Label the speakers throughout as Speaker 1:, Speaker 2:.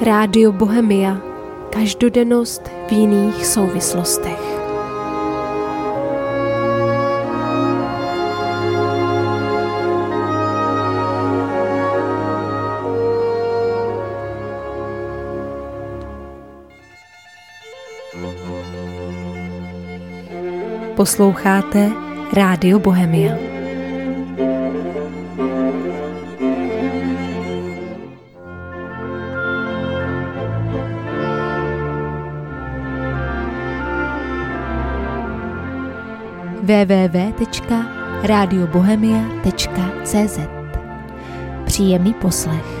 Speaker 1: Rádio Bohemia. Každodennost v jiných souvislostech. Posloucháte Rádio Bohemia. www.radiobohemia.cz Příjemný poslech.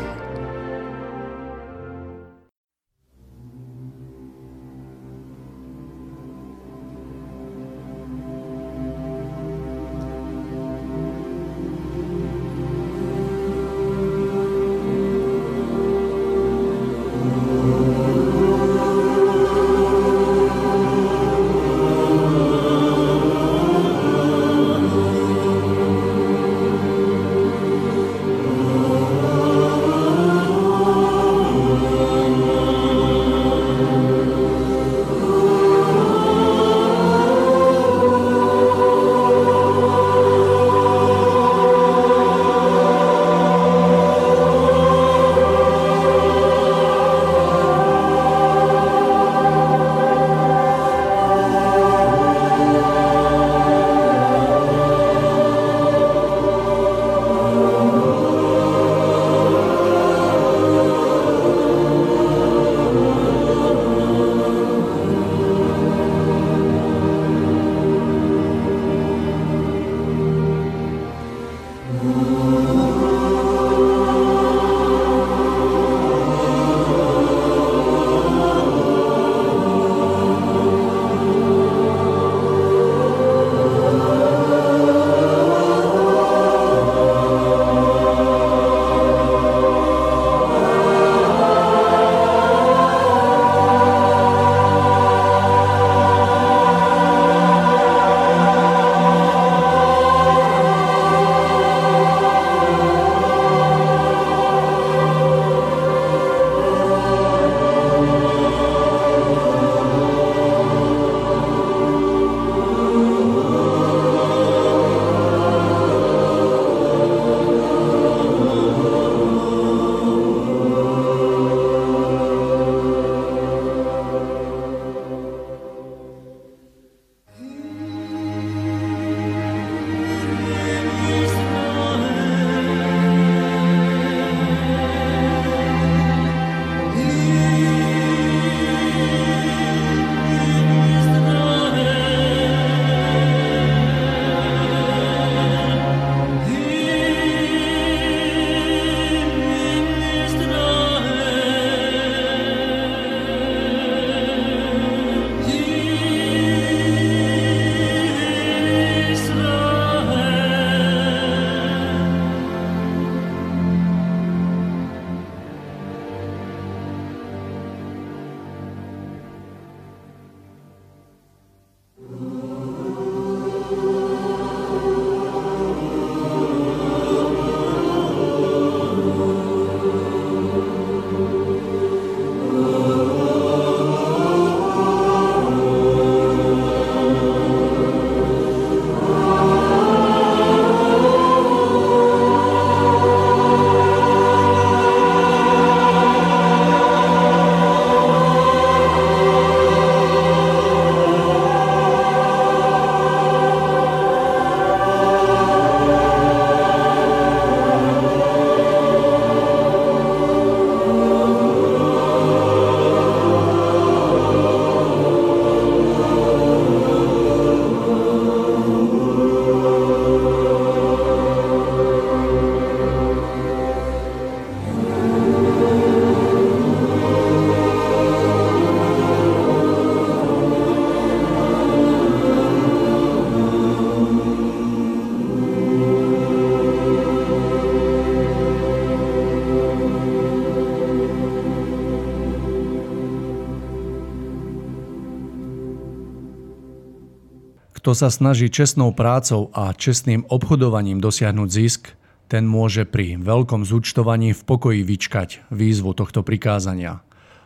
Speaker 2: Kto sa snaží čestnou prácou a čestným obchodovaním dosiahnuť zisk, ten môže pri veľkom zúčtovaní v pokoji vyčkať výzvu tohto prikázania.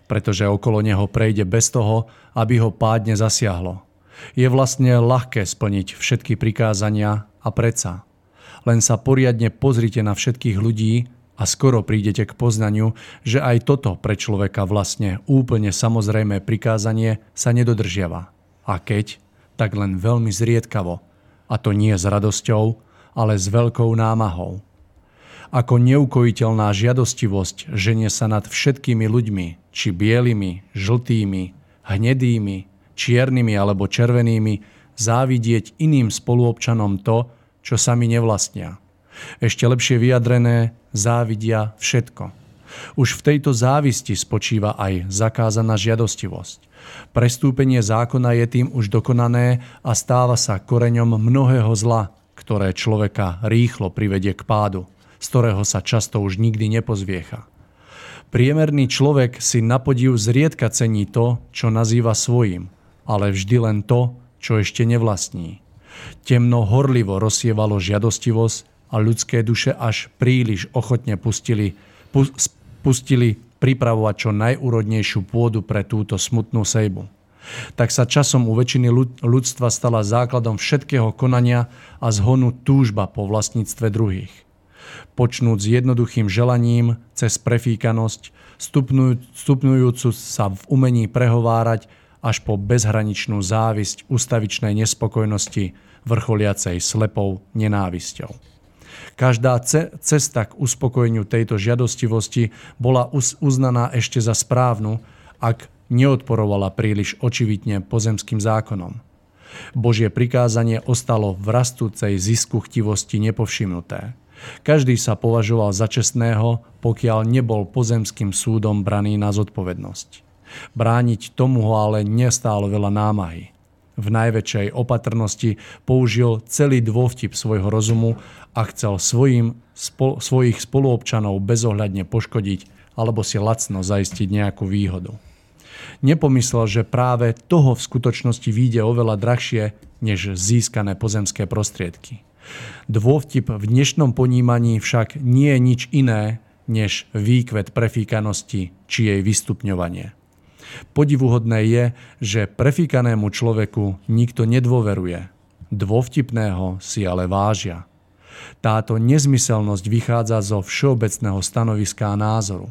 Speaker 2: pretože okolo neho prejde bez toho, aby ho pádne zasiahlo. Je vlastne ľahké splniť všetky prikázania a predsa. Len sa poriadne pozrite na všetkých ľudí a skoro prídete k poznaniu, že aj toto pre človeka vlastne úplne samozrejmé prikázanie sa nedodržiava. A keď, tak len veľmi zriedkavo. A to nie s radosťou, ale s veľkou námahou. Ako neukojiteľná žiadostivosť ženie sa nad všetkými ľuďmi, či bielými, žltými, hnedými, čiernymi alebo červenými, závidieť iným spoluobčanom to, čo sami nevlastnia. Ešte lepšie vyjadrené, závidia všetko. Už v tejto závisti spočíva aj zakázaná žiadostivosť. Prestúpenie zákona je tým už dokonané a stáva sa koreňom mnohého zla, ktoré človeka rýchlo privedie k pádu, z ktorého sa často už nikdy nepozviecha. Priemerný človek si na podiv zriedka cení to, čo nazýva svojim, ale vždy len to, čo ešte nevlastní. Temno horlivo rozsievalo žiadostivosť a ľudské duše až príliš ochotne pustili, pustili pripravovať čo najúrodnejšiu pôdu pre túto smutnú sejbu. Tak sa časom u väčšiny ľudstva stala základom všetkého konania a zhonu túžba po vlastníctve druhých. Počnúť s jednoduchým želaním cez prefíkanosť, stupňujúcu sa v umení prehovárať až po bezhraničnú závisť ustavičnej nespokojnosti vrcholiacej slepou nenávisťou. Každá cesta k uspokojeniu tejto žiadostivosti bola uznaná ešte za správnu, ak neodporovala príliš očividne pozemským zákonom. Božie prikázanie ostalo v rastúcej zisku chtivosti nepovšimnuté. Každý sa považoval za čestného, pokiaľ nebol pozemským súdom braný na zodpovednosť. Brániť tomu ho ale nestálo veľa námahy v najväčšej opatrnosti použil celý dôvtip svojho rozumu a chcel svojim, spo, svojich spoluobčanov bezohľadne poškodiť alebo si lacno zaistiť nejakú výhodu. Nepomyslel, že práve toho v skutočnosti vyjde oveľa drahšie než získané pozemské prostriedky. Dôvtip v dnešnom ponímaní však nie je nič iné než výkvet prefíkanosti či jej vystupňovanie. Podivuhodné je, že prefíkanému človeku nikto nedôveruje. Dôvtipného si ale vážia. Táto nezmyselnosť vychádza zo všeobecného stanoviska a názoru.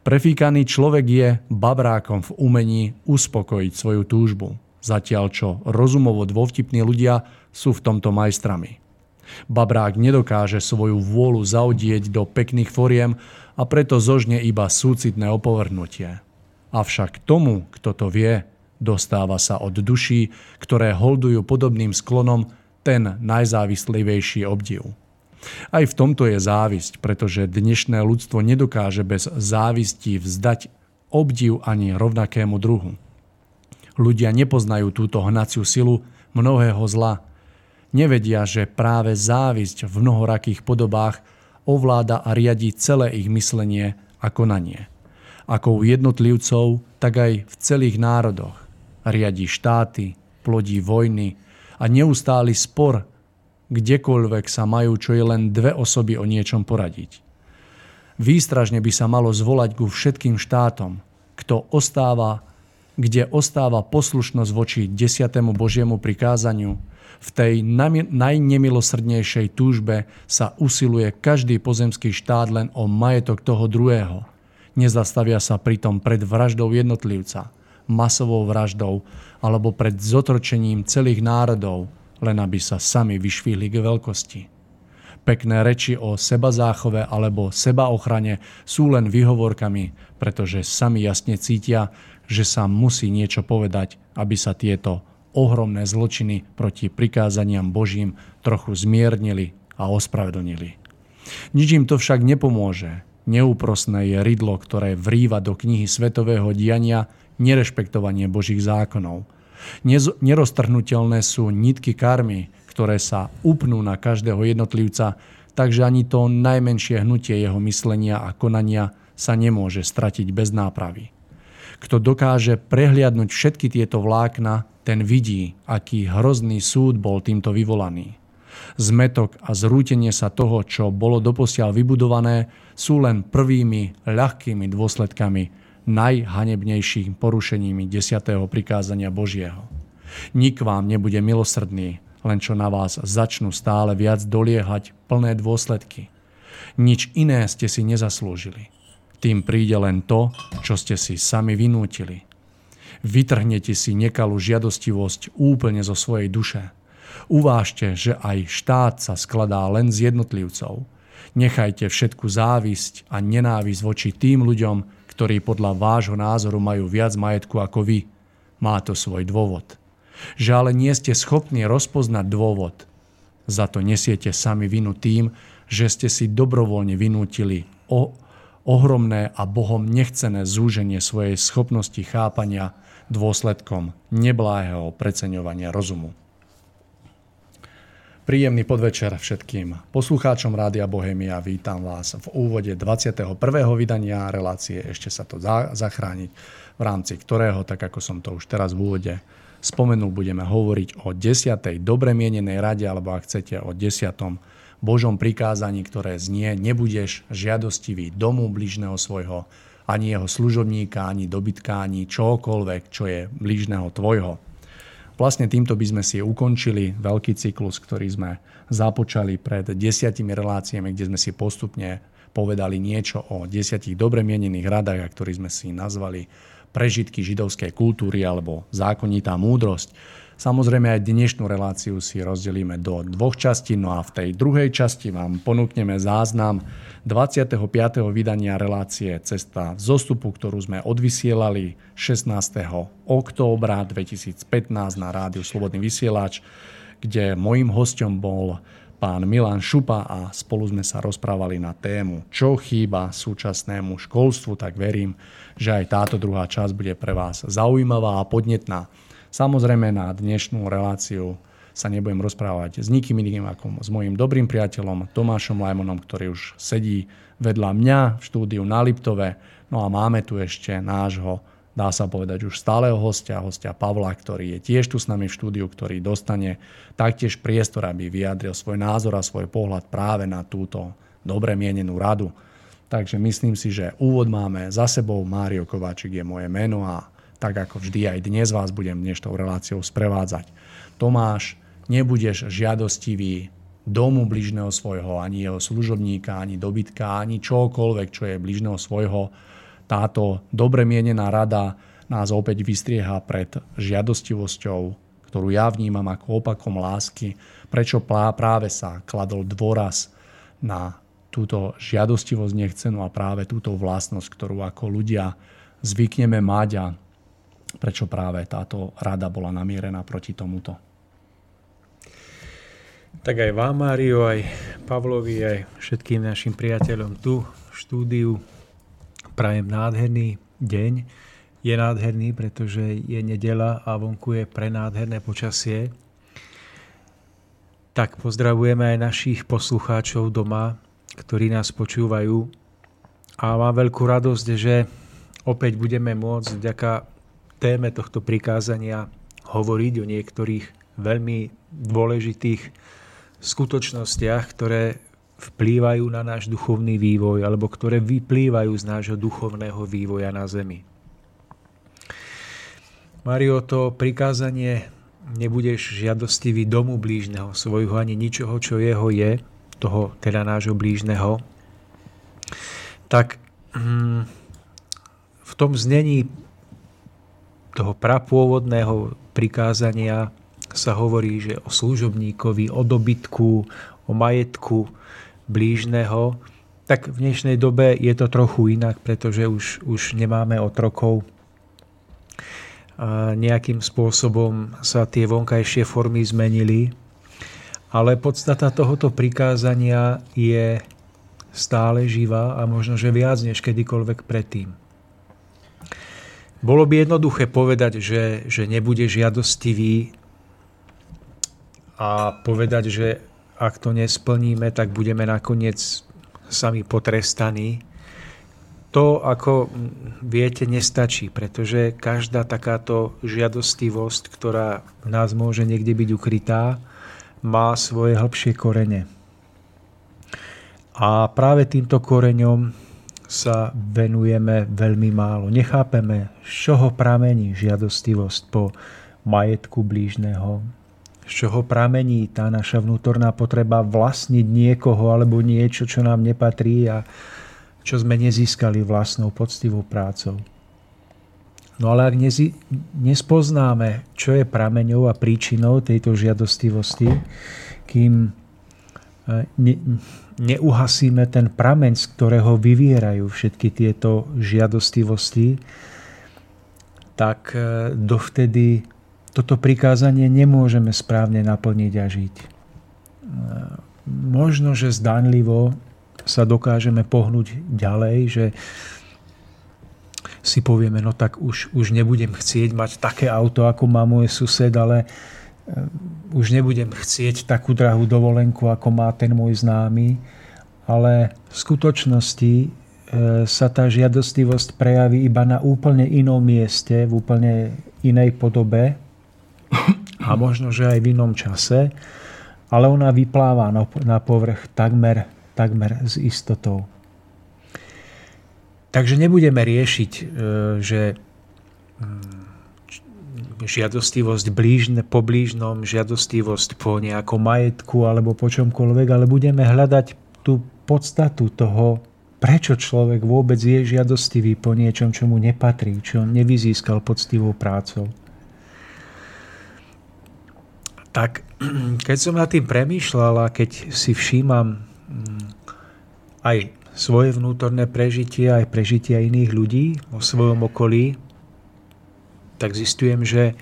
Speaker 2: Prefíkaný človek je babrákom v umení uspokojiť svoju túžbu, zatiaľ čo rozumovo dôvtipní ľudia sú v tomto majstrami. Babrák nedokáže svoju vôľu zaudieť do pekných foriem a preto zožne iba súcitné opovrhnutie. Avšak tomu, kto to vie, dostáva sa od duší, ktoré holdujú podobným sklonom ten najzávislivejší obdiv. Aj v tomto je závisť, pretože dnešné ľudstvo nedokáže bez závisti vzdať obdiv ani rovnakému druhu. Ľudia nepoznajú túto hnaciu silu mnohého zla. Nevedia, že práve závisť v mnohorakých podobách ovláda a riadi celé ich myslenie a konanie ako u jednotlivcov, tak aj v celých národoch. Riadi štáty, plodí vojny a neustály spor, kdekoľvek sa majú čo je len dve osoby o niečom poradiť. Výstražne by sa malo zvolať ku všetkým štátom, kto ostáva, kde ostáva poslušnosť voči desiatému Božiemu prikázaniu, v tej najnemilosrdnejšej túžbe sa usiluje každý pozemský štát len o majetok toho druhého – Nezastavia sa pritom pred vraždou jednotlivca, masovou vraždou alebo pred zotročením celých národov, len aby sa sami vyšvihli k veľkosti. Pekné reči o seba záchove alebo seba ochrane sú len vyhovorkami, pretože sami jasne cítia, že sa musí niečo povedať, aby sa tieto ohromné zločiny proti prikázaniam Božím trochu zmiernili a ospravedlnili. Nič im to však nepomôže, Neúprosné je rydlo, ktoré vrýva do knihy svetového diania nerešpektovanie Božích zákonov. Neroztrhnutelné sú nitky karmy, ktoré sa upnú na každého jednotlivca, takže ani to najmenšie hnutie jeho myslenia a konania sa nemôže stratiť bez nápravy. Kto dokáže prehliadnúť všetky tieto vlákna, ten vidí, aký hrozný súd bol týmto vyvolaný. Zmetok a zrútenie sa toho, čo bolo doposiaľ vybudované, sú len prvými ľahkými dôsledkami najhanebnejším porušením desiatého prikázania Božieho. Nik vám nebude milosrdný, len čo na vás začnú stále viac doliehať plné dôsledky. Nič iné ste si nezaslúžili. Tým príde len to, čo ste si sami vynútili. Vytrhnete si nekalú žiadostivosť úplne zo svojej duše. Uvážte, že aj štát sa skladá len z jednotlivcov. Nechajte všetku závisť a nenávisť voči tým ľuďom, ktorí podľa vášho názoru majú viac majetku ako vy. Má to svoj dôvod že ale nie ste schopní rozpoznať dôvod. Za to nesiete sami vinu tým, že ste si dobrovoľne vynútili o ohromné a Bohom nechcené zúženie svojej schopnosti chápania dôsledkom nebláhého preceňovania rozumu. Príjemný podvečer všetkým poslucháčom Rádia Bohemia. Vítam vás v úvode 21. vydania relácie Ešte sa to zachrániť, v rámci ktorého, tak ako som to už teraz v úvode spomenul, budeme hovoriť o desiatej dobre mienenej rade, alebo ak chcete o desiatom Božom prikázaní, ktoré znie, nebudeš žiadostivý domu blížneho svojho, ani jeho služobníka, ani dobytka, ani čokoľvek, čo je blížneho tvojho. Vlastne týmto by sme si ukončili veľký cyklus, ktorý sme započali pred desiatimi reláciami, kde sme si postupne povedali niečo o desiatich dobre mienených radách, a ktorý sme si nazvali prežitky židovskej kultúry alebo zákonitá múdrosť. Samozrejme aj dnešnú reláciu si rozdelíme do dvoch častí, no a v tej druhej časti vám ponúkneme záznam 25. vydania relácie Cesta zostupu, ktorú sme odvysielali 16. októbra 2015 na rádiu Slobodný vysielač, kde mojim hostom bol pán Milan Šupa a spolu sme sa rozprávali na tému, čo chýba súčasnému školstvu, tak verím, že aj táto druhá časť bude pre vás zaujímavá a podnetná. Samozrejme na dnešnú reláciu sa nebudem rozprávať s nikým iným ako s mojim dobrým priateľom Tomášom Lajmonom, ktorý už sedí vedľa mňa v štúdiu na Liptove. No a máme tu ešte nášho dá sa povedať už stáleho hostia, hostia Pavla, ktorý je tiež tu s nami v štúdiu, ktorý dostane taktiež priestor, aby vyjadril svoj názor a svoj pohľad práve na túto dobre mienenú radu. Takže myslím si, že úvod máme za sebou. Mário Kováčik je moje meno a tak ako vždy aj dnes vás budem dnešnou reláciou sprevádzať. Tomáš, nebudeš žiadostivý domu bližného svojho, ani jeho služobníka, ani dobytka, ani čokoľvek, čo je bližného svojho, táto dobre mienená rada nás opäť vystrieha pred žiadostivosťou, ktorú ja vnímam ako opakom lásky, prečo práve sa kladol dôraz na túto žiadostivosť nechcenú a práve túto vlastnosť, ktorú ako ľudia zvykneme mať a prečo práve táto rada bola namierená proti tomuto.
Speaker 3: Tak aj vám, Mário, aj Pavlovi, aj všetkým našim priateľom tu v štúdiu prajem nádherný deň. Je nádherný, pretože je nedela a vonku je prenádherné počasie. Tak pozdravujeme aj našich poslucháčov doma, ktorí nás počúvajú. A mám veľkú radosť, že opäť budeme môcť vďaka téme tohto prikázania hovoriť o niektorých veľmi dôležitých skutočnostiach, ktoré vplývajú na náš duchovný vývoj alebo ktoré vyplývajú z nášho duchovného vývoja na zemi. Mario, to prikázanie nebudeš žiadostivý domu blížneho svojho ani ničoho, čo jeho je, toho teda nášho blížneho, tak hm, v tom znení toho prapôvodného prikázania sa hovorí, že o služobníkovi, o dobytku, o majetku, blížneho, tak v dnešnej dobe je to trochu inak, pretože už, už nemáme otrokov. A nejakým spôsobom sa tie vonkajšie formy zmenili, ale podstata tohoto prikázania je stále živá a možno, že viac než kedykoľvek predtým. Bolo by jednoduché povedať, že, že nebude žiadostivý a povedať, že ak to nesplníme, tak budeme nakoniec sami potrestaní. To, ako viete, nestačí, pretože každá takáto žiadostivosť, ktorá v nás môže niekde byť ukrytá, má svoje hĺbšie korene. A práve týmto koreňom sa venujeme veľmi málo. Nechápeme, z čoho pramení žiadostivosť po majetku blížneho, z čoho pramení tá naša vnútorná potreba vlastniť niekoho alebo niečo, čo nám nepatrí a čo sme nezískali vlastnou poctivou prácou. No ale ak nezi, nespoznáme, čo je prameňou a príčinou tejto žiadostivosti, kým e, neuhasíme ten prameň, z ktorého vyvierajú všetky tieto žiadostivosti, tak e, dovtedy toto prikázanie nemôžeme správne naplniť a žiť. E, možno, že zdanlivo sa dokážeme pohnúť ďalej, že si povieme, no tak už, už nebudem chcieť mať také auto, ako má môj sused, ale eh, už nebudem chcieť takú drahú dovolenku, ako má ten môj známy, ale v skutočnosti eh, sa tá žiadostivosť prejaví iba na úplne inom mieste, v úplne inej podobe a možno, že aj v inom čase, ale ona vypláva na povrch takmer, takmer s istotou. Takže nebudeme riešiť, e, že mm, žiadostivosť blížne, po blížnom, žiadostivosť po nejakom majetku alebo po čomkoľvek, ale budeme hľadať tú podstatu toho, prečo človek vôbec je žiadostivý po niečom, čo mu nepatrí, čo nevyzískal poctivou prácou. Tak keď som nad tým premýšľal a keď si všímam mm, aj svoje vnútorné prežitie, aj prežitia iných ľudí vo svojom okolí, tak zistujem, že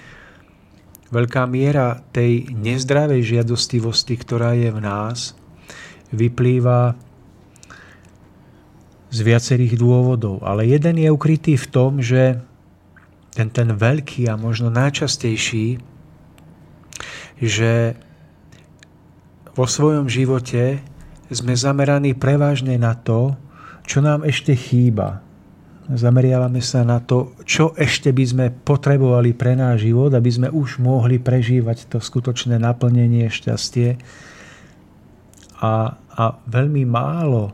Speaker 3: veľká miera tej nezdravej žiadostivosti, ktorá je v nás, vyplýva z viacerých dôvodov. Ale jeden je ukrytý v tom, že ten, ten veľký a možno najčastejší, že vo svojom živote sme zameraní prevažne na to, čo nám ešte chýba. Zameriavame sa na to, čo ešte by sme potrebovali pre náš život, aby sme už mohli prežívať to skutočné naplnenie, šťastie. A, a veľmi málo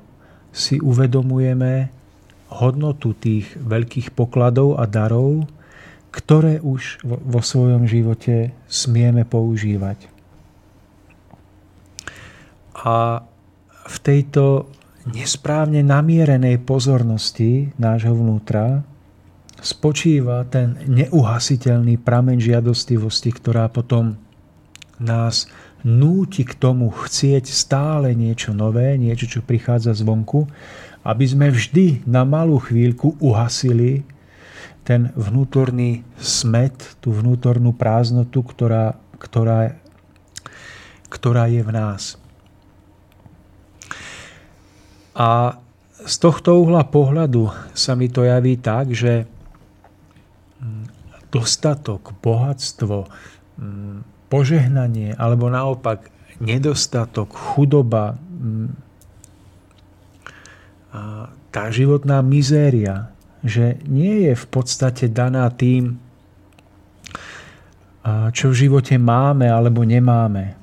Speaker 3: si uvedomujeme hodnotu tých veľkých pokladov a darov, ktoré už vo, vo svojom živote smieme používať. A v tejto nesprávne namierenej pozornosti nášho vnútra spočíva ten neuhasiteľný prameň žiadostivosti, ktorá potom nás núti k tomu chcieť stále niečo nové, niečo, čo prichádza zvonku, aby sme vždy na malú chvíľku uhasili ten vnútorný smet, tú vnútornú prázdnotu, ktorá, ktorá, ktorá je v nás. A z tohto uhla pohľadu sa mi to javí tak, že mm, dostatok, bohatstvo, mm, požehnanie alebo naopak nedostatok, chudoba, mm, tá životná mizéria, že nie je v podstate daná tým, čo v živote máme alebo nemáme,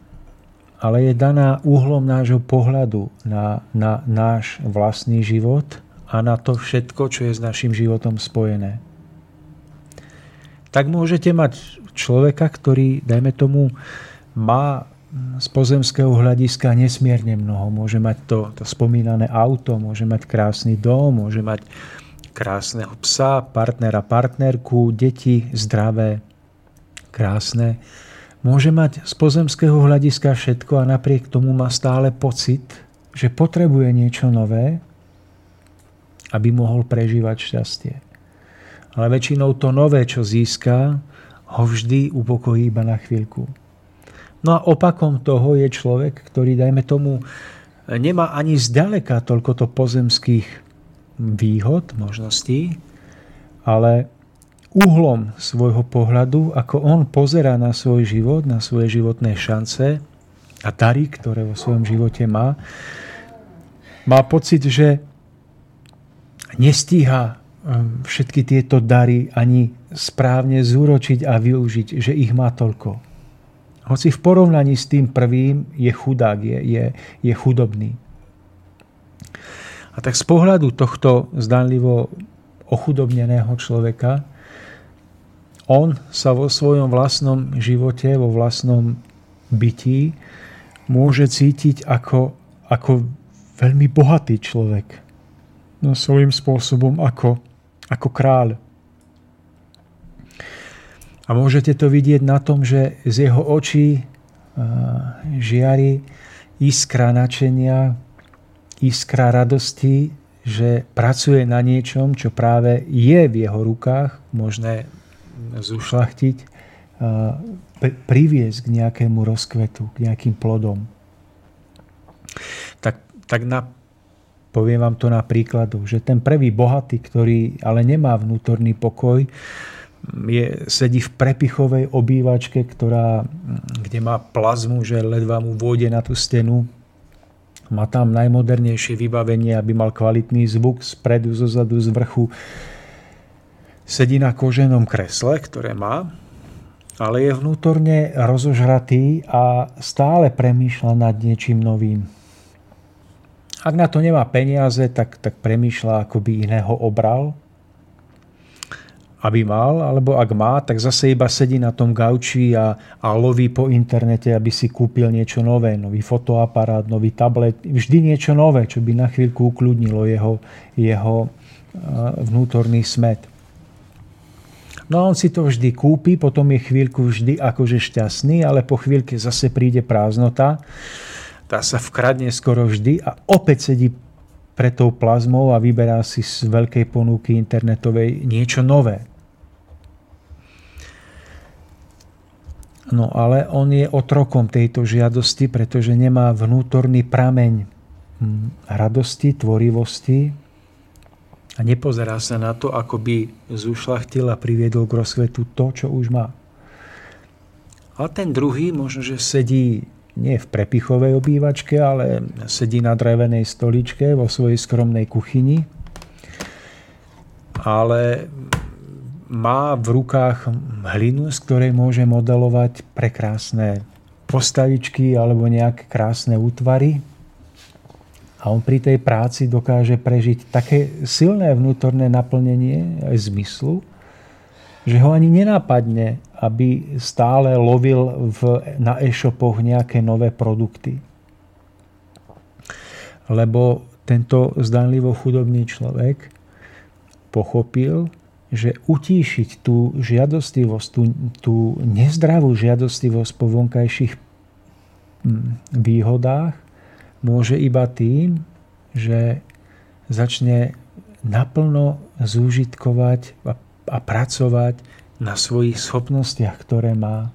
Speaker 3: ale je daná úhlom nášho pohľadu na, na náš vlastný život a na to všetko, čo je s našim životom spojené. Tak môžete mať človeka, ktorý, dajme tomu, má z pozemského hľadiska nesmierne mnoho. Môže mať to, to spomínané auto, môže mať krásny dom, môže mať krásneho psa, partnera, partnerku, deti zdravé, krásne môže mať z pozemského hľadiska všetko a napriek tomu má stále pocit, že potrebuje niečo nové, aby mohol prežívať šťastie. Ale väčšinou to nové, čo získa, ho vždy upokojí iba na chvíľku. No a opakom toho je človek, ktorý, dajme tomu, nemá ani zďaleka toľko to pozemských výhod, možností, ale uhlom svojho pohľadu, ako on pozerá na svoj život, na svoje životné šance a dary, ktoré vo svojom živote má, má pocit, že nestíha um, všetky tieto dary ani správne zúročiť a využiť, že ich má toľko. Hoci v porovnaní s tým prvým je chudák, je, je, je chudobný. A tak z pohľadu tohto zdanlivo ochudobneného človeka, on sa vo svojom vlastnom živote, vo vlastnom bytí môže cítiť ako, ako veľmi bohatý človek. No svojím spôsobom ako, ako kráľ. A môžete to vidieť na tom, že z jeho očí žiari iskra načenia, iskra radosti, že pracuje na niečom, čo práve je v jeho rukách, možné zušlachtiť, priviesť k nejakému rozkvetu, k nejakým plodom. Tak, tak na, poviem vám to na príkladu, že ten prvý bohatý, ktorý ale nemá vnútorný pokoj, je, sedí v prepichovej obývačke, ktorá, kde má plazmu, že ledva mu vôjde na tú stenu. Má tam najmodernejšie vybavenie, aby mal kvalitný zvuk spredu, zozadu, z vrchu. Sedí na koženom kresle, ktoré má, ale je vnútorne rozožratý a stále premýšľa nad niečím novým. Ak na to nemá peniaze, tak, tak premýšľa, ako by iného obral, aby mal, alebo ak má, tak zase iba sedí na tom gauči a, a loví po internete, aby si kúpil niečo nové, nový fotoaparát, nový tablet, vždy niečo nové, čo by na chvíľku ukludnilo jeho, jeho vnútorný smet. No a on si to vždy kúpi, potom je chvíľku vždy akože šťastný, ale po chvíľke zase príde prázdnota. Tá sa vkradne skoro vždy a opäť sedí pred tou plazmou a vyberá si z veľkej ponuky internetovej niečo nové. No ale on je otrokom tejto žiadosti, pretože nemá vnútorný prameň hm, radosti, tvorivosti, a nepozerá sa na to, ako by zušlachtil a priviedol k rozkvetu to, čo už má. A ten druhý možno, že sedí nie v prepichovej obývačke, ale sedí na drevenej stoličke vo svojej skromnej kuchyni, ale má v rukách hlinu, z ktorej môže modelovať prekrásne postavičky alebo nejaké krásne útvary, a on pri tej práci dokáže prežiť také silné vnútorné naplnenie aj zmyslu, že ho ani nenápadne, aby stále lovil v, na e-shopoch nejaké nové produkty. Lebo tento zdanlivo chudobný človek pochopil, že utíšiť tú žiadostivosť, tú, tú nezdravú žiadostivosť po vonkajších hm, výhodách môže iba tým, že začne naplno zúžitkovať a, a pracovať na svojich schopnostiach, ktoré má.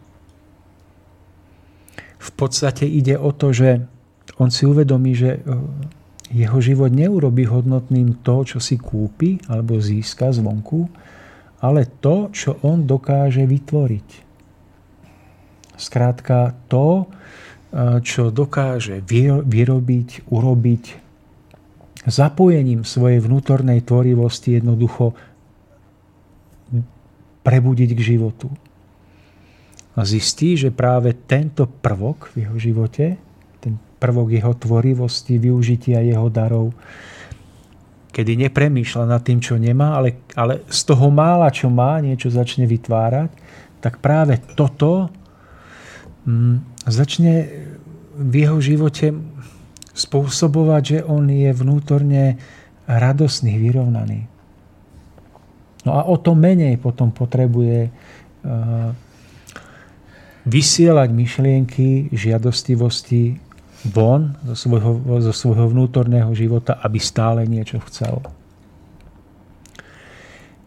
Speaker 3: V podstate ide o to, že on si uvedomí, že e, jeho život neurobi hodnotným to, čo si kúpi alebo získa zvonku, ale to, čo on dokáže vytvoriť. Skrátka to, čo dokáže vyrobiť, urobiť zapojením svojej vnútornej tvorivosti jednoducho prebudiť k životu. A zistí, že práve tento prvok v jeho živote, ten prvok jeho tvorivosti, využitia jeho darov, kedy nepremýšľa nad tým, čo nemá, ale, ale z toho mála, čo má, niečo začne vytvárať, tak práve toto mm, začne v jeho živote spôsobovať, že on je vnútorne radosný, vyrovnaný. No a o to menej potom potrebuje uh, vysielať myšlienky, žiadostivosti von zo svojho, zo svojho vnútorného života, aby stále niečo chcel.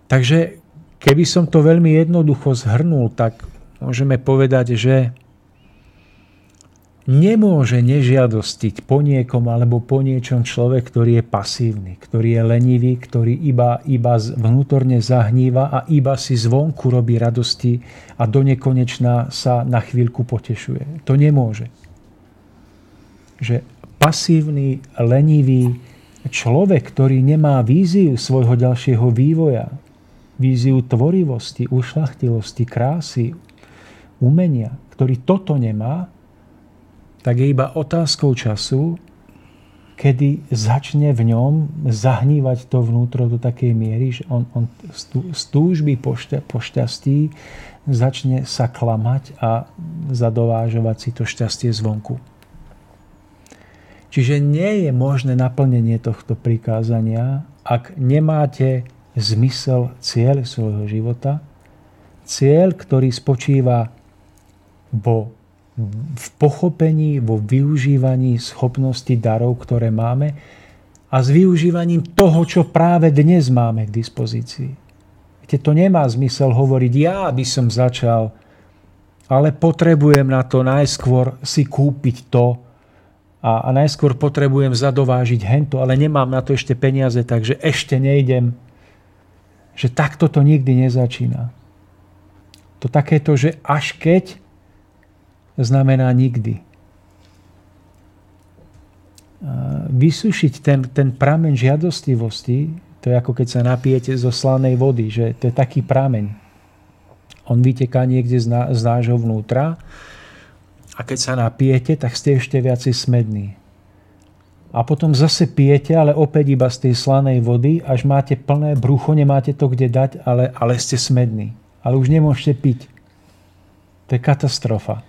Speaker 3: Takže keby som to veľmi jednoducho zhrnul, tak môžeme povedať, že nemôže nežiadostiť po niekom alebo po niečom človek, ktorý je pasívny, ktorý je lenivý, ktorý iba, iba vnútorne zahníva a iba si zvonku robí radosti a do nekonečna sa na chvíľku potešuje. To nemôže. Že pasívny, lenivý človek, ktorý nemá víziu svojho ďalšieho vývoja, víziu tvorivosti, ušlachtilosti, krásy, umenia, ktorý toto nemá, tak je iba otázkou času, kedy začne v ňom zahnívať to vnútro do takej miery, že on, on z túžby po, šťa, po šťastí začne sa klamať a zadovážovať si to šťastie zvonku. Čiže nie je možné naplnenie tohto prikázania, ak nemáte zmysel cieľ svojho života, cieľ, ktorý spočíva vo, v pochopení, vo využívaní schopnosti darov, ktoré máme a s využívaním toho, čo práve dnes máme k dispozícii. Viete, to nemá zmysel hovoriť, ja by som začal, ale potrebujem na to najskôr si kúpiť to a, a najskôr potrebujem zadovážiť hento, ale nemám na to ešte peniaze, takže ešte nejdem. Že takto to nikdy nezačína. To takéto, že až keď znamená nikdy. Vysušiť ten, ten prameň žiadostivosti to je ako keď sa napijete zo slanej vody, že to je taký prameň. On vyteká niekde z, ná, z nášho vnútra a keď sa napijete, tak ste ešte viacej smední. A potom zase pijete, ale opäť iba z tej slanej vody, až máte plné brucho, nemáte to kde dať, ale, ale ste smední. Ale už nemôžete piť. To je katastrofa.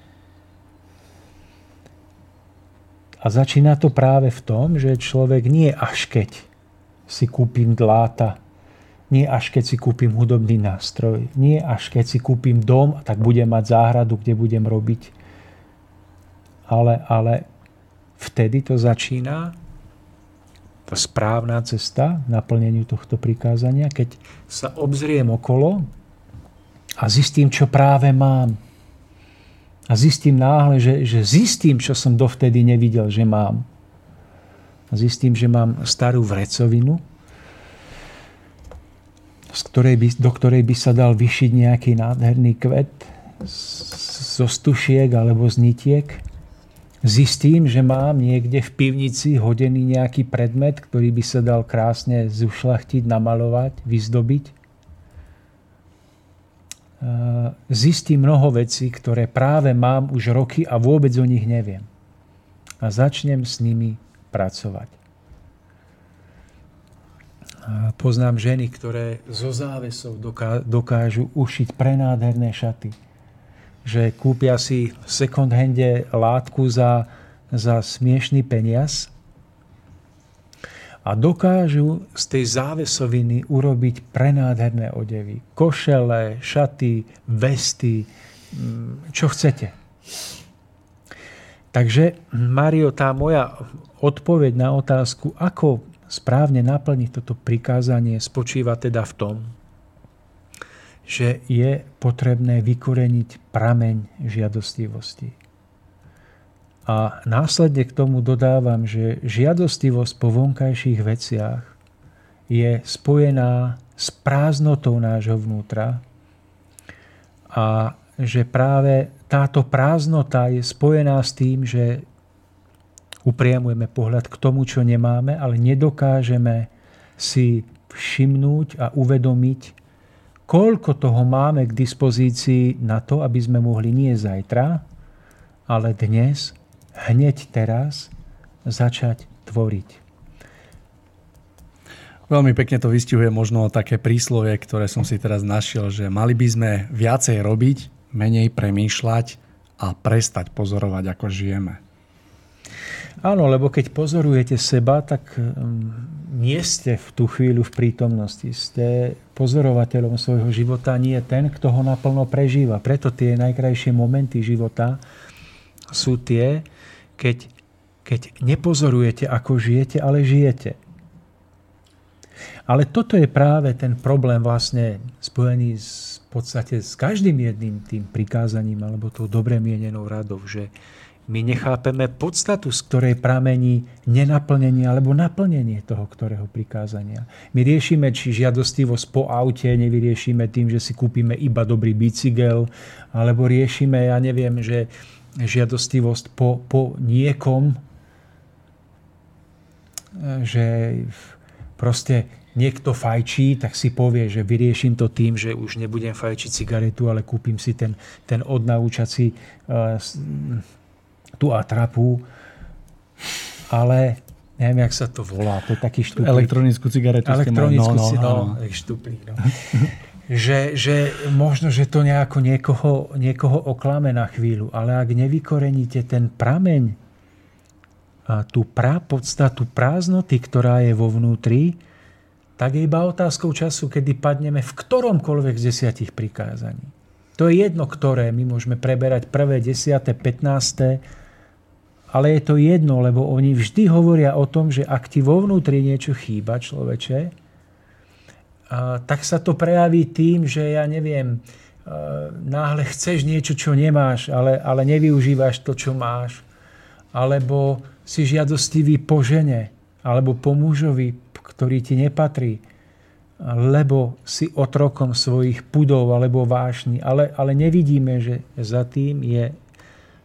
Speaker 3: A začína to práve v tom, že človek nie až keď si kúpim dláta. Nie až keď si kúpim hudobný nástroj. Nie až keď si kúpim dom tak budem mať záhradu, kde budem robiť. Ale, ale vtedy to začína tá správna cesta k naplneniu tohto prikázania, keď sa obzriem okolo a zistím, čo práve mám. A zistím náhle, že, že zistím, čo som dovtedy nevidel, že mám zistím, že mám starú vrecovinu, z ktorej by, do ktorej by sa dal vyšiť nejaký nádherný kvet zo stušiek alebo z nitiek. Zistím, že mám niekde v pivnici hodený nejaký predmet, ktorý by sa dal krásne zušlachtiť, namalovať, vyzdobiť. Zistím mnoho vecí, ktoré práve mám už roky a vôbec o nich neviem. A začnem s nimi pracovať. A poznám ženy, ktoré zo závesov dokážu ušiť prenádherné šaty. Že kúpia si v second hande látku za, za smiešný peniaz a dokážu z tej závesoviny urobiť prenádherné odevy. Košele, šaty, vesty, mm, čo chcete. Takže, Mario, tá moja odpoveď na otázku, ako správne naplniť toto prikázanie, spočíva teda v tom, že je potrebné vykoreniť prameň žiadostivosti. A následne k tomu dodávam, že žiadostivosť po vonkajších veciach je spojená s prázdnotou nášho vnútra a že práve táto prázdnota je spojená s tým, že upriamujeme pohľad k tomu, čo nemáme, ale nedokážeme si všimnúť a uvedomiť, koľko toho máme k dispozícii na to, aby sme mohli nie zajtra, ale dnes, hneď teraz, začať tvoriť.
Speaker 2: Veľmi pekne to vystihuje možno také príslovie, ktoré som si teraz našiel, že mali by sme viacej robiť, menej premýšľať a prestať pozorovať, ako žijeme.
Speaker 3: Áno, lebo keď pozorujete seba, tak mm, nie ste v tú chvíľu v prítomnosti. Ste pozorovateľom svojho života, nie ten, kto ho naplno prežíva. Preto tie najkrajšie momenty života sú tie, keď, keď nepozorujete, ako žijete, ale žijete. Ale toto je práve ten problém vlastne spojený s, v podstate s každým jedným tým prikázaním alebo tou dobre mienenou radou, že, my nechápeme podstatu, z ktorej pramení nenaplnenie alebo naplnenie toho, ktorého prikázania. My riešime, či žiadostivosť po aute nevyriešime tým, že si kúpime iba dobrý bicykel, alebo riešime, ja neviem, že žiadostivosť po, po niekom, že proste niekto fajčí, tak si povie, že vyrieším to tým, že už nebudem fajčiť cigaretu, ale kúpim si ten, ten odnaučací uh, tú atrapu, ale neviem, jak sa to volá, to je taký štuplík.
Speaker 2: Elektronickú cigaretu
Speaker 3: Elektronickú no, no, no, no. štuplík, no. Že, že možno, že to nejako niekoho, niekoho oklame na chvíľu, ale ak nevykoreníte ten prameň, a tú prá podstatu prázdnoty, ktorá je vo vnútri, tak je iba otázkou času, kedy padneme v ktoromkoľvek z desiatich prikázaní. To je jedno, ktoré. My môžeme preberať prvé, desiate, 15. Ale je to jedno, lebo oni vždy hovoria o tom, že ak ti vo vnútri niečo chýba, človeče, tak sa to prejaví tým, že ja neviem, náhle chceš niečo, čo nemáš, ale, ale nevyužívaš to, čo máš. Alebo si žiadostivý po žene, alebo po mužovi, ktorý ti nepatrí, lebo si otrokom svojich pudov alebo vášni. Ale, ale nevidíme, že za tým je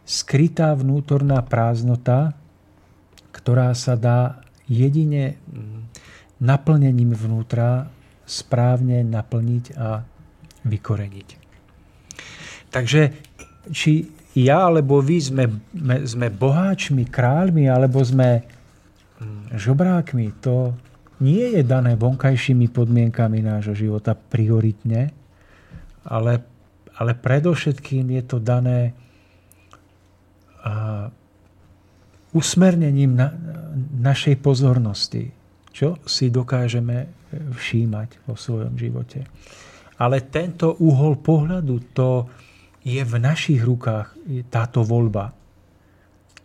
Speaker 3: skrytá vnútorná prázdnota, ktorá sa dá jedine naplnením vnútra správne naplniť a vykoreniť. Takže či ja alebo vy sme, sme boháčmi, kráľmi alebo sme hm, žobrákmi, to nie je dané vonkajšími podmienkami nášho života prioritne, ale, ale predovšetkým je to dané a, usmernením na, našej pozornosti, čo si dokážeme všímať vo svojom živote. Ale tento úhol pohľadu, to je v našich rukách, táto voľba.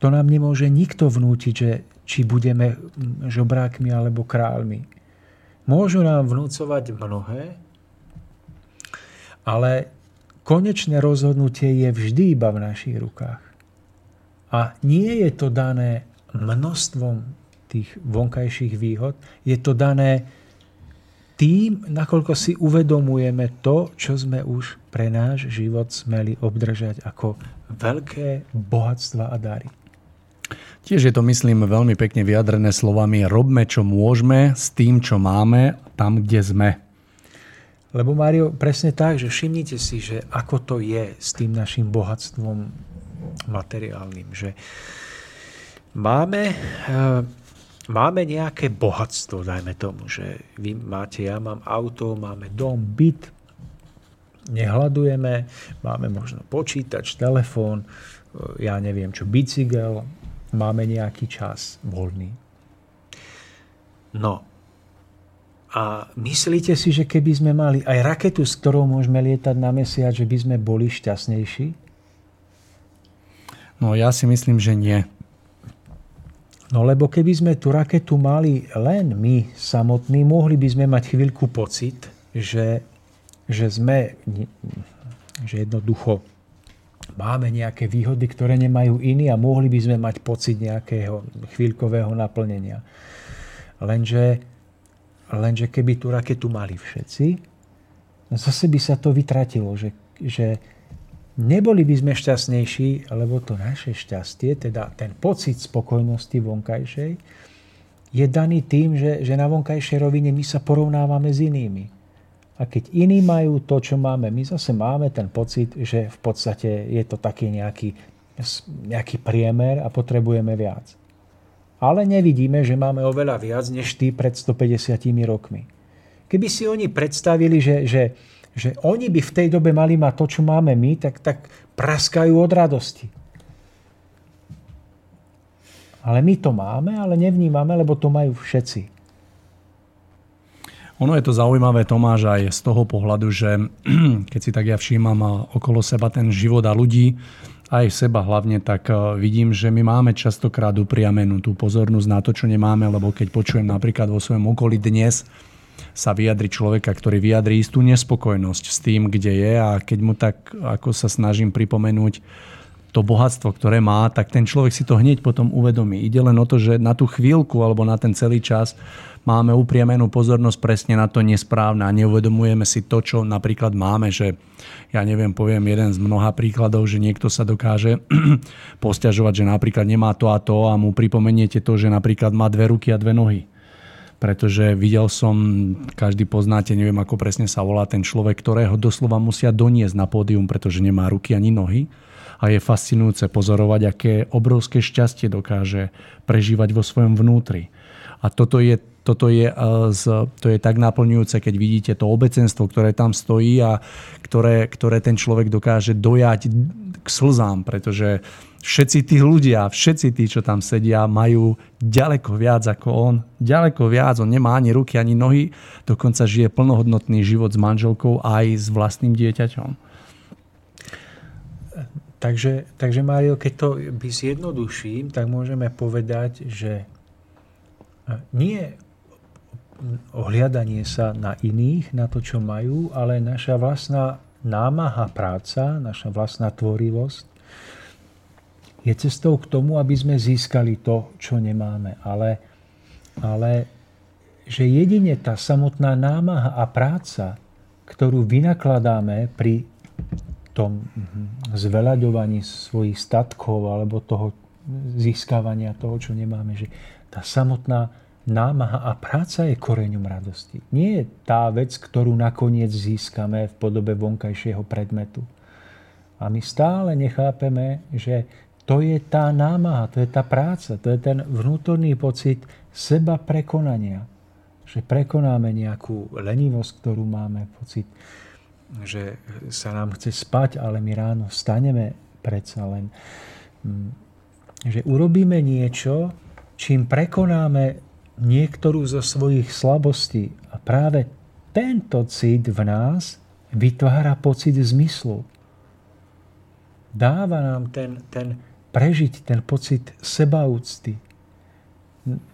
Speaker 3: To nám nemôže nikto vnútiť, že či budeme žobrákmi alebo kráľmi. Môžu nám vnúcovať mnohé, ale konečné rozhodnutie je vždy iba v našich rukách. A nie je to dané množstvom tých vonkajších výhod, je to dané tým, nakoľko si uvedomujeme to, čo sme už pre náš život smeli obdržať ako veľké bohatstva a dary.
Speaker 2: Tiež je to, myslím, veľmi pekne vyjadrené slovami robme, čo môžeme s tým, čo máme, tam, kde sme.
Speaker 3: Lebo Mário, presne tak, že všimnite si, že ako to je s tým našim bohatstvom materiálnym, že máme eh, máme nejaké bohatstvo, dajme tomu, že vy máte, ja mám auto, máme dom, byt, nehľadujeme, máme možno počítač, telefón, ja neviem čo, bicykel, máme nejaký čas voľný. No, a myslíte si, že keby sme mali aj raketu, s ktorou môžeme lietať na mesiac, že by sme boli šťastnejší?
Speaker 2: No ja si myslím, že nie.
Speaker 3: No lebo keby sme tú raketu mali len my samotní, mohli by sme mať chvíľku pocit, že, že sme, že jednoducho máme nejaké výhody, ktoré nemajú iní a mohli by sme mať pocit nejakého chvíľkového naplnenia. Lenže, lenže keby tú raketu mali všetci, zase by sa to vytratilo, že, že neboli by sme šťastnejší, lebo to naše šťastie, teda ten pocit spokojnosti vonkajšej, je daný tým, že, že na vonkajšej rovine my sa porovnávame s inými. A keď iní majú to, čo máme, my zase máme ten pocit, že v podstate je to taký nejaký, nejaký priemer a potrebujeme viac. Ale nevidíme, že máme oveľa viac než tí pred 150 rokmi. Keby si oni predstavili, že, že že oni by v tej dobe mali mať to, čo máme my, tak, tak praskajú od radosti. Ale my to máme, ale nevnímame, lebo to majú všetci.
Speaker 2: Ono je to zaujímavé, Tomáš, aj z toho pohľadu, že keď si tak ja všímam okolo seba ten život a ľudí, aj seba hlavne, tak eh, vidím, že my máme častokrát upriamenú tú pozornosť na to, čo nemáme, lebo keď počujem napríklad vo svojom okolí dnes, sa vyjadri človeka, ktorý vyjadri istú nespokojnosť s tým, kde je a keď mu tak, ako sa snažím pripomenúť, to bohatstvo, ktoré má, tak ten človek si to hneď potom uvedomí. Ide len o to, že na tú chvíľku alebo na ten celý čas máme upriamenú pozornosť presne na to nesprávne a neuvedomujeme si to, čo napríklad máme, že ja neviem, poviem jeden z mnoha príkladov, že niekto sa dokáže posťažovať, že napríklad nemá to a to a mu pripomeniete to, že napríklad má dve ruky a dve nohy pretože videl som, každý poznáte, neviem ako presne sa volá ten človek, ktorého doslova musia doniesť na pódium, pretože nemá ruky ani nohy. A je fascinujúce pozorovať, aké obrovské šťastie dokáže prežívať vo svojom vnútri. A toto je, toto je, to je tak naplňujúce, keď vidíte to obecenstvo, ktoré tam stojí a ktoré, ktoré ten človek dokáže dojať k slzám, pretože všetci tí ľudia, všetci tí, čo tam sedia, majú ďaleko viac ako on. Ďaleko viac. On nemá ani ruky, ani nohy. Dokonca žije plnohodnotný život s manželkou aj s vlastným dieťaťom.
Speaker 3: Takže, takže Mário, keď to by zjednoduším, tak môžeme povedať, že nie ohliadanie sa na iných, na to, čo majú, ale naša vlastná námaha práca, naša vlastná tvorivosť je cestou k tomu, aby sme získali to, čo nemáme. Ale, ale že jedine tá samotná námaha a práca, ktorú vynakladáme pri tom zveľaďovaní svojich statkov alebo toho získavania toho, čo nemáme, že tá samotná námaha a práca je koreňom radosti. Nie je tá vec, ktorú nakoniec získame v podobe vonkajšieho predmetu. A my stále nechápeme, že to je tá námaha, to je tá práca, to je ten vnútorný pocit seba prekonania. Že prekonáme nejakú lenivosť, ktorú máme, pocit, že sa nám chce spať, ale my ráno staneme predsa len. Mm, že urobíme niečo, čím prekonáme niektorú zo svojich slabostí. A práve tento cit v nás vytvára pocit zmyslu. Dáva nám ten, ten prežiť ten pocit sebaúcty.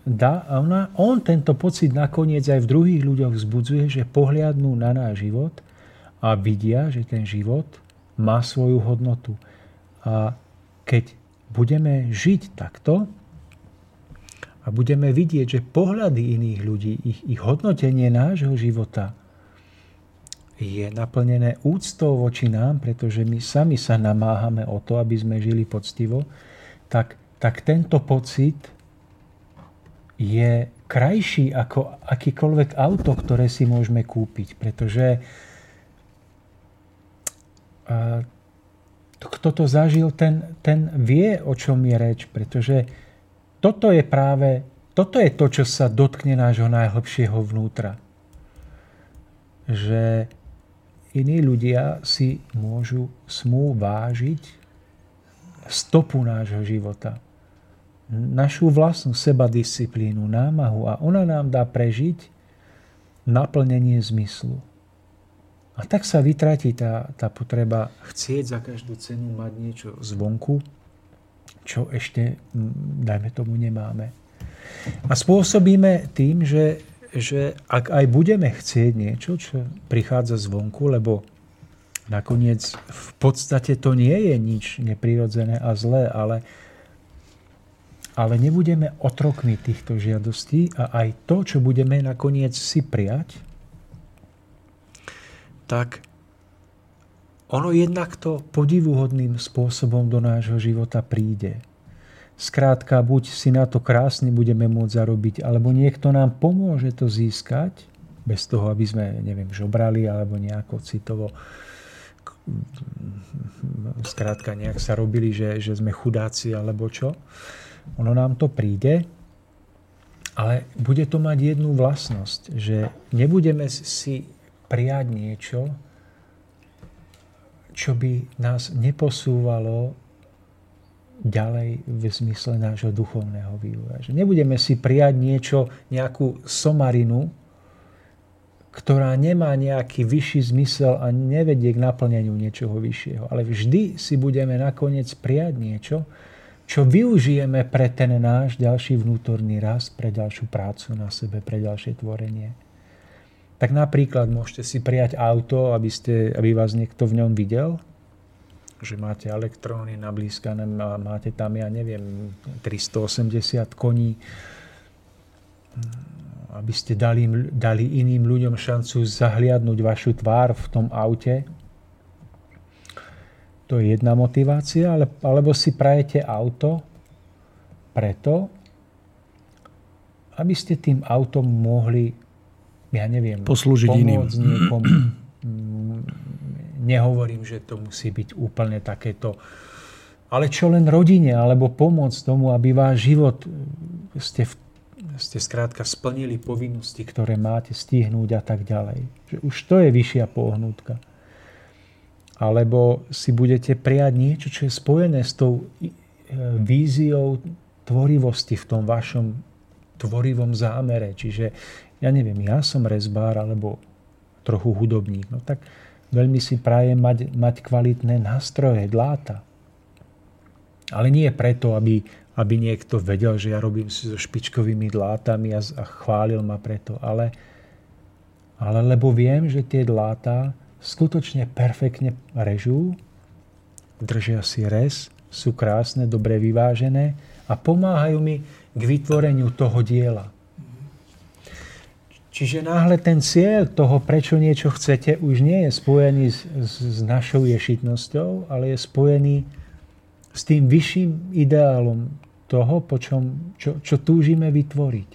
Speaker 3: Dá, a ona, on tento pocit nakoniec aj v druhých ľuďoch vzbudzuje, že pohliadnú na náš život a vidia, že ten život má svoju hodnotu. A keď budeme žiť takto a budeme vidieť, že pohľady iných ľudí, ich, ich hodnotenie nášho života je naplnené úctou voči nám, pretože my sami sa namáhame o to, aby sme žili poctivo, tak, tak tento pocit je krajší ako akýkoľvek auto, ktoré si môžeme kúpiť, pretože kto to zažil, ten, ten vie, o čom je reč, pretože toto je práve, toto je to, čo sa dotkne nášho najhlbšieho vnútra. Že iní ľudia si môžu, smú vážiť stopu nášho života. Našu vlastnú sebadisciplínu, námahu a ona nám dá prežiť naplnenie zmyslu. A tak sa vytratí tá, tá potreba chcieť za každú cenu mať niečo zvonku, čo ešte, dajme tomu, nemáme. A spôsobíme tým, že že ak aj budeme chcieť niečo, čo prichádza zvonku, lebo nakoniec v podstate to nie je nič neprirodzené a zlé, ale, ale nebudeme otrokmi týchto žiadostí a aj to, čo budeme nakoniec si prijať, tak ono jednak to podivuhodným spôsobom do nášho života príde. Skrátka, buď si na to krásne budeme môcť zarobiť, alebo niekto nám pomôže to získať, bez toho, aby sme, neviem, žobrali, alebo nejako citovo skrátka nejak sa robili, že, že sme chudáci, alebo čo. Ono nám to príde, ale bude to mať jednu vlastnosť, že nebudeme si prijať niečo, čo by nás neposúvalo ďalej v zmysle nášho duchovného vývoja. Že nebudeme si prijať niečo, nejakú somarinu, ktorá nemá nejaký vyšší zmysel a nevedie k naplneniu niečoho vyššieho. Ale vždy si budeme nakoniec prijať niečo, čo využijeme pre ten náš ďalší vnútorný rast, pre ďalšiu prácu na sebe, pre ďalšie tvorenie. Tak napríklad môžete si prijať auto, aby, ste, aby vás niekto v ňom videl, že máte elektróny nablískané, máte tam, ja neviem, 380 koní, aby ste dali, dali iným ľuďom šancu zahliadnúť vašu tvár v tom aute. To je jedna motivácia, ale, alebo si prajete auto preto, aby ste tým autom mohli, ja neviem,
Speaker 2: poslúžiť iným.
Speaker 3: niekomu, nehovorím, že to musí byť úplne takéto ale čo len rodine, alebo pomôcť tomu, aby váš život ste, ste skrátka splnili povinnosti, ktoré máte stihnúť a tak ďalej. Že už to je vyššia pohnutka. Alebo si budete prijať niečo, čo je spojené s tou e, víziou tvorivosti v tom vašom tvorivom zámere. Čiže ja neviem, ja som rezbár alebo trochu hudobník. No tak veľmi si prajem mať, mať kvalitné nástroje, dláta. Ale nie preto, aby aby niekto vedel, že ja robím si so špičkovými dlátami a, a chválil ma preto, ale, ale lebo viem, že tie dláta skutočne perfektne režú, držia si res, sú krásne, dobre vyvážené a pomáhajú mi k vytvoreniu toho diela. Čiže náhle ten cieľ toho, prečo niečo chcete, už nie je spojený s, s, s našou ješitnosťou, ale je spojený s tým vyšším ideálom toho, po čom, čo, čo túžime vytvoriť.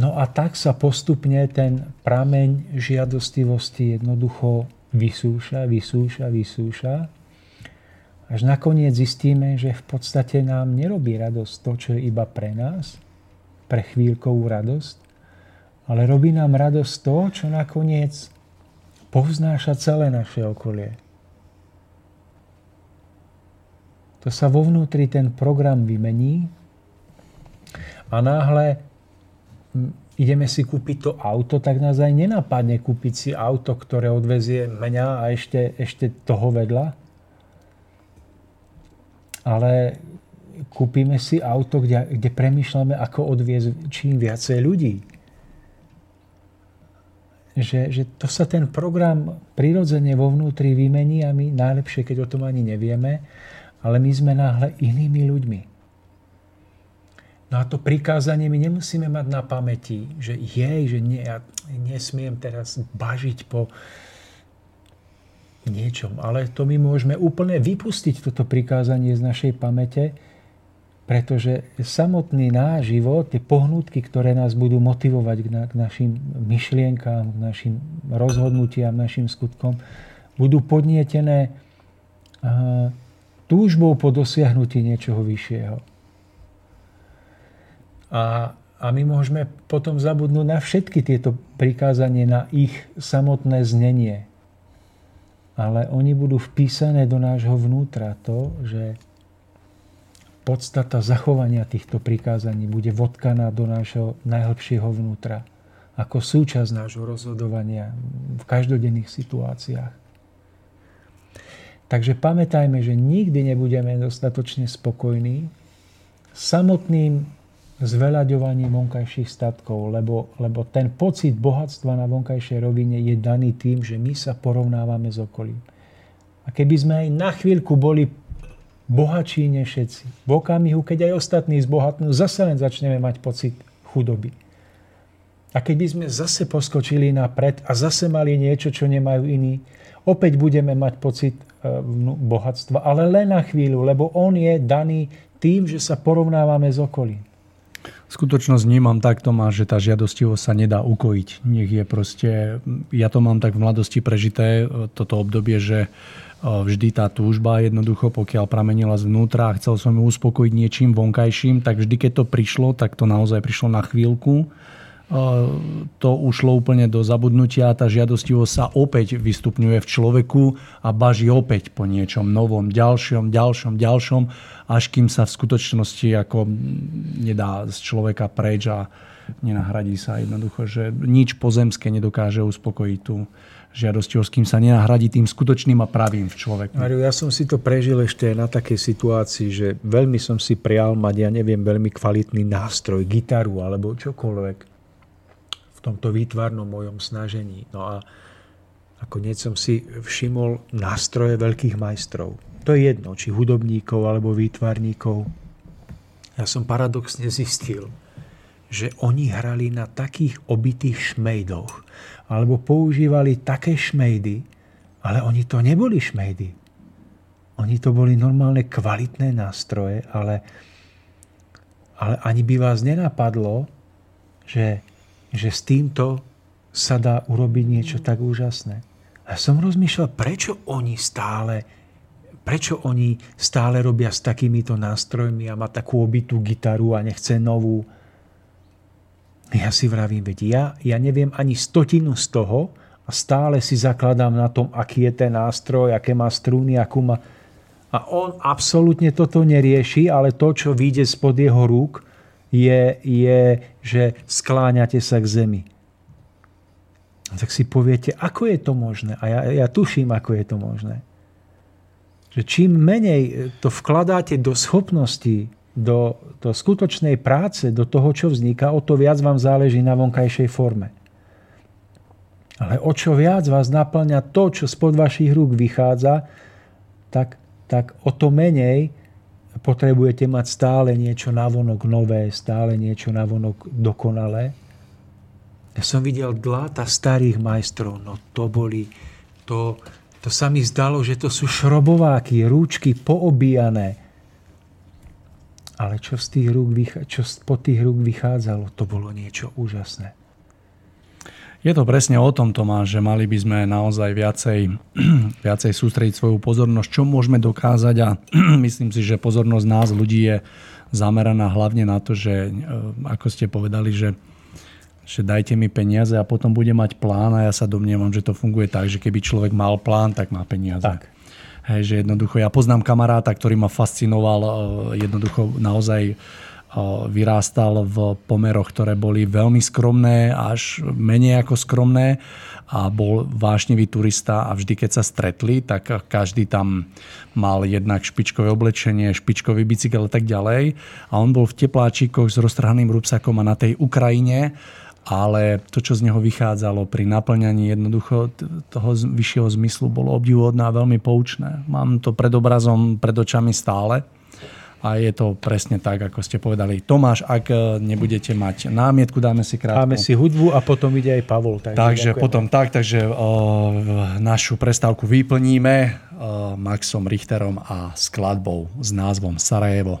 Speaker 3: No a tak sa postupne ten prameň žiadostivosti jednoducho vysúša, vysúša, vysúša. Až nakoniec zistíme, že v podstate nám nerobí radosť to, čo je iba pre nás, pre chvíľkovú radosť, ale robí nám radosť to, čo nakoniec povznáša celé naše okolie. to sa vo vnútri ten program vymení a náhle ideme si kúpiť to auto, tak nás aj nenapadne kúpiť si auto, ktoré odvezie mňa a ešte, ešte toho vedľa. Ale kúpime si auto, kde, kde premyšľame, ako odviezť čím viacej ľudí. Že, že to sa ten program prirodzene vo vnútri vymení a my najlepšie, keď o tom ani nevieme, ale my sme náhle inými ľuďmi. No a to prikázanie my nemusíme mať na pamäti, že jej, že nie, ja nesmiem teraz bažiť po niečom, ale to my môžeme úplne vypustiť toto prikázanie z našej pamäte, pretože samotný náš život, tie pohnutky, ktoré nás budú motivovať k, na, k našim myšlienkám, k našim rozhodnutiam, našim skutkom, budú podnietené uh, túžbou po dosiahnutí niečoho vyššieho. A, a my môžeme potom zabudnúť na všetky tieto prikázanie, na ich samotné znenie. Ale oni budú vpísané do nášho vnútra to, že podstata zachovania týchto prikázaní bude vodkaná do nášho najhlbšieho vnútra ako súčasť nášho rozhodovania v každodenných situáciách. Takže pamätajme, že nikdy nebudeme dostatočne spokojní samotným zveľaďovaním vonkajších statkov, lebo, lebo ten pocit bohatstva na vonkajšej rovine je daný tým, že my sa porovnávame s okolím. A keby sme aj na chvíľku boli bohatší než všetci, v okamihu, keď aj ostatní zbohatnú, zase len začneme mať pocit chudoby. A keby sme zase poskočili napred a zase mali niečo, čo nemajú iní, opäť budeme mať pocit e, bohatstva, ale len na chvíľu, lebo on je daný tým, že sa porovnávame s okolím.
Speaker 2: Skutočnosť vnímam tak, Tomáš, že tá žiadostivosť sa nedá ukojiť. Nech je proste, ja to mám tak v mladosti prežité, e, toto obdobie, že e, vždy tá túžba jednoducho, pokiaľ pramenila zvnútra a chcel som ju uspokojiť niečím vonkajším, tak vždy, keď to prišlo, tak to naozaj prišlo na chvíľku. To ušlo úplne do zabudnutia tá žiadostivosť sa opäť vystupňuje v človeku a baží opäť po niečom novom, ďalšom, ďalšom, ďalšom, až kým sa v skutočnosti ako nedá z človeka preč a nenahradí sa jednoducho, že nič pozemské nedokáže uspokojiť tú žiadostivosť, sa nenahradí tým skutočným a pravým v človeku.
Speaker 3: Mario, ja som si to prežil ešte na takej situácii, že veľmi som si prial mať, ja neviem, veľmi kvalitný nástroj, gitaru alebo čokoľvek v tomto výtvarnom mojom snažení. No a nakoniec som si všimol nástroje veľkých majstrov. To je jedno, či hudobníkov alebo výtvarníkov. Ja som paradoxne zistil, že oni hrali na takých obitých šmejdoch alebo používali také šmejdy, ale oni to neboli šmejdy. Oni to boli normálne kvalitné nástroje, ale, ale ani by vás nenapadlo, že že s týmto sa dá urobiť niečo tak úžasné. A som rozmýšľal, prečo oni stále prečo oni stále robia s takýmito nástrojmi a má takú obitú gitaru a nechce novú. Ja si vravím, veď ja, ja neviem ani stotinu z toho a stále si zakladám na tom, aký je ten nástroj, aké má strúny, akú má... A on absolútne toto nerieši, ale to, čo vyjde spod jeho rúk, je, je že skláňate sa k zemi. Tak si poviete, ako je to možné? A ja, ja tuším, ako je to možné. Že čím menej to vkladáte do schopností do, do skutočnej práce, do toho, čo vzniká, o to viac vám záleží na vonkajšej forme. Ale o čo viac vás naplňa to, čo spod vašich rúk vychádza, tak, tak o to menej potrebujete mať stále niečo navonok nové, stále niečo navonok dokonalé. Ja som videl dláta starých majstrov, no to boli, to, to sa mi zdalo, že to sú šrobováky, rúčky poobíjané, ale čo z tých rúk, čo po tých rúk vychádzalo, to bolo niečo úžasné.
Speaker 2: Je to presne o tom, Tomáš, že mali by sme naozaj viacej, viacej sústrediť svoju pozornosť, čo môžeme dokázať a myslím si, že pozornosť nás, ľudí je zameraná hlavne na to, že e, ako ste povedali, že, že dajte mi peniaze a potom bude mať plán a ja sa domnievam, že to funguje tak, že keby človek mal plán, tak má peniaze.
Speaker 3: Tak.
Speaker 2: Hej, že jednoducho, ja poznám kamaráta, ktorý ma fascinoval, e, jednoducho naozaj e, vyrástal v pomeroch, ktoré boli veľmi skromné, až menej ako skromné a bol vášnivý turista a vždy, keď sa stretli, tak každý tam mal jednak špičkové oblečenie, špičkový bicykel a tak ďalej. A on bol v tepláčikoch s roztrhaným rúbsakom a na tej Ukrajine ale to, čo z neho vychádzalo pri naplňaní jednoducho toho vyššieho zmyslu, bolo obdivuhodné a veľmi poučné. Mám to pred obrazom, pred očami stále a je to presne tak, ako ste povedali. Tomáš, ak e, nebudete mať námietku, dáme si krátko.
Speaker 3: Dáme si hudbu a potom ide aj Pavol.
Speaker 2: Takže, takže potom tak, takže o, našu prestávku vyplníme o, Maxom Richterom a skladbou s názvom Sarajevo.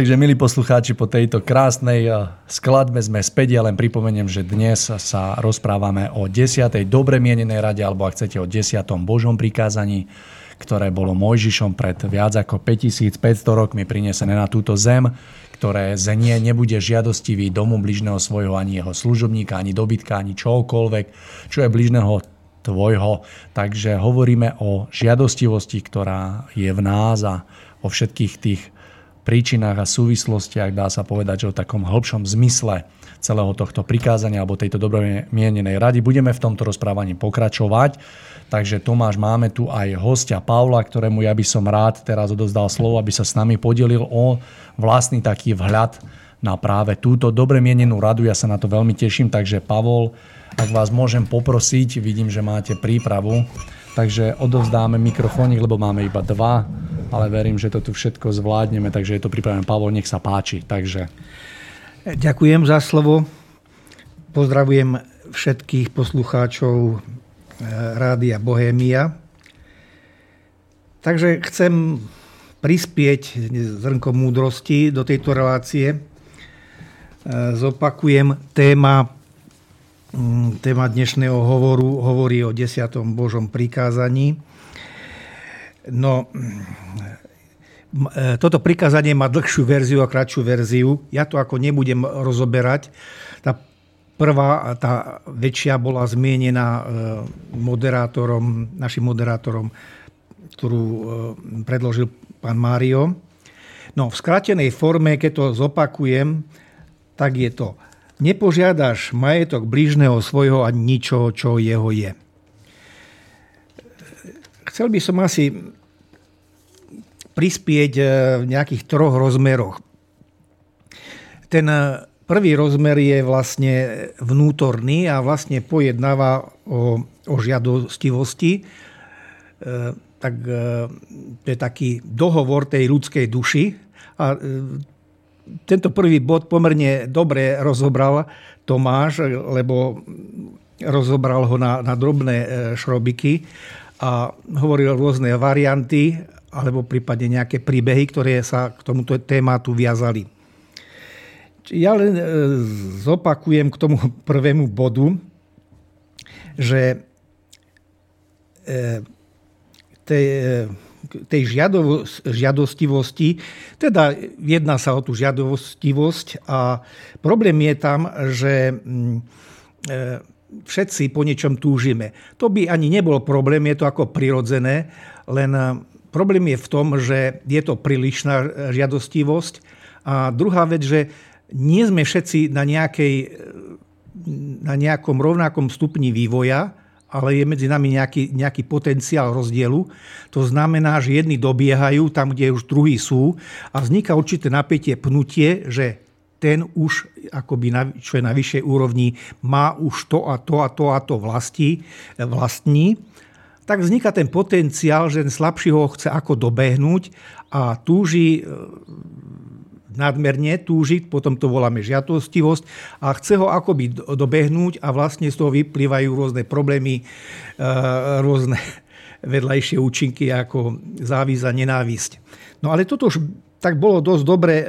Speaker 2: Takže milí poslucháči, po tejto krásnej eh, skladbe sme späť. Ja len pripomeniem, že dnes sa rozprávame o 10. dobre mienenej rade, alebo ak chcete o 10. Božom prikázaní, ktoré bolo Mojžišom pred viac ako 5500 rokmi prinesené na túto zem, ktoré zenie nebude žiadostivý domu bližného svojho ani jeho služobníka, ani dobytka, ani čokoľvek, čo je bližného tvojho. Takže hovoríme o žiadostivosti, ktorá je v nás a o všetkých tých príčinách a súvislostiach, dá sa povedať, že o takom hĺbšom zmysle celého tohto prikázania alebo tejto dobromienenej rady. Budeme v tomto rozprávaní pokračovať. Takže Tomáš, máme tu aj hostia Paula, ktorému ja by som rád teraz odozdal slovo, aby sa s nami podelil o vlastný taký vhľad na práve túto dobre mienenú radu. Ja sa na to veľmi teším, takže Pavol, ak vás môžem poprosiť, vidím, že máte prípravu, takže odovzdáme mikrofónik, lebo máme iba dva ale verím, že to tu všetko zvládneme, takže je to pripravené. Pavol, nech sa páči. Takže...
Speaker 4: Ďakujem za slovo. Pozdravujem všetkých poslucháčov eh, Rádia Bohémia. Takže chcem prispieť zrnkom múdrosti do tejto relácie. Eh, zopakujem téma, téma dnešného hovoru hovorí o desiatom Božom prikázaní. No, e, toto prikázanie má dlhšiu verziu a kratšiu verziu. Ja to ako nebudem rozoberať. Tá prvá, tá väčšia bola zmienená e, moderátorom, našim moderátorom, ktorú e, predložil pán Mário. No, v skratenej forme, keď to zopakujem, tak je to nepožiadaš majetok blížneho svojho ani ničoho, čo jeho je. Chcel by som asi prispieť e, v nejakých troch rozmeroch. Ten e, prvý rozmer je vlastne vnútorný a vlastne pojednáva o, o žiadostivosti. E, tak to je taký dohovor tej ľudskej duši. A tento prvý bod pomerne dobre rozobral Tomáš, lebo rozobral ho na, na drobné šrobiky a hovoril rôzne varianty alebo prípadne nejaké príbehy, ktoré sa k tomuto tématu viazali. Ja len e, zopakujem k tomu prvému bodu, že e, tej, e, tej žiadostivosti, teda jedná sa o tú žiadostivosť a problém je tam, že mm, všetci po niečom túžime. To by ani nebol problém, je to ako prirodzené, len eh, problém je v tom, že je to prílišná žiadostivosť. A druhá vec, že nie sme všetci na, nejakej, eh, na nejakom rovnakom stupni vývoja, ale je medzi nami nejaký, nejaký potenciál rozdielu. To znamená, že jedni dobiehajú tam, kde už druhí sú a vzniká určité napätie, pnutie, že ten už akoby na, čo je na vyššej úrovni, má už to a to a to a to vlastí, vlastní, tak vzniká ten potenciál, že ten slabší ho chce ako dobehnúť a túži nadmerne túži, potom to voláme žiadostivosť a chce ho akoby dobehnúť a vlastne z toho vyplývajú rôzne problémy, e, rôzne vedľajšie účinky ako závisť a nenávisť. No ale toto už tak bolo dosť dobre e,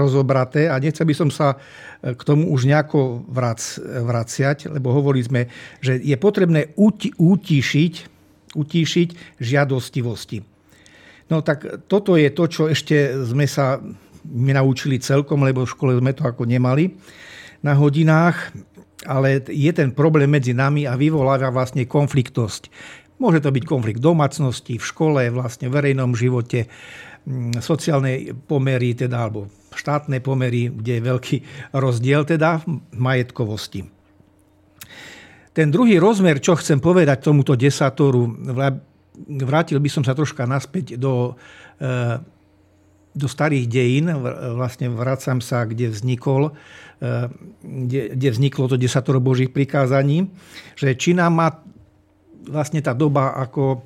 Speaker 4: rozobraté a nechcel by som sa e, k tomu už nejako vrac, vraciať, lebo hovorili sme, že je potrebné uti, utíšiť žiadostivosti. No tak toto je to, čo ešte sme sa nenaučili celkom, lebo v škole sme to ako nemali na hodinách, ale je ten problém medzi nami a vyvoláva vlastne konfliktosť. Môže to byť konflikt v domácnosti, v škole, vlastne v verejnom živote, Mm, sociálnej pomery, teda, alebo štátne pomery, kde je veľký rozdiel teda v majetkovosti. Ten druhý rozmer, čo chcem povedať tomuto desatoru, vrátil by som sa troška naspäť do, e, do starých dejín, vlastne vracam sa, kde vznikol, e, kde, kde vzniklo to desatoro Božích prikázaní, že nám má vlastne tá doba ako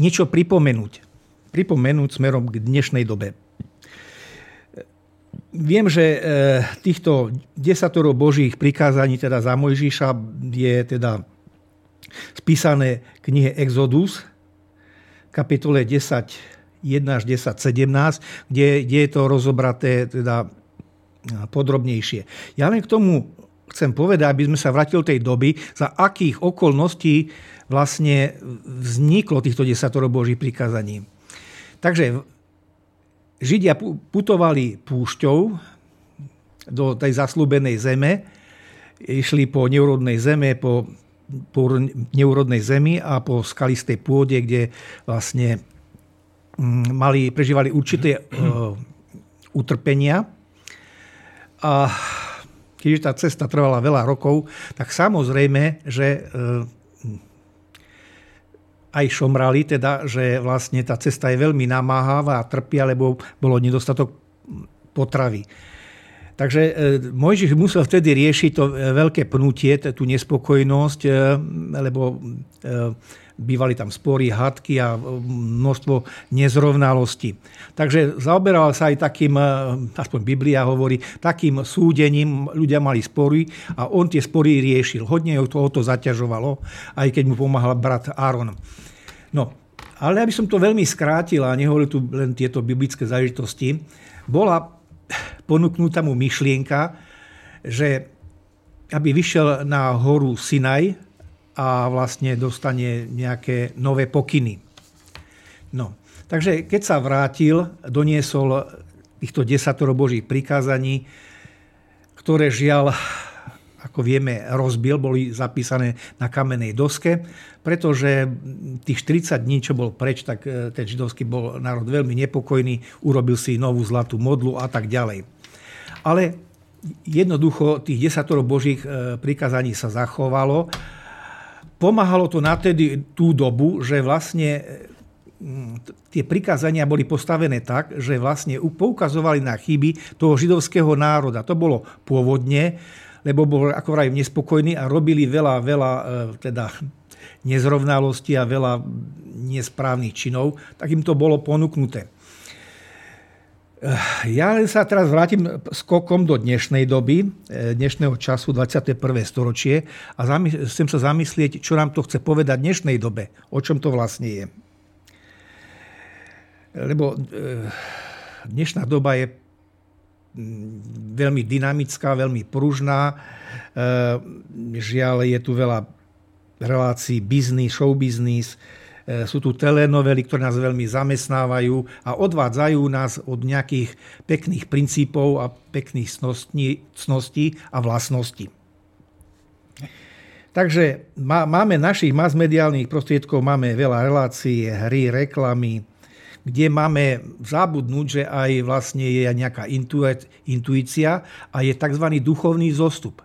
Speaker 4: niečo pripomenúť pripomenúť smerom k dnešnej dobe. Viem, že e, týchto desatorov božích prikázaní teda za Mojžiša je teda spísané knihe Exodus, kapitole 10, 1 až 10, 17, kde, kde je to rozobraté teda podrobnejšie. Ja len k tomu chcem povedať, aby sme sa vrátili tej doby, za akých okolností vlastne vzniklo týchto desatoro Božích prikázaní. Takže Židia putovali púšťou do tej zaslúbenej zeme, išli po neurodnej zeme, po, po neurodnej zemi a po skalistej pôde, kde vlastne mali, prežívali určité uh, utrpenia. A keďže tá cesta trvala veľa rokov, tak samozrejme, že uh, aj šomrali, teda, že vlastne tá cesta je veľmi namáhavá a trpia, lebo bolo nedostatok potravy. Takže e, Mojžiš musel vtedy riešiť to veľké pnutie, tú nespokojnosť, lebo bývali tam spory, hadky a množstvo nezrovnalostí. Takže zaoberal sa aj takým, aspoň Biblia hovorí, takým súdením, ľudia mali spory a on tie spory riešil. Hodne ho to, to zaťažovalo, aj keď mu pomáhal brat Áron. No, ale aby som to veľmi skrátil a nehovoril tu len tieto biblické záležitosti, bola ponúknutá mu myšlienka, že aby vyšiel na horu Sinaj a vlastne dostane nejaké nové pokyny. No, takže keď sa vrátil, doniesol týchto desatoro Božích prikázaní, ktoré žiaľ ako vieme, rozbil, boli zapísané na kamenej doske, pretože tých 40 dní, čo bol preč, tak e, ten židovský bol národ veľmi nepokojný, urobil si novú zlatú modlu a tak ďalej. Ale jednoducho tých desatorov božích e, prikázaní sa zachovalo. Pomáhalo to na tedy tú dobu, že vlastne tie prikázania boli postavené tak, že vlastne poukazovali na chyby toho židovského národa. To bolo pôvodne lebo bol ako vraj nespokojný a robili veľa, veľa e, teda nezrovnalostí a veľa nesprávnych činov, tak im to bolo ponúknuté. E, ja sa teraz vrátim skokom do dnešnej doby, e, dnešného času, 21. storočie a chcem sa zamyslieť, čo nám to chce povedať dnešnej dobe, o čom to vlastne je. Lebo dnešná doba je veľmi dynamická, veľmi pružná. Žiaľ, je tu veľa relácií biznis, show e, sú tu telenovely, ktoré nás veľmi zamestnávajú a odvádzajú nás od nejakých pekných princípov a pekných cností a vlastností. Takže máme našich masmediálnych prostriedkov, máme veľa relácií, hry, reklamy, kde máme zabudnúť, že aj vlastne je nejaká intuícia a je tzv. duchovný zostup.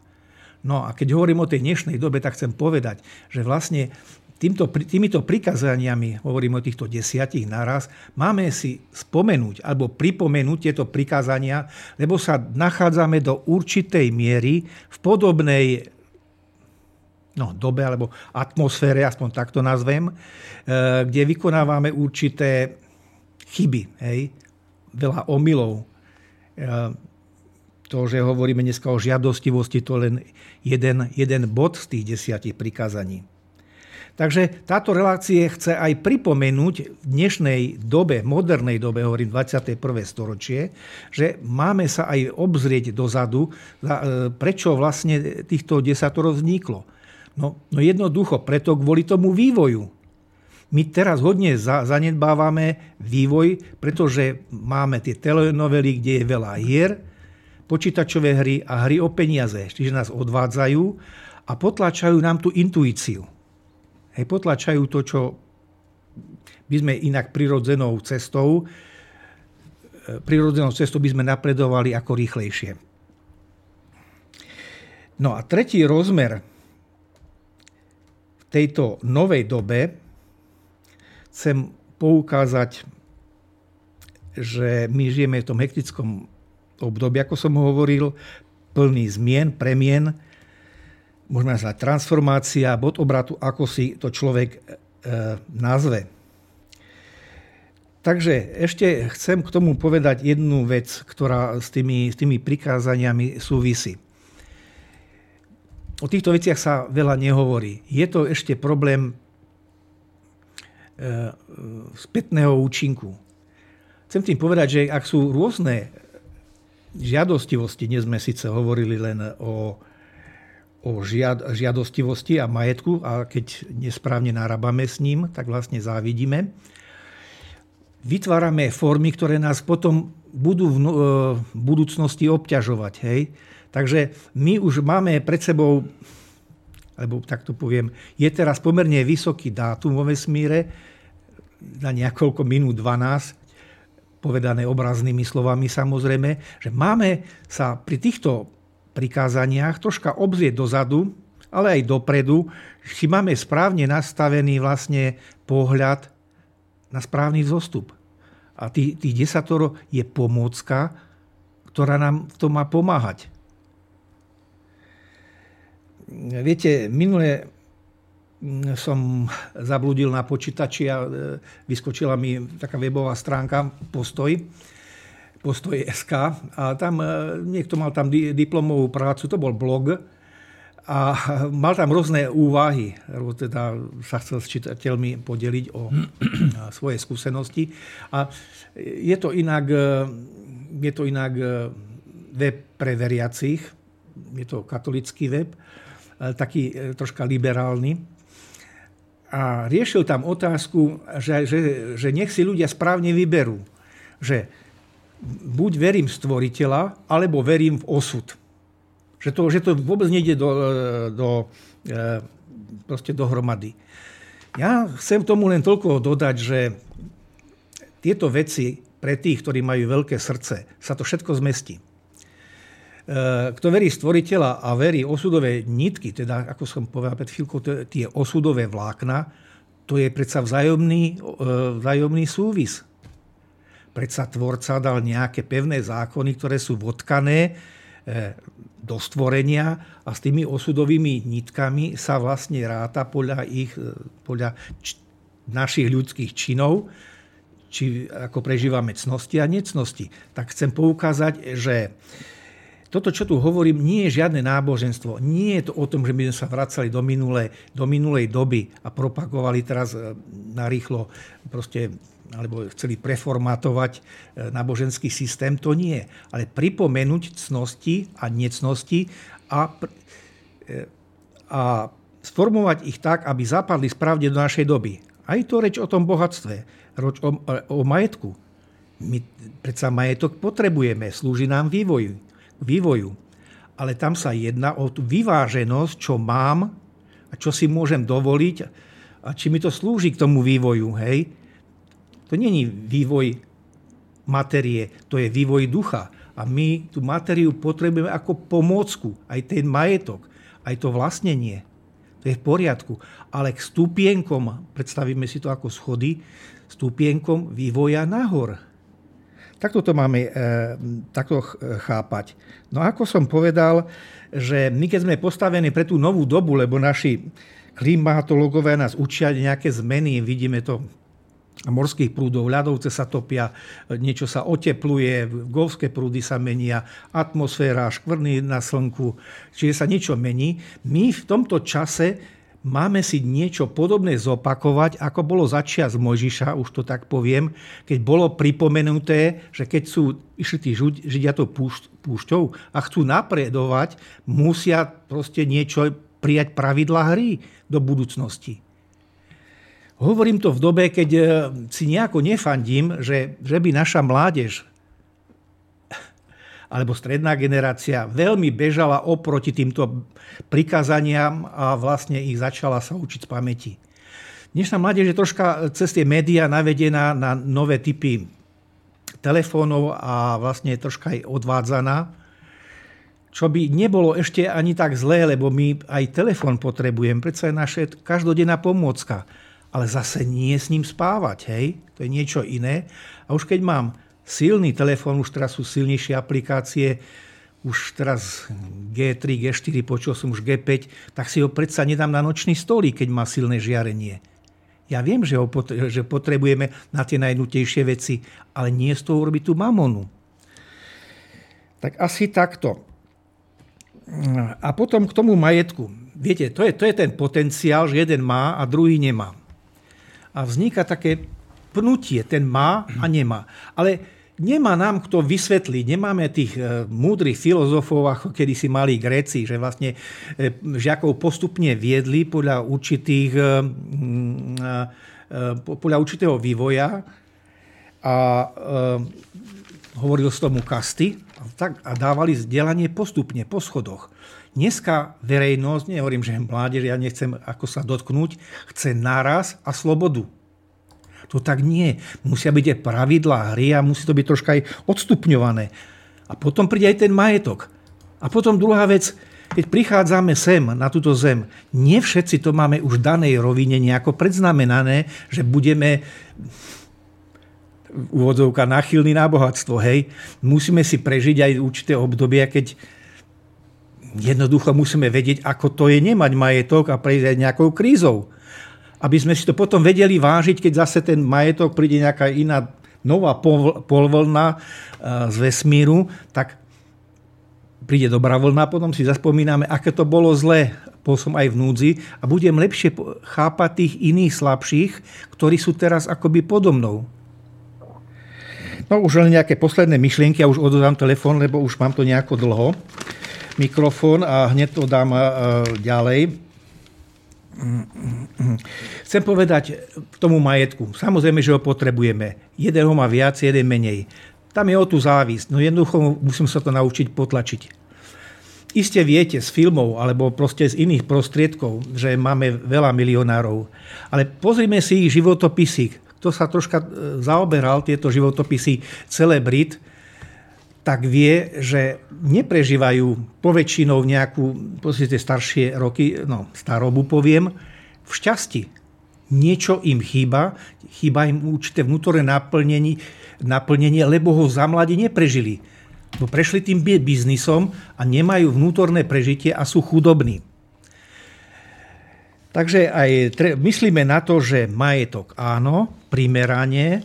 Speaker 4: No a keď hovorím o tej dnešnej dobe, tak chcem povedať, že vlastne týmto, týmito prikazaniami, hovorím o týchto desiatich naraz, máme si spomenúť alebo pripomenúť tieto prikázania, lebo sa nachádzame do určitej miery v podobnej no, dobe alebo atmosfére, aspoň takto nazvem, eh, kde vykonávame určité chyby, hej? veľa omylov. To, že hovoríme dneska o žiadostivosti, to len jeden, jeden bod z tých desiatich prikázaní. Takže táto relácie chce aj pripomenúť v dnešnej dobe, modernej dobe, hovorím 21. storočie, že máme sa aj obzrieť dozadu, e, prečo vlastne týchto desatorov vzniklo. No, no jednoducho, preto kvôli tomu vývoju. My teraz hodne zanedbávame vývoj, pretože máme tie telenovely, kde je veľa hier, počítačové hry a hry o peniaze. Čiže nás odvádzajú a potlačajú nám tú intuíciu. Hej, potlačajú to, čo by sme inak prirodzenou cestou, e, prirodzenou cestou by sme napredovali ako rýchlejšie. No a tretí rozmer v tejto novej dobe chcem poukázať, že my žijeme v tom hektickom období, ako som hovoril, plný zmien, premien, môžeme nazvať transformácia, bod obratu, ako si to človek e, nazve. Takže ešte chcem k tomu povedať jednu vec, ktorá s tými, s tými prikázaniami súvisí. O týchto veciach sa veľa nehovorí. Je to ešte problém E, spätného účinku. chcem tým povedať, že ak sú rôzne žiadostivosti, dnes sme síce hovorili len o, o žiad, žiadostivosti a majetku a keď nesprávne narábame s ním, tak vlastne závidíme. Vytvárame formy, ktoré nás potom budú v, e, v budúcnosti obťažovať. Hej? Takže my už máme pred sebou, alebo tak to poviem, je teraz pomerne vysoký dátum vo vesmíre, na niekoľko minút 12, povedané obraznými slovami samozrejme, že máme sa pri týchto prikázaniach troška obzrieť dozadu, ale aj dopredu, či máme správne nastavený vlastne pohľad na správny zostup. A tých, tých desatoro je pomôcka, ktorá nám v tom má pomáhať. Viete, minule som zabludil na počítači a e, vyskočila mi taká webová stránka Postoj, Postoj SK a tam e, niekto mal tam diplomovú prácu, to bol blog. A mal tam rôzne úvahy, teda sa chcel s čitateľmi podeliť o svoje skúsenosti. A je to inak, e, je to inak web pre veriacich, je to katolický web, taký troška liberálny. A riešil tam otázku, že, že, že nech si ľudia správne vyberú. Že buď verím stvoriteľa, alebo verím v osud. Že to, že to vôbec nejde do, do, e, proste dohromady. Ja chcem tomu len toľko dodať, že tieto veci pre tých, ktorí majú veľké srdce, sa to všetko zmestí. Eh, kto verí stvoriteľa a verí osudové nitky, teda ako som povedal pred chvíľkou, tie osudové vlákna, to je predsa vzájomný, vzájomný súvis. Predsa tvorca dal nejaké pevné zákony, ktoré sú vodkané eh, do stvorenia a s tými osudovými nitkami sa vlastne ráta podľa, ich, podľa č- našich ľudských činov, či ako prežívame cnosti a necnosti. Tak chcem poukázať, že toto, čo tu hovorím, nie je žiadne náboženstvo. Nie je to o tom, že by sme sa vracali do, minulé, do minulej doby a propagovali teraz e, narýchlo proste alebo chceli preformátovať e, náboženský systém, to nie. Ale pripomenúť cnosti a necnosti a, e, a sformovať ich tak, aby zapadli správne do našej doby. Aj to reč o tom bohatstve, reč o, o majetku. My predsa majetok potrebujeme, slúži nám vývoju vývoju. Ale tam sa jedná o tú vyváženosť, čo mám a čo si môžem dovoliť a či mi to slúži k tomu vývoju. Hej? To není vývoj materie, to je vývoj ducha. A my tú materiu potrebujeme ako pomôcku, aj ten majetok, aj to vlastnenie. To je v poriadku. Ale k stupienkom, predstavíme si to ako schody, stupienkom vývoja nahor. Takto to máme e, takto chápať. No ako som povedal, že my keď sme postavení pre tú novú dobu, lebo naši klimatológovia nás učia nejaké zmeny, vidíme to morských prúdov, ľadovce sa topia, niečo sa otepluje, golfské prúdy sa menia, atmosféra, škvrny na slnku, čiže sa niečo mení. My v tomto čase máme si niečo podobné zopakovať, ako bolo začias Mojžiša, už to tak poviem, keď bolo pripomenuté, že keď sú išli tí Židia to púšťou a chcú napredovať, musia proste niečo prijať pravidla hry do budúcnosti. Hovorím to v dobe, keď eh, si nejako nefandím, že, že by naša mládež alebo stredná generácia veľmi bežala oproti týmto prikázaniam a vlastne ich začala sa učiť z pamäti. Dnešná mládež je troška cez tie médiá navedená na nové typy telefónov a vlastne je troška aj odvádzaná, čo by nebolo ešte ani tak zlé, lebo my aj telefón potrebujeme, predsa je naše každodenná pomôcka, ale zase nie s ním spávať, hej, to je niečo iné. A už keď mám silný telefón, už teraz sú silnejšie aplikácie, už teraz G3, G4, počul som už G5, tak si ho predsa nedám na nočný stolík, keď má silné žiarenie. Ja viem, že ho že potrebujeme na tie najnutejšie veci, ale nie z toho urobiť tú mamonu. Tak asi takto. A potom k tomu majetku. Viete, to je, to je ten potenciál, že jeden má a druhý nemá. A vzniká také pnutie, ten má a nemá. Ale nemá nám kto vysvetliť, nemáme tých e, múdrych filozofov, ako kedy si mali Gréci, že vlastne e, žiakov postupne viedli podľa určitých e, podľa určitého vývoja a hovoril z tomu kasty tak, a dávali vzdelanie postupne po schodoch. Dneska verejnosť, nehovorím, že mládež, ja nechcem ako sa dotknúť, chce náraz a slobodu. To tak nie. Musia byť aj pravidlá hry a musí to byť troška aj odstupňované. A potom príde aj ten majetok. A potom druhá vec, keď prichádzame sem, na túto zem, nie všetci to máme už v danej rovine nejako predznamenané, že budeme úvodzovka náchylný na bohatstvo, hej. Musíme si prežiť aj určité obdobia, keď jednoducho musíme vedieť, ako to je nemať majetok a prejsť nejakou krízou. Aby sme si to potom vedeli vážiť, keď zase ten majetok príde nejaká iná nová polvlna eh, z vesmíru, tak príde dobrá vlna, potom si zaspomíname, aké to bolo zlé, bol som aj v núdzi a budem lepšie chápať tých iných slabších, ktorí sú teraz akoby podo mnou. No už len nejaké posledné myšlienky, ja už ododám telefón, lebo už mám to nejako dlho, mikrofón a hneď to dám eh, ďalej. Chcem povedať k tomu majetku. Samozrejme, že ho potrebujeme. Jeden ho má viac, jeden menej. Tam je o tú závisť. No jednoducho musím sa to naučiť potlačiť. Iste viete z filmov alebo proste z iných prostriedkov, že máme veľa milionárov. Ale pozrime si ich životopisy. Kto sa troška e, zaoberal tieto životopisy celebrit, tak vie, že neprežívajú poväčšinou nejakú, pozrite, staršie roky, no starobu poviem, v šťastí. Niečo im chýba, chýba im určité vnútorné naplnenie, naplnenie, lebo ho za mladí neprežili. Bo prešli tým biznisom a nemajú vnútorné prežitie a sú chudobní. Takže aj myslíme na to, že majetok áno, primerane,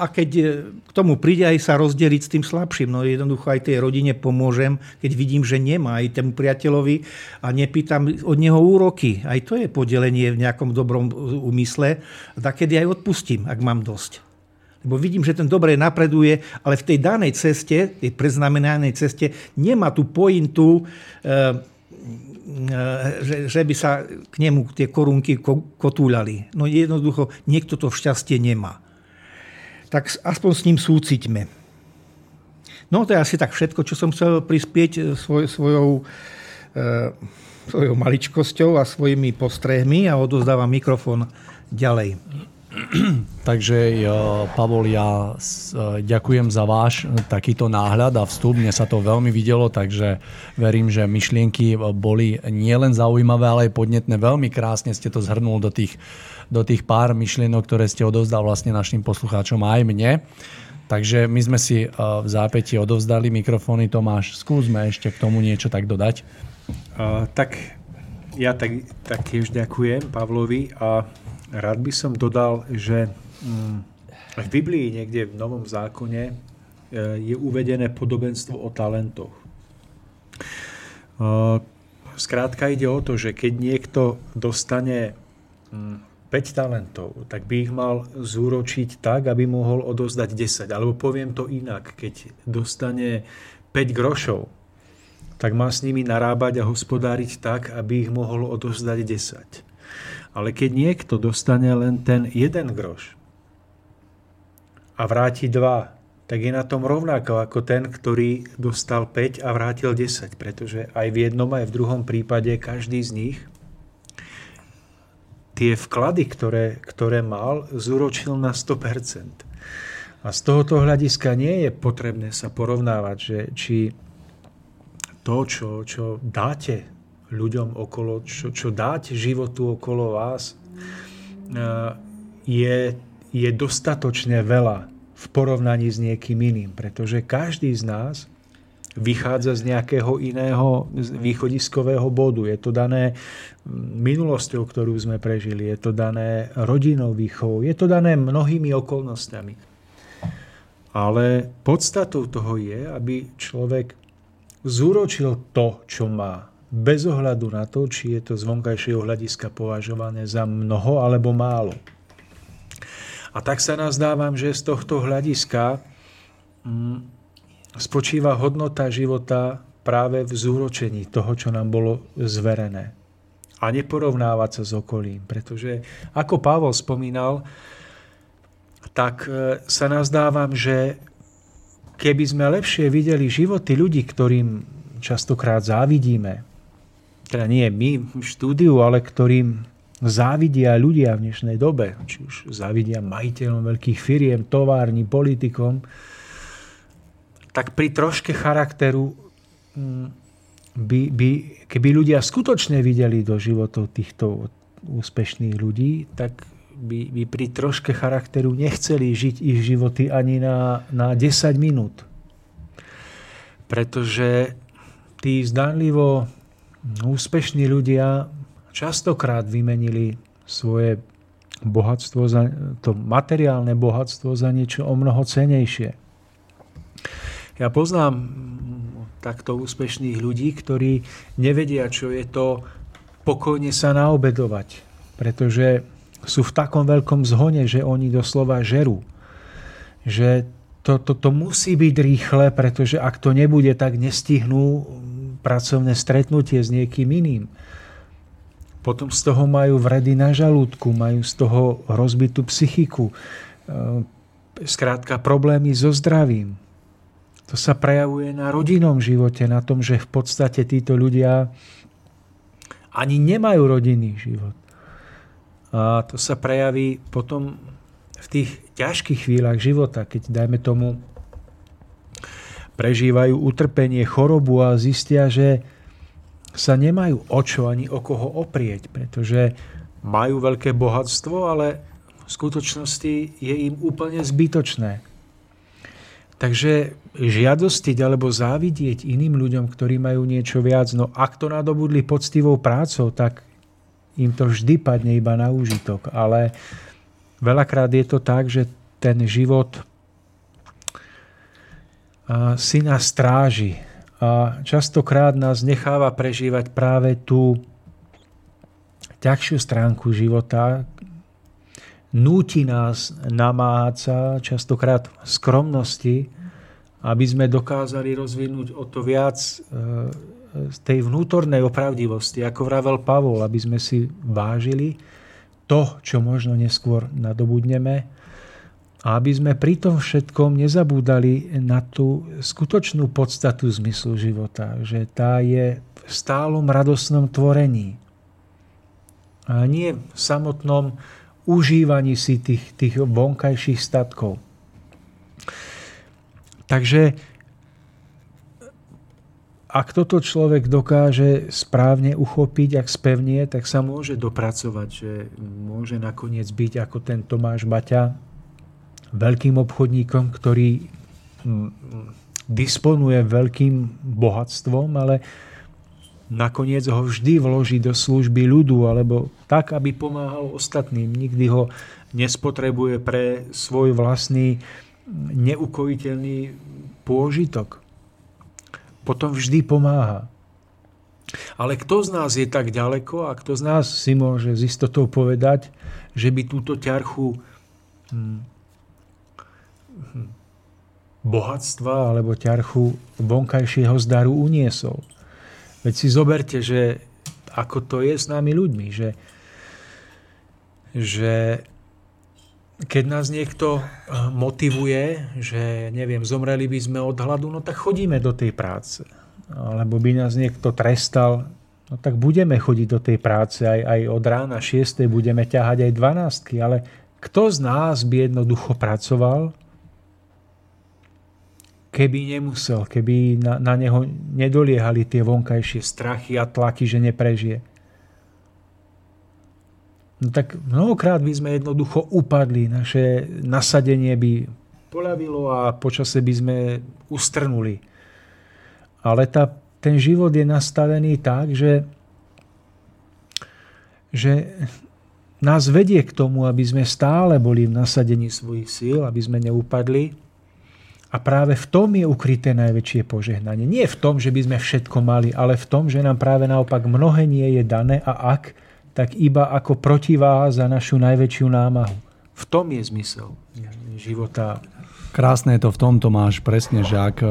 Speaker 4: a keď e, k tomu príde aj sa rozdeliť s tým slabším, no jednoducho aj tej rodine pomôžem, keď vidím, že nemá aj tomu priateľovi a nepýtam od neho úroky. Aj to je podelenie v nejakom dobrom úmysle. A kedy aj odpustím, ak mám dosť. Lebo vidím, že ten dobre napreduje, ale v tej danej ceste, tej preznamenanej ceste, nemá tú pointu, e, e, že, že by sa k nemu tie korunky kotúľali. No jednoducho, niekto to šťastie nemá tak aspoň s ním súciťme. No to je asi tak všetko, čo som chcel prispieť e, svoj, svojou, e, svojou maličkosťou a svojimi postrehmi a odozdávam mikrofón ďalej.
Speaker 2: Takže Pavol, ja e, ďakujem za váš takýto náhľad a vstup. Mne sa to veľmi videlo, takže verím, že myšlienky boli nielen zaujímavé, ale aj podnetné. Veľmi krásne ste to zhrnul do tých do tých pár myšlienok, ktoré ste odovzdal vlastne našim poslucháčom aj mne. Takže my sme si eh, v zápäti odovzdali mikrofóny. Tomáš, skúsme ešte k tomu niečo tak dodať.
Speaker 3: Uh, tak ja tak, tak tiež ďakujem Pavlovi a rád by som dodal, že um, v Biblii niekde v Novom zákone uh, je uvedené podobenstvo o talentoch. Skrátka ide o to, že keď niekto dostane um, 5 talentov, tak by ich mal zúročiť tak, aby mohol odozdať 10. Alebo poviem to inak, keď dostane 5 grošov, tak má s nimi narábať a hospodáriť tak, aby ich mohol odozdať 10. Ale keď niekto dostane len ten jeden groš a vráti 2, tak je na tom rovnako ako ten, ktorý dostal 5 a vrátil 10, pretože aj v jednom, aj v druhom prípade každý z nich tie vklady, ktoré, ktoré mal, zúročil na 100%. A z tohoto hľadiska nie je potrebné sa porovnávať, že či to, čo, čo dáte ľuďom okolo, čo, čo dáte životu okolo vás, eh, je, je dostatočne veľa v porovnaní s niekým iným, pretože každý z nás vychádza z nejakého iného východiskového bodu. Je to dané minulosťou, ktorú sme prežili, je to dané rodinou výchovou, je to dané mnohými okolnostiami. Ale podstatou toho je, aby človek zúročil to, čo má, bez ohľadu na to, či je to z vonkajšieho hľadiska považované za mnoho alebo málo. A tak sa nazdávam, že z tohto hľadiska mm, spočíva hodnota života práve v zúročení toho, čo nám bolo zverené. A neporovnávať sa s okolím, pretože ako Pavol spomínal, tak e, sa nazdávam, že keby sme lepšie videli životy ľudí, ktorým častokrát závidíme, teda nie my v štúdiu, ale ktorým závidia ľudia v dnešnej dobe, či už závidia majiteľom veľkých firiem, továrni, politikom, tak pri troške charakteru mm, by, by, keby ľudia skutočne videli do životov týchto úspešných ľudí, tak by, by pri troške charakteru nechceli žiť ich životy ani na, na 10 minút. Pretože tí zdanlivo úspešní ľudia častokrát vymenili svoje bohatstvo, za, to materiálne bohatstvo za niečo o mnoho cenejšie. Ja poznám takto úspešných ľudí, ktorí nevedia, čo je to pokojne sa naobedovať, pretože sú v takom veľkom zhone, že oni doslova žerú. Že to, to, to musí byť rýchle, pretože ak to nebude, tak nestihnú pracovné stretnutie s niekým iným. Potom z toho majú vredy na žalúdku, majú z toho rozbitú psychiku, skrátka problémy so zdravím. To sa prejavuje na rodinnom živote, na tom, že v podstate títo ľudia ani nemajú rodinný život. A to sa prejaví potom v tých ťažkých chvíľach života, keď dajme tomu prežívajú utrpenie, chorobu a zistia, že sa nemajú o čo ani o koho oprieť, pretože majú veľké bohatstvo, ale v skutočnosti je im úplne zbytočné. Takže žiadostiť alebo závidieť iným ľuďom, ktorí majú niečo viac, no ak to nadobudli poctivou prácou, tak im to vždy padne iba na úžitok. Ale veľakrát je to tak, že ten život si na stráži a častokrát nás necháva prežívať práve tú ťažšiu stránku života, núti nás namáhať sa častokrát skromnosti, aby sme dokázali rozvinúť o to viac e, z tej vnútornej opravdivosti, ako vravel Pavol, aby sme si vážili to, čo možno neskôr nadobudneme. A aby sme pri tom všetkom nezabúdali na tú skutočnú podstatu zmyslu života, že tá je v stálom radosnom tvorení. A nie v samotnom užívaní si tých, tých vonkajších statkov. Takže ak toto človek dokáže správne uchopiť, ak spevnie, tak sa môže dopracovať, že môže nakoniec byť ako ten Tomáš Baťa, veľkým obchodníkom, ktorý disponuje veľkým bohatstvom, ale nakoniec ho vždy vloží do služby ľudu, alebo tak, aby pomáhal ostatným. Nikdy ho nespotrebuje pre svoj vlastný neukojiteľný pôžitok. Potom vždy pomáha. Ale kto z nás je tak ďaleko a kto z nás si môže s istotou povedať, že by túto ťarchu hm, hm, bohatstva alebo ťarchu vonkajšieho zdaru uniesol. Veď si zoberte, že ako to je s nami ľuďmi, že, že keď nás niekto eh, motivuje, že neviem, zomreli by sme od hladu, no tak chodíme do tej práce. Alebo by nás niekto trestal, no tak budeme chodiť do tej práce aj, aj od rána 6. budeme ťahať aj 12. Ale kto z nás by jednoducho pracoval, keby nemusel, keby na, na neho nedoliehali tie vonkajšie strachy a tlaky, že neprežije no tak mnohokrát by sme jednoducho upadli, naše nasadenie by poľavilo a počase by sme ustrnuli. Ale tá, ten život je nastavený tak, že, že nás vedie k tomu, aby sme stále boli v nasadení svojich síl, aby sme neupadli. A práve v tom je ukryté najväčšie požehnanie. Nie v tom, že by sme všetko mali, ale v tom, že nám práve naopak mnohé nie je dané a ak, tak iba ako protiváha za našu najväčšiu námahu. V V tom je zmysel života.
Speaker 2: Krásne je to v tom, Tomáš, presne, že ak e,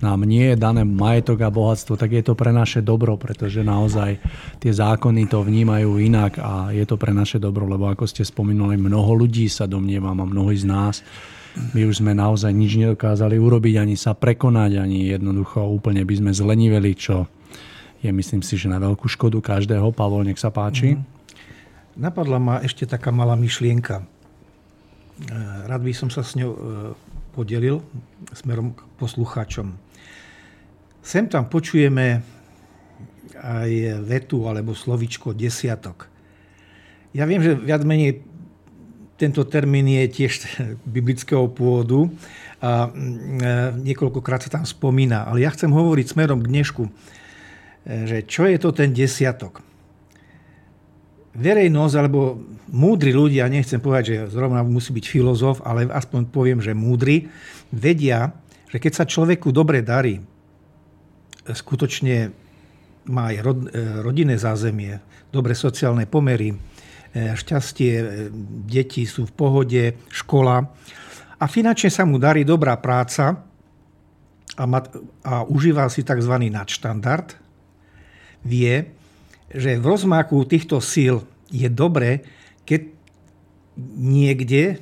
Speaker 2: nám nie je dané majetok a bohatstvo, tak je to pre naše dobro, pretože naozaj tie zákony to vnímajú inak a je to pre naše dobro, lebo ako ste spomínali, mnoho ľudí sa domnievam a mnohí z nás, my už sme naozaj nič nedokázali urobiť, ani sa prekonať, ani jednoducho úplne by sme zleniveli, čo je myslím si, že na veľkú škodu každého. Pavol, nech sa páči. Mm.
Speaker 4: Napadla ma ešte taká malá myšlienka. E, rád by som sa s ňou e, podelil smerom k poslucháčom. Sem tam počujeme aj vetu alebo slovičko desiatok. Ja viem, že viac menej tento termín je tiež biblického pôvodu a mm, e, niekoľkokrát sa tam spomína. Ale ja chcem hovoriť smerom k dnešku, e, že čo je to ten desiatok. Verejnosť alebo múdri ľudia, nechcem povedať, že zrovna musí byť filozof, ale aspoň poviem, že múdri, vedia, že keď sa človeku dobre darí, skutočne má aj e, rodinné zázemie, dobre sociálne pomery, šťastie, e, deti sú v pohode, škola a finančne sa mu darí dobrá práca a, mat, a užíva si tzv. nadštandard, vie, že v rozmáku týchto síl je dobre, keď niekde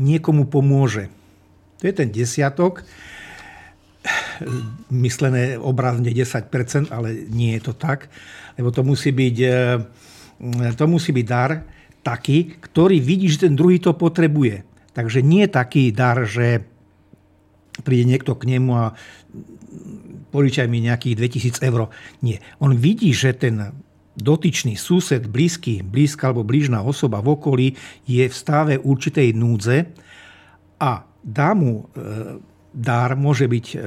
Speaker 4: niekomu pomôže. To je ten desiatok, myslené obrazne 10%, ale nie je to tak, lebo to musí byť, e, to musí byť dar taký, ktorý vidí, že ten druhý to potrebuje. Takže nie taký dar, že príde niekto k nemu a požičaj mi nejakých 2000 eur. Nie. On vidí, že ten dotyčný sused, blízky, blízka alebo blížna osoba v okolí je v stave určitej núdze a dá mu e, dar, môže byť e,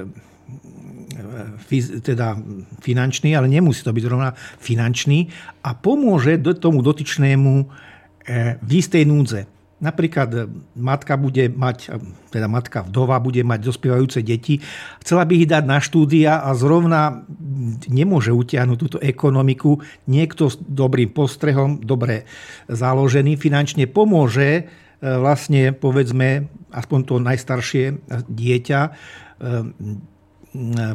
Speaker 4: teda finančný, ale nemusí to byť rovná finančný a pomôže tomu dotyčnému e, v istej núdze. Napríklad matka bude mať, teda matka vdova bude mať dospievajúce deti, chcela by ich dať na štúdia a zrovna nemôže utiahnuť túto ekonomiku. Niekto s dobrým postrehom, dobre založený finančne pomôže e, vlastne povedzme aspoň to najstaršie dieťa e,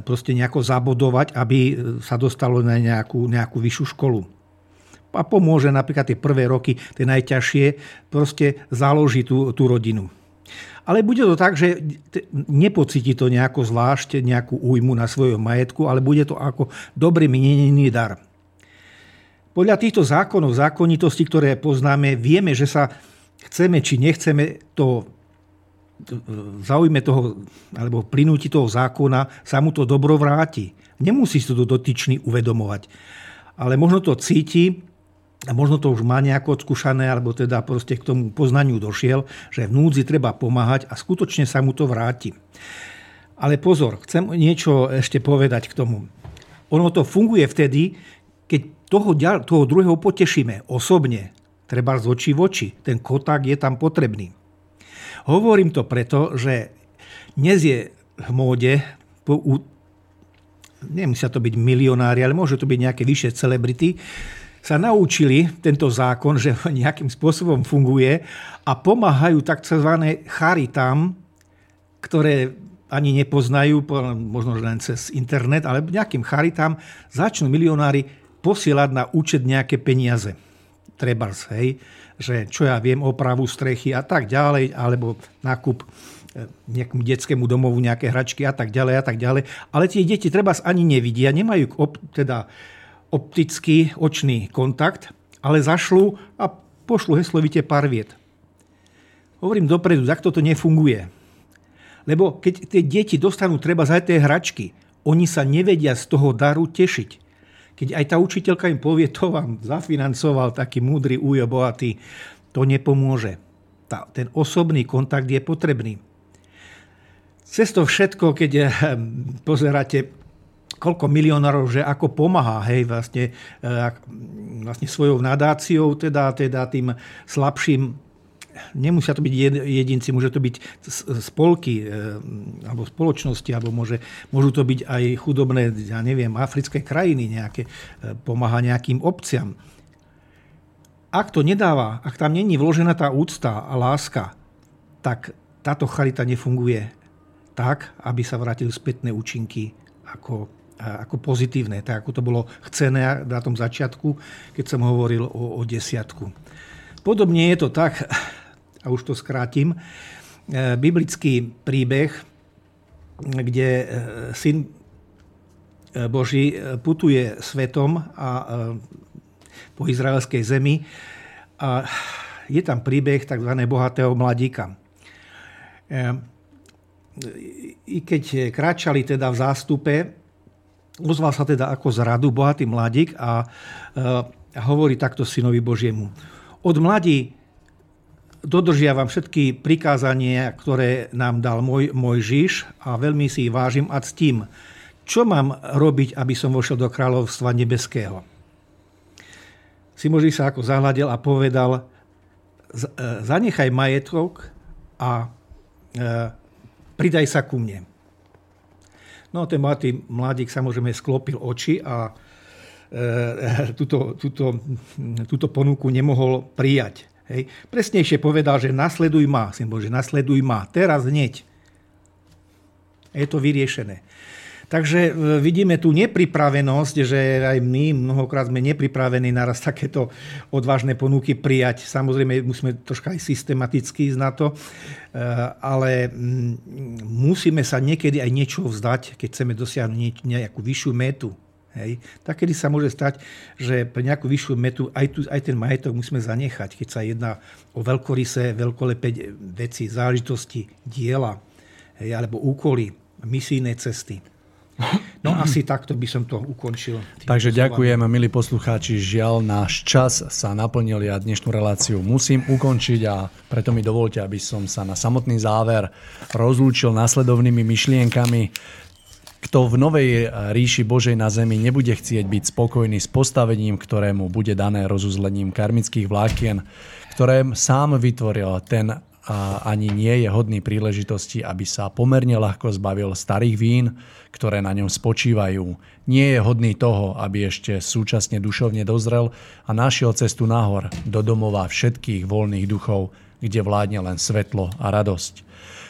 Speaker 4: proste nejako zabodovať, aby sa dostalo na nejakú, nejakú vyššiu školu a pomôže napríklad tie prvé roky, tie najťažšie, proste založí tú, tú rodinu. Ale bude to tak, že nepocíti to nejako zvlášť, nejakú újmu na svojom majetku, ale bude to ako dobrý minený dar. Podľa týchto zákonov, zákonitosti, ktoré poznáme, vieme, že sa chceme či nechceme to zaujme toho, alebo plynúti toho zákona, sa mu to dobro vráti. Nemusí si to dotyčný uvedomovať. Ale možno to cíti a možno to už má nejako odskúšané, alebo teda proste k tomu poznaniu došiel, že v núdzi treba pomáhať a skutočne sa mu to vráti. Ale pozor, chcem niečo ešte povedať k tomu. Ono to funguje vtedy, keď toho, toho druhého potešíme osobne, treba z očí v oči. Ten koták je tam potrebný. Hovorím to preto, že dnes je v móde, nemusia to byť milionári, ale môže to byť nejaké vyššie celebrity, sa naučili tento zákon, že nejakým spôsobom funguje a pomáhajú tzv. charitám, ktoré ani nepoznajú, možno len cez internet, ale nejakým charitám začnú milionári posielať na účet nejaké peniaze. Trebars, hej, že čo ja viem, opravu strechy a tak ďalej, alebo nákup e, nejakému detskému domovu nejaké hračky a tak ďalej a tak ďalej. Ale tie deti treba ani nevidia, nemajú teda optický očný kontakt, ale zašlu a pošlu heslovite pár viet. Hovorím dopredu, takto to nefunguje. Lebo keď tie deti dostanú treba za tie hračky, oni sa nevedia z toho daru tešiť. Keď aj tá učiteľka im povie, to vám zafinancoval taký múdry újo bohatý, to nepomôže. Tá, ten osobný kontakt je potrebný. Cez to všetko, keď eh, pozeráte koľko milionárov, že ako pomáha, hej, vlastne, e, vlastne svojou nadáciou, teda, teda tým slabším nemusia to byť jedinci, môže to byť spolky e, alebo spoločnosti, alebo môže, môžu to byť aj chudobné, ja neviem, africké krajiny nejaké, e, pomáha nejakým obciam. ak to nedáva, ak tam není vložená tá úcta a láska, tak táto charita nefunguje tak, aby sa vrátili spätné účinky ako, ako pozitívne, tak ako to bolo chcené na tom začiatku, keď som hovoril o, o desiatku. Podobne je to tak, a už to skrátim, e, biblický príbeh, kde e, syn e, Boží putuje svetom a po izraelskej zemi a je tam príbeh tzv. bohatého mladíka i keď kráčali teda v zástupe, ozval sa teda ako z radu bohatý mladík a hovorí takto synovi Božiemu. Od mladí dodržiavam všetky prikázania, ktoré nám dal môj, môj Žiž a veľmi si ich vážim a ctím. Čo mám robiť, aby som vošiel do kráľovstva nebeského? Simoži sa ako zahľadil a povedal, e, zanechaj majetok a e, pridaj sa ku mne. No ten mladý mladík samozrejme sklopil oči a e, túto, túto, túto ponuku nemohol prijať. Hej. Presnejšie povedal, že nasleduj ma, symbol, že nasleduj ma, teraz hneď. Je to vyriešené. Takže e, vidíme tú nepripravenosť, že aj my mnohokrát sme nepripravení naraz takéto odvážne ponuky prijať. Samozrejme, musíme troška aj systematicky ísť na to, e, ale mm, musíme sa niekedy aj niečo vzdať, keď chceme dosiahnuť nejakú vyššiu metu. Hej. Tak kedy sa môže stať, že pre nejakú vyššiu metu aj, tu, aj ten majetok musíme zanechať, keď sa jedná o veľkorysé, veľkolepé veci, záležitosti, diela hej, alebo úkoly, misijné cesty. No asi takto by som to ukončil.
Speaker 2: Takže ďakujem, milí poslucháči. Žiaľ, náš čas sa naplnil a dnešnú reláciu musím ukončiť a preto mi dovolte, aby som sa na samotný záver rozlúčil následovnými myšlienkami. Kto v novej ríši Božej na zemi nebude chcieť byť spokojný s postavením, ktorému bude dané rozuzlením karmických vlákien, ktoré sám vytvoril, ten a ani nie je hodný príležitosti, aby sa pomerne ľahko zbavil starých vín, ktoré na ňom spočívajú. Nie je hodný toho, aby ešte súčasne dušovne dozrel a našiel cestu nahor do domova všetkých voľných duchov, kde vládne len svetlo a radosť.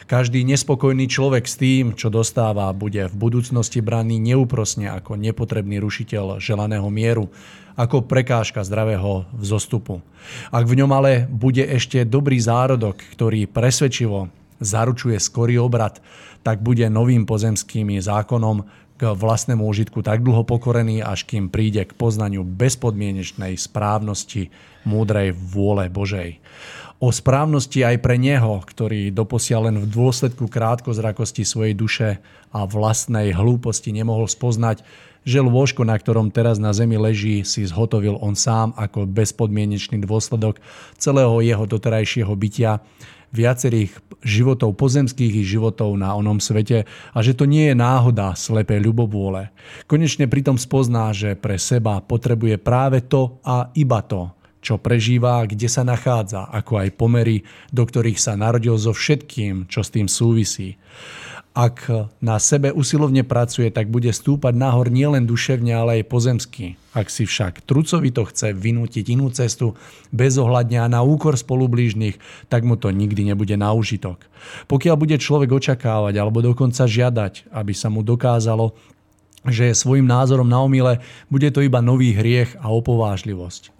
Speaker 2: Každý nespokojný človek s tým, čo dostáva, bude v budúcnosti braný neúprosne ako nepotrebný rušiteľ želaného mieru, ako prekážka zdravého vzostupu. Ak v ňom ale bude ešte dobrý zárodok, ktorý presvedčivo zaručuje skorý obrad, tak bude novým pozemským zákonom k vlastnému užitku tak dlho pokorený, až kým príde k poznaniu bezpodmienečnej správnosti múdrej vôle Božej. O správnosti aj pre neho, ktorý doposiaľ len v dôsledku krátkozrakosti svojej duše a vlastnej hlúposti nemohol spoznať, že lôžko, na ktorom teraz na zemi leží, si zhotovil on sám ako bezpodmienečný dôsledok celého jeho doterajšieho bytia, viacerých životov pozemských i životov na onom svete a že to nie je náhoda slepé ľubovôle. Konečne pritom spozná, že pre seba potrebuje práve to a iba to, čo prežíva, kde sa nachádza, ako aj pomery, do ktorých sa narodil so všetkým, čo s tým súvisí. Ak na sebe usilovne pracuje, tak bude stúpať nahor nielen duševne, ale aj pozemsky. Ak si však trucovito chce vynútiť inú cestu bez ohľadňa na úkor spolublížnych, tak mu to nikdy nebude na užitok. Pokiaľ bude človek očakávať alebo dokonca žiadať, aby sa mu dokázalo, že svojim názorom na omyle bude to iba nový hriech a opovážlivosť.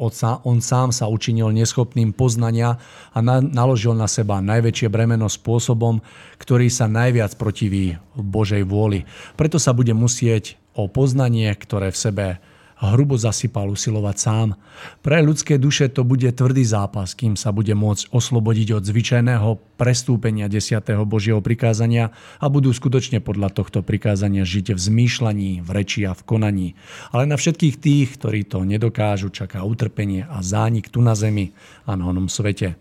Speaker 2: On sám sa učinil neschopným poznania a naložil na seba najväčšie bremeno spôsobom, ktorý sa najviac protiví Božej vôli. Preto sa bude musieť o poznanie, ktoré v sebe hrubo zasypal usilovať sám. Pre ľudské duše to bude tvrdý zápas, kým sa bude môcť oslobodiť od zvyčajného prestúpenia 10. Božieho prikázania a budú skutočne podľa tohto prikázania žiť v zmýšľaní, v reči a v konaní. Ale na všetkých tých, ktorí to nedokážu, čaká utrpenie a zánik tu na zemi a na onom svete.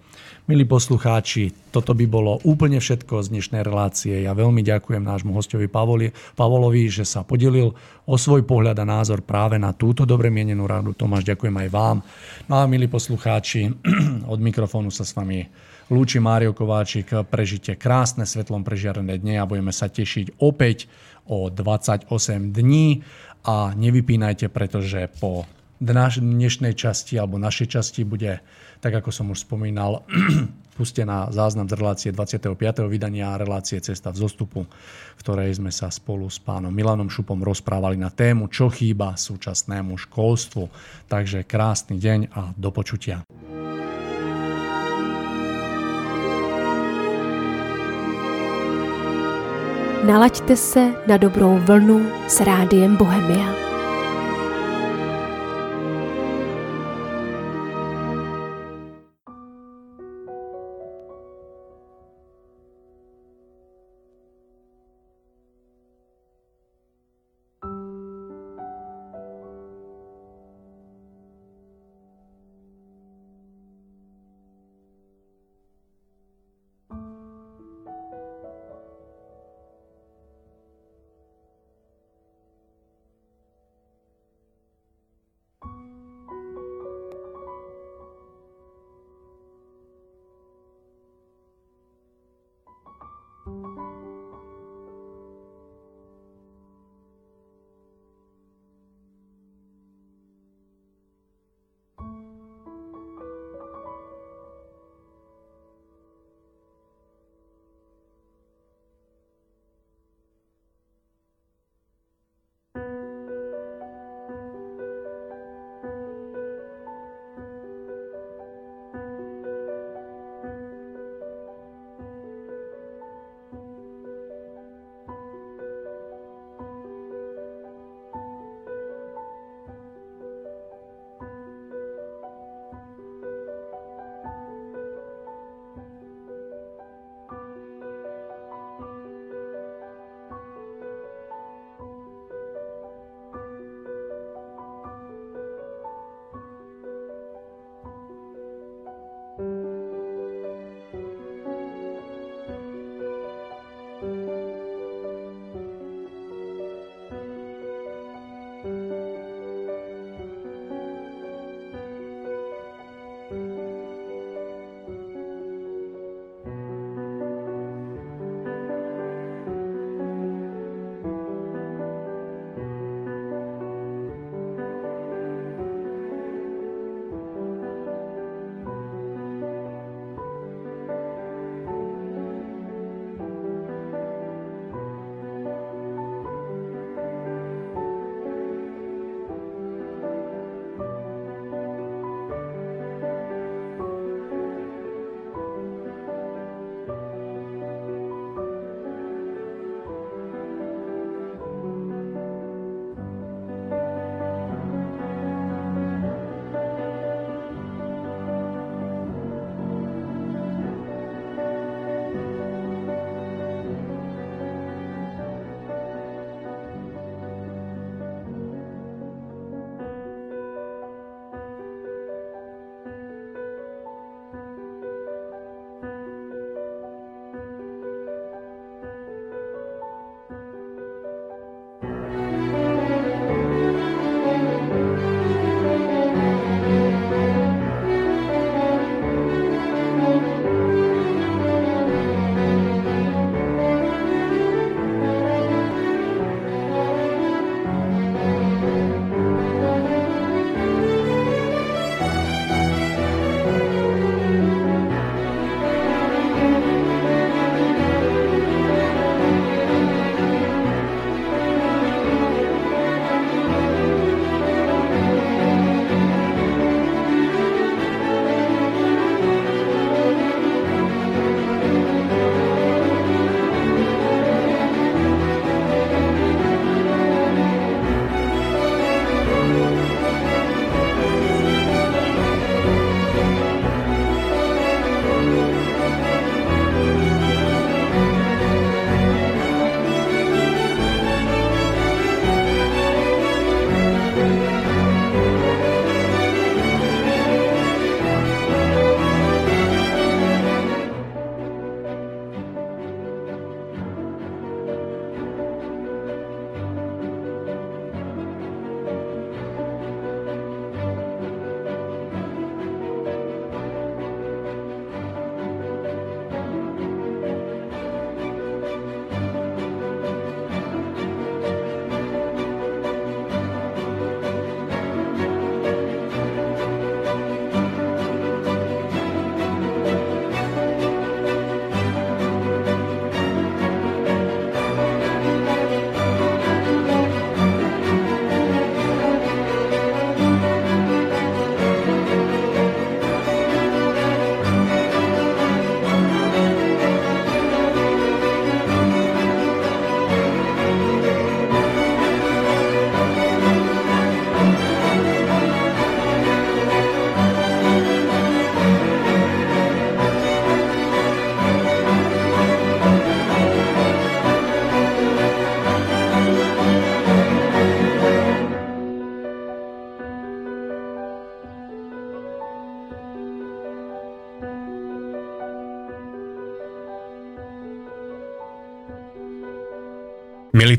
Speaker 2: Milí poslucháči, toto by bolo úplne všetko z dnešnej relácie. Ja veľmi ďakujem nášmu hostovi Pavolovi, že sa podelil o svoj pohľad a názor práve na túto dobre mienenú radu. Tomáš, ďakujem aj vám. No a milí poslucháči, od mikrofónu sa s vami lúči Mário Kováčik. Prežite krásne svetlom prežiarené dne a budeme sa tešiť opäť o 28 dní a nevypínajte, pretože po dnešnej časti alebo našej časti bude, tak ako som už spomínal, pustená záznam z relácie 25. vydania relácie Cesta v zostupu, v ktorej sme sa spolu s pánom Milanom Šupom rozprávali na tému, čo chýba súčasnému školstvu. Takže krásny deň a do počutia.
Speaker 1: Nalaďte se na dobrou vlnu s rádiem Bohemia.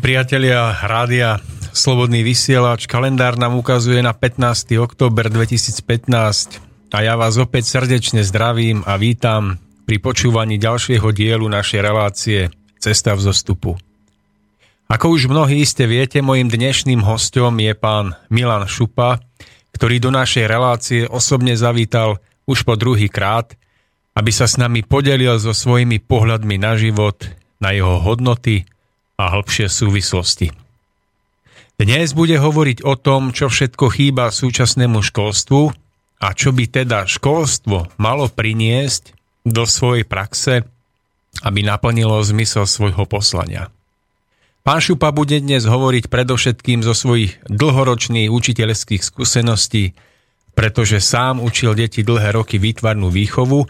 Speaker 5: Priatelia rádia Slobodný vysielač, kalendár nám ukazuje na 15. október 2015 a ja vás opäť srdečne zdravím a vítam pri počúvaní ďalšieho dielu našej relácie Cesta v zostupu. Ako už mnohí iste viete, mojim dnešným hostom je pán Milan Šupa, ktorý do našej relácie osobne zavítal už po druhý krát, aby sa s nami podelil so svojimi pohľadmi na život, na jeho hodnoty, a hĺbšie súvislosti. Dnes bude hovoriť o tom, čo všetko chýba súčasnému školstvu a čo by teda školstvo malo priniesť do svojej praxe, aby naplnilo zmysel svojho poslania. Pán Šupa bude dnes hovoriť predovšetkým zo svojich dlhoročných učiteľských skúseností, pretože sám učil deti dlhé roky výtvarnú výchovu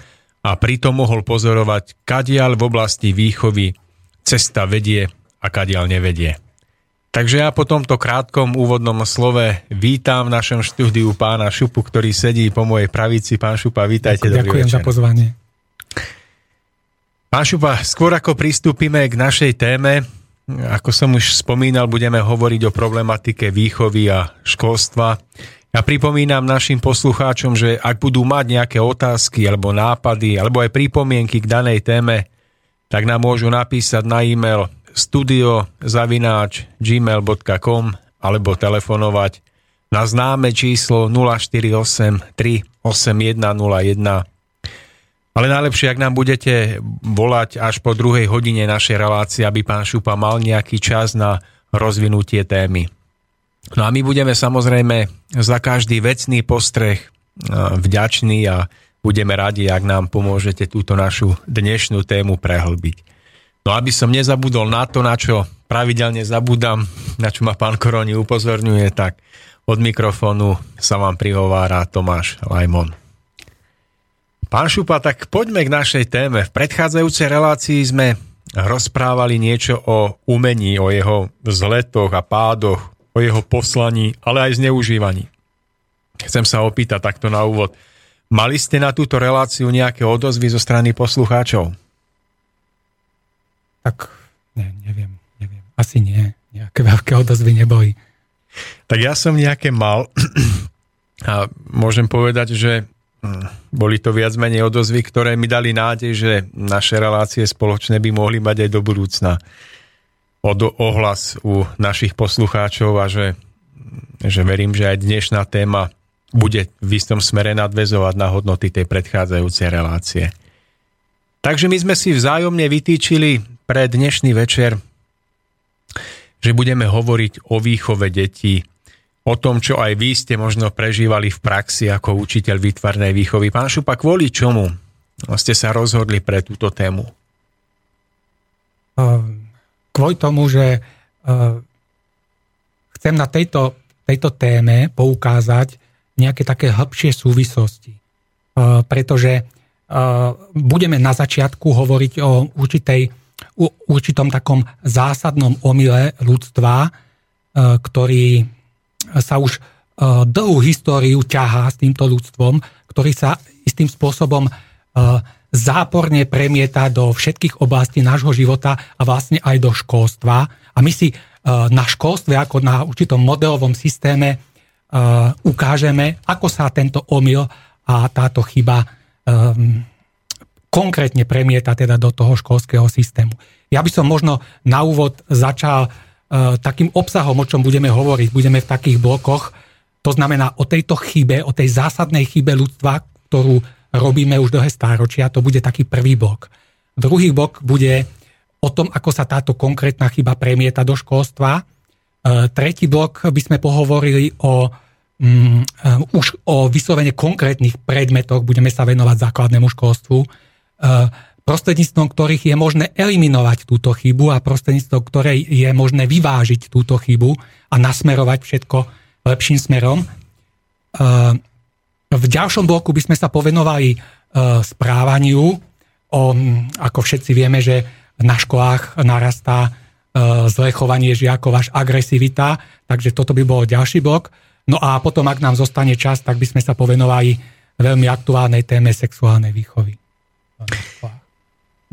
Speaker 5: a pritom mohol pozorovať, kadiaľ v oblasti výchovy cesta vedie a kadiaľ nevedie. Takže ja po tomto krátkom úvodnom slove vítam v našom štúdiu pána Šupu, ktorý sedí po mojej pravici. Pán Šupa, vítajte.
Speaker 6: Ďakujem, ďakujem za pozvanie.
Speaker 5: Pán Šupa, skôr ako pristúpime k našej téme, ako som už spomínal, budeme hovoriť o problematike výchovy a školstva. Ja pripomínam našim poslucháčom, že ak budú mať nejaké otázky alebo nápady alebo aj pripomienky k danej téme, tak nám môžu napísať na e-mail studio zavináč gmail.com alebo telefonovať na známe číslo 048 38101. Ale najlepšie, ak nám budete volať až po druhej hodine našej relácie, aby pán Šupa mal nejaký čas na rozvinutie témy. No a my budeme samozrejme za každý vecný postreh vďační a budeme radi, ak nám pomôžete túto našu dnešnú tému prehlbiť. No aby som nezabudol na to, na čo pravidelne zabudám, na čo ma pán Koroni upozorňuje, tak od mikrofónu sa vám prihovára Tomáš Lajmon. Pán Šupa, tak poďme k našej téme. V predchádzajúcej relácii sme rozprávali niečo o umení, o jeho vzletoch a pádoch, o jeho poslaní, ale aj zneužívaní. Chcem sa opýtať takto na úvod. Mali ste na túto reláciu nejaké odozvy zo strany poslucháčov?
Speaker 6: Tak ne, neviem, neviem. Asi nie. Nejaké veľké odozvy neboli.
Speaker 5: Tak ja som nejaké mal a môžem povedať, že hm, boli to viac menej odozvy, ktoré mi dali nádej, že naše relácie spoločné by mohli mať aj do budúcna od ohlas u našich poslucháčov a že, že verím, že aj dnešná téma bude v istom smere nadvezovať na hodnoty tej predchádzajúcej relácie. Takže my sme si vzájomne vytýčili pre dnešný večer, že budeme hovoriť o výchove detí, o tom, čo aj vy ste možno prežívali v praxi ako učiteľ výtvarnej výchovy. Pán Šupa, kvôli čomu ste sa rozhodli pre túto tému?
Speaker 6: Kvôli tomu, že chcem na tejto, tejto téme poukázať nejaké také hĺbšie súvislosti. Pretože budeme na začiatku hovoriť o určitej určitom takom zásadnom omyle ľudstva, e, ktorý sa už e, dlhú históriu ťahá s týmto ľudstvom, ktorý sa istým spôsobom e, záporne premieta do všetkých oblastí nášho života a vlastne aj do školstva. A my si na školstve ako na určitom modelovom systéme ukážeme, ako sa tento omyl a táto chyba konkrétne premieta teda do toho školského systému. Ja by som možno na úvod začal uh, takým obsahom, o čom budeme hovoriť. Budeme v takých blokoch. To znamená o tejto chybe, o tej zásadnej chybe ľudstva, ktorú robíme už dlhé stáročia. To bude taký prvý blok. Druhý blok bude o tom, ako sa táto konkrétna chyba premieta do školstva. Uh, tretí blok by sme pohovorili o um, už o vyslovene konkrétnych predmetoch. Budeme sa venovať základnému školstvu prostredníctvom ktorých je možné eliminovať túto chybu a prostredníctvom ktorej je možné vyvážiť túto chybu a nasmerovať všetko lepším smerom. Eh, v ďalšom bloku by sme sa povenovali eh, správaniu. O, ako všetci vieme, že na školách narastá zlé chovanie žiakov až agresivita, takže toto by bol ďalší blok. No a potom, ak nám zostane čas, tak by sme sa povenovali veľmi aktuálnej téme sexuálnej výchovy.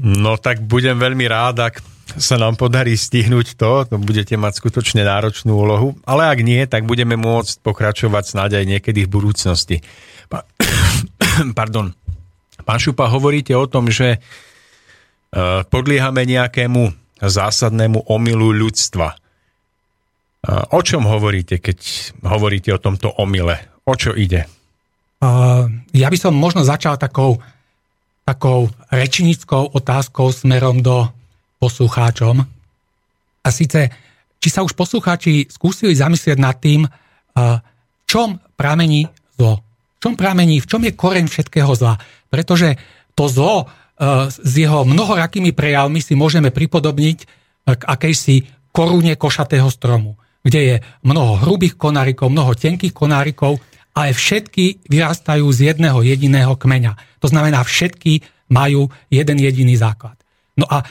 Speaker 5: No tak budem veľmi rád, ak sa nám podarí stihnúť to, to budete mať skutočne náročnú úlohu, ale ak nie, tak budeme môcť pokračovať snáď aj niekedy v budúcnosti. Pa, pardon. Pán Šupa, hovoríte o tom, že uh, podliehame nejakému zásadnému omylu ľudstva. Uh, o čom hovoríte, keď hovoríte o tomto omyle? O čo ide?
Speaker 6: Uh, ja by som možno začal takou, takou rečníckou otázkou smerom do poslucháčom. A síce, či sa už poslucháči skúsili zamyslieť nad tým, v čom pramení zlo. V čom pramení, v čom je koreň všetkého zla. Pretože to zlo s jeho mnohorakými prejavmi si môžeme pripodobniť k akejsi korune košatého stromu, kde je mnoho hrubých konárikov, mnoho tenkých konárikov, ale všetky vyrastajú z jedného jediného kmeňa. To znamená, všetky majú jeden jediný základ. No a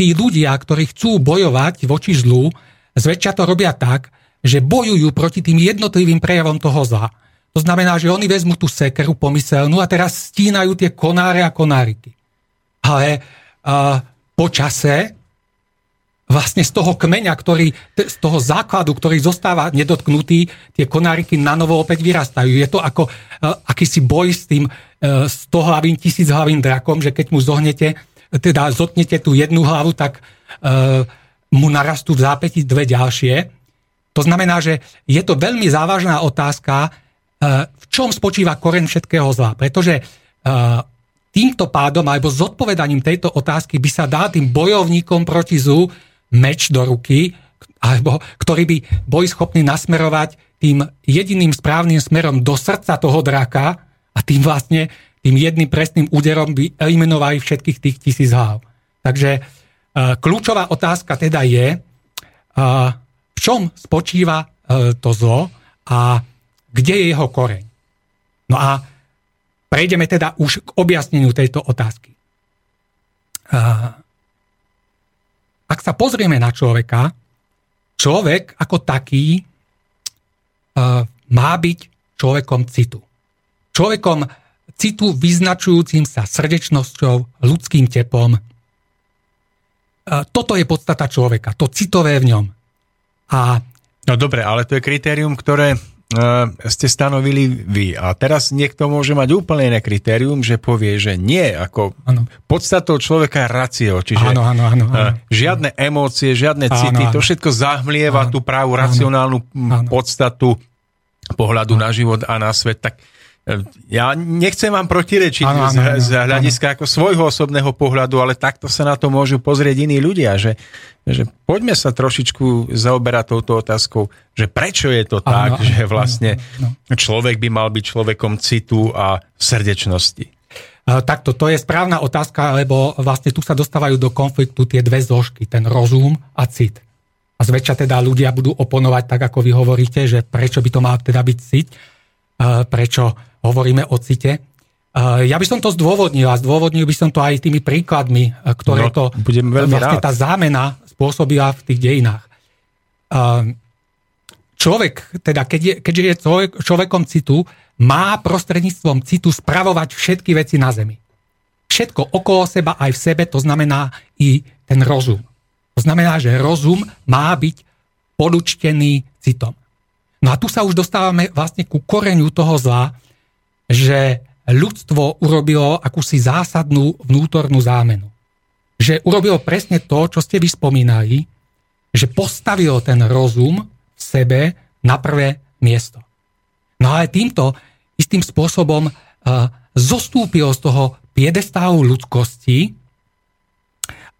Speaker 6: tí ľudia, ktorí chcú bojovať voči zlu, zväčša to robia tak, že bojujú proti tým jednotlivým prejavom toho zla. To znamená, že oni vezmú tú sekeru pomyselnú a teraz stínajú tie konáre a konáriky. Ale uh, po čase vlastne z toho kmeňa, ktorý, z toho základu, ktorý zostáva nedotknutý, tie konáriky na novo opäť vyrastajú. Je to ako uh, akýsi boj s tým uh, stohlavým, tisíchlavým drakom, že keď mu zohnete teda zotnete tú jednu hlavu, tak e, mu narastú v zápäti dve ďalšie. To znamená, že je to veľmi závažná otázka, v čom spočíva koren všetkého zla. Pretože týmto pádom alebo zodpovedaním tejto otázky by sa dal tým bojovníkom proti zlu meč do ruky, alebo ktorý by boli schopní nasmerovať tým jediným správnym smerom do srdca toho draka a tým vlastne tým jedným presným úderom by eliminovali všetkých tých tisíc hlav. Takže e, kľúčová otázka teda je, e, v čom spočíva e, to zlo a kde je jeho koreň. No a prejdeme teda už k objasneniu tejto otázky. Ak sa pozrieme na človeka, človek ako taký má byť človekom citu. Človekom citu vyznačujúcim sa srdečnosťou, ľudským tepom. Toto je podstata človeka, to citové v ňom. A
Speaker 5: No dobre, ale to je kritérium, ktoré uh, ste stanovili vy. A teraz niekto môže mať úplne iné kritérium, že povie, že nie, ako ano. podstatou človeka je racio, čiže
Speaker 6: ano, ano, ano, ano.
Speaker 5: žiadne emócie, žiadne city, ano, to všetko zahmlieva ano, tú právu racionálnu ano, podstatu pohľadu ano. na život a na svet. Tak ja nechcem vám protirečiť ano, ano, z, z hľadiska ano. ako svojho osobného pohľadu, ale takto sa na to môžu pozrieť iní ľudia, že, že poďme sa trošičku zaoberať touto otázkou, že prečo je to ano, tak, ano, že vlastne ano, ano. človek by mal byť človekom citu a srdečnosti.
Speaker 6: Takto, to je správna otázka, lebo vlastne tu sa dostávajú do konfliktu tie dve zložky, ten rozum a cit. A zväčša teda ľudia budú oponovať tak, ako vy hovoríte, že prečo by to mal teda byť cit, prečo hovoríme o cite. Ja by som to zdôvodnil a zdôvodnil by som to aj tými príkladmi, ktoré no, to vlastne rád. tá zámena spôsobila v tých dejinách. Človek, teda keď je, keďže je človek, človekom citu, má prostredníctvom citu spravovať všetky veci na Zemi. Všetko okolo seba aj v sebe, to znamená i ten rozum. To znamená, že rozum má byť podúčtený citom. No a tu sa už dostávame vlastne ku koreňu toho zla, že ľudstvo urobilo akúsi zásadnú vnútornú zámenu. Že urobilo presne to, čo ste vyspomínali, že postavilo ten rozum v sebe na prvé miesto. No ale týmto istým spôsobom uh, zostúpilo z toho piedestálu ľudskosti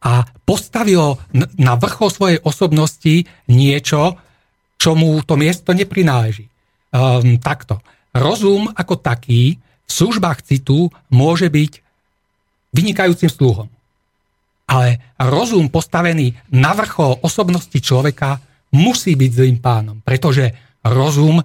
Speaker 6: a postavilo na vrchol svojej osobnosti niečo, čo mu to miesto neprináleží. Um, takto rozum ako taký v službách citu môže byť vynikajúcim sluhom. Ale rozum postavený na vrchol osobnosti človeka musí byť zlým pánom, pretože rozum uh,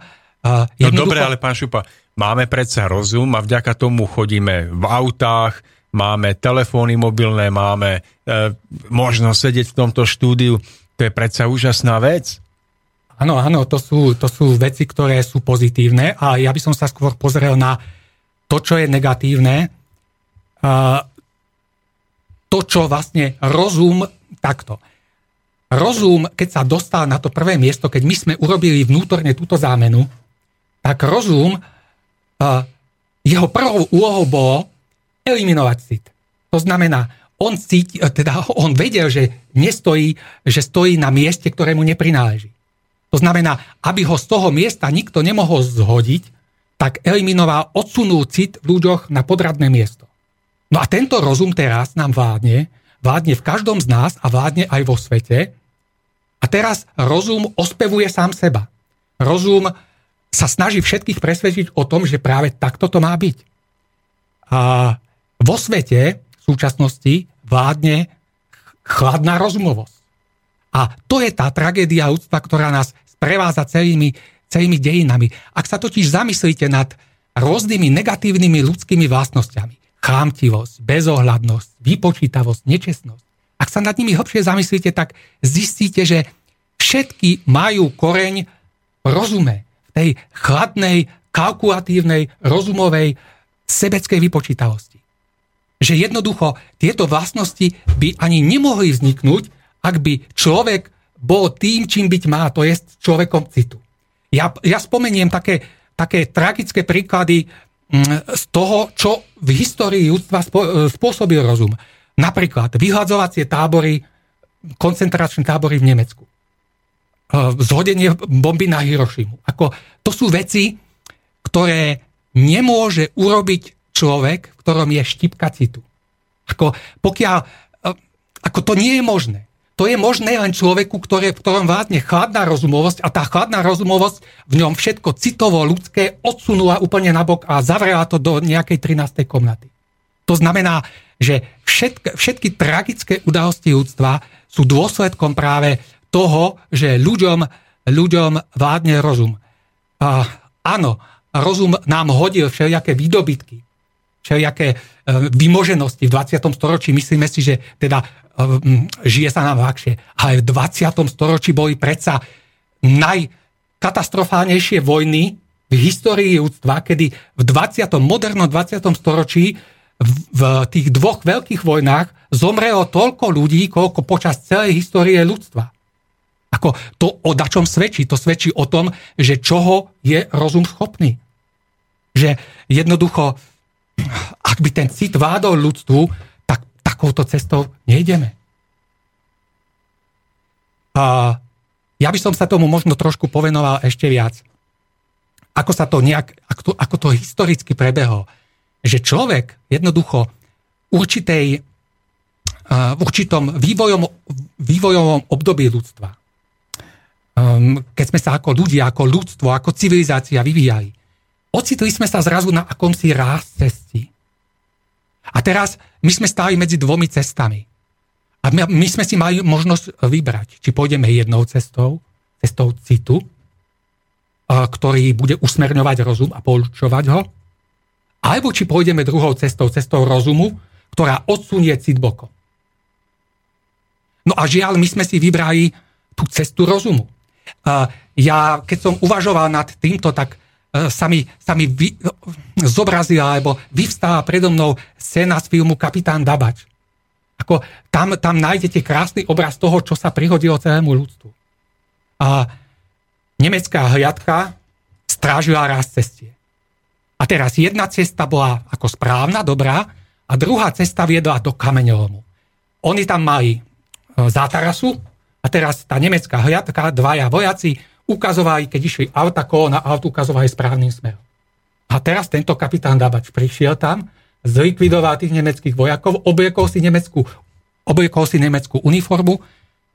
Speaker 5: jednoducho... No dobre, ale pán Šupa, máme predsa rozum a vďaka tomu chodíme v autách, máme telefóny mobilné, máme e, možnosť sedieť v tomto štúdiu. To je predsa úžasná vec.
Speaker 6: Áno, áno, to sú, to sú veci, ktoré sú pozitívne a ja by som sa skôr pozrel na to, čo je negatívne. To, čo vlastne rozum takto. Rozum, keď sa dostal na to prvé miesto, keď my sme urobili vnútorne túto zámenu, tak rozum, jeho prvou úlohou bolo eliminovať cit. To znamená, on, cíti, teda on vedel, že nestojí, že stojí na mieste, ktorému neprináleží. To znamená, aby ho z toho miesta nikto nemohol zhodiť, tak eliminoval, odsunul cit v ľuďoch na podradné miesto. No a tento rozum teraz nám vládne, vládne v každom z nás a vládne aj vo svete. A teraz rozum ospevuje sám seba. Rozum sa snaží všetkých presvedčiť o tom, že práve takto to má byť. A vo svete v súčasnosti vládne chladná rozumovosť. A to je tá tragédia ľudstva, ktorá nás sprevádza celými, celými dejinami. Ak sa totiž zamyslíte nad rôznymi negatívnymi ľudskými vlastnosťami, chámtivosť, bezohľadnosť, vypočítavosť, nečestnosť, ak sa nad nimi hlbšie zamyslíte, tak zistíte, že všetky majú koreň v rozume, v tej chladnej, kalkulatívnej, rozumovej, sebeckej vypočítavosti. Že jednoducho tieto vlastnosti by ani nemohli vzniknúť, ak by človek bol tým, čím byť má, to je človekom citu. Ja, ja spomeniem také, také tragické príklady mm, z toho, čo v histórii ľudstva spôsobil rozum. Napríklad vyhľadzovacie tábory, koncentračné tábory v Nemecku. E, zhodenie bomby na Hirošimu. Ako, to sú veci, ktoré nemôže urobiť človek, v ktorom je štipka citu. Ako, pokiaľ, e, ako to nie je možné. To je možné len človeku, ktoré, v ktorom vládne chladná rozumovosť a tá chladná rozumovosť v ňom všetko citovo ľudské odsunula úplne nabok a zavrela to do nejakej 13. komnaty. To znamená, že všetky, všetky tragické udalosti ľudstva sú dôsledkom práve toho, že ľuďom, ľuďom vládne rozum. A, áno, rozum nám hodil všelijaké výdobytky, všelijaké e, vymoženosti v 20. storočí. Myslíme si, že teda žije sa nám ľahšie. Ale v 20. storočí boli predsa najkatastrofálnejšie vojny v histórii ľudstva, kedy v 20. modernom 20. storočí v, v tých dvoch veľkých vojnách zomrelo toľko ľudí, koľko počas celej histórie ľudstva. Ako to o dačom svedčí? To svedčí o tom, že čoho je rozum schopný. Že jednoducho, ak by ten cit vládol ľudstvu, takouto cestou nejdeme. A ja by som sa tomu možno trošku povenoval ešte viac. Ako sa to nejak, ako to, ako to historicky prebehlo. Že človek jednoducho určitej, v určitom vývojom, vývojovom období ľudstva, um, keď sme sa ako ľudia, ako ľudstvo, ako civilizácia vyvíjali, ocitli sme sa zrazu na akomsi ráz cesty. A teraz my sme stáli medzi dvomi cestami. A my, sme si mali možnosť vybrať, či pôjdeme jednou cestou, cestou citu, ktorý bude usmerňovať rozum a poučovať ho, alebo či pôjdeme druhou cestou, cestou rozumu, ktorá odsunie cit bokom. No a žiaľ, my sme si vybrali tú cestu rozumu. Ja, keď som uvažoval nad týmto, tak sa mi, sa mi vy, zobrazila, alebo vyvstáva predo mnou scéna z filmu Kapitán Dabač. Ako tam, tam nájdete krásny obraz toho, čo sa prihodilo celému ľudstvu. A nemecká hliadka strážila raz cestie. A teraz jedna cesta bola ako správna, dobrá, a druhá cesta viedla do kameňovomu. Oni tam mali e, zátarasu a teraz tá nemecká hliadka, dvaja vojaci, ukazovali, keď išli auta, na auto ukazovali správnym smerom. A teraz tento kapitán Dabač prišiel tam, zlikvidoval tých nemeckých vojakov, obliekol si nemeckú, obliekol si nemeckú uniformu,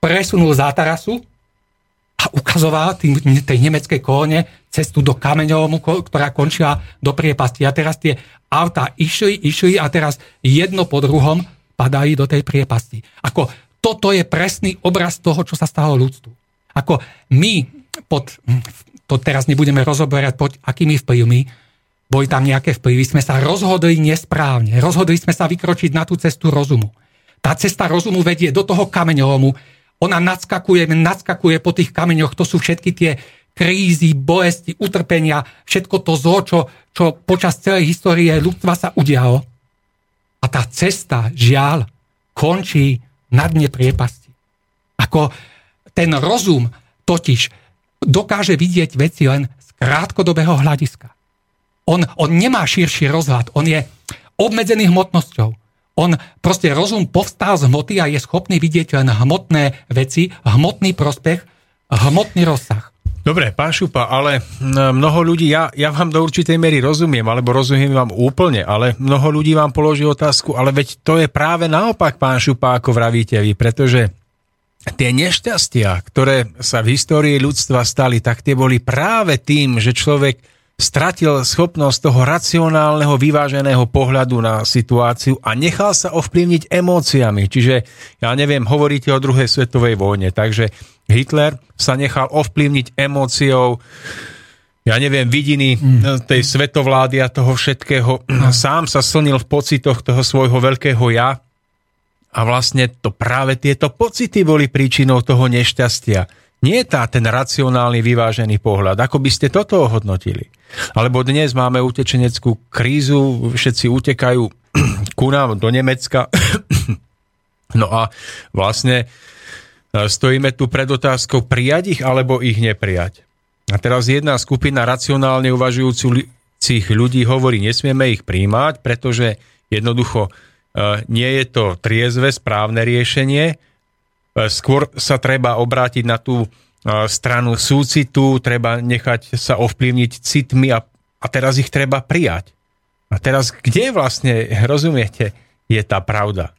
Speaker 6: presunul zátarasu a ukazoval tým, tej nemeckej kolone cestu do kameňovomu, ktorá končila do priepasti. A teraz tie auta išli, išli a teraz jedno po druhom padali do tej priepasti. Ako toto je presný obraz toho, čo sa stalo ľudstvu. Ako my pod, to teraz nebudeme rozoberať pod akými vplyvmi, boli tam nejaké vplyvy, sme sa rozhodli nesprávne. Rozhodli sme sa vykročiť na tú cestu rozumu. Tá cesta rozumu vedie do toho kameňovomu. Ona nadskakuje, nadskakuje po tých kameňoch. To sú všetky tie krízy, bolesti, utrpenia, všetko to zlo, čo, čo počas celej histórie ľudstva sa udialo. A tá cesta, žiaľ, končí na dne priepasti. Ako ten rozum totiž dokáže vidieť veci len z krátkodobého hľadiska. On, on nemá širší rozhľad, on je obmedzený hmotnosťou. On proste rozum povstal z hmoty a je schopný vidieť len hmotné veci, hmotný prospech, hmotný rozsah.
Speaker 5: Dobre, pán Šupa, ale mnoho ľudí, ja, ja vám do určitej miery rozumiem, alebo rozumiem vám úplne, ale mnoho ľudí vám položí otázku, ale veď to je práve naopak, pán Šupa, ako vravíte vy, pretože tie nešťastia, ktoré sa v histórii ľudstva stali, tak tie boli práve tým, že človek stratil schopnosť toho racionálneho, vyváženého pohľadu na situáciu a nechal sa ovplyvniť emóciami. Čiže, ja neviem, hovoríte o druhej svetovej vojne, takže Hitler sa nechal ovplyvniť emóciou, ja neviem, vidiny mm. tej svetovlády a toho všetkého. Mm. Sám sa slnil v pocitoch toho svojho veľkého ja a vlastne to práve tieto pocity boli príčinou toho nešťastia. Nie tá ten racionálny vyvážený pohľad. Ako by ste toto ohodnotili? Alebo dnes máme utečeneckú krízu, všetci utekajú ku nám do Nemecka. no a vlastne e, stojíme tu pred otázkou prijať ich alebo ich neprijať. A teraz jedna skupina racionálne uvažujúcich ľudí hovorí, nesmieme ich príjmať, pretože jednoducho nie je to triezve správne riešenie, E, skôr sa treba obrátiť na tú e, stranu súcitu, treba nechať sa ovplyvniť citmi a, a teraz ich treba prijať. A teraz kde vlastne, rozumiete, je tá pravda?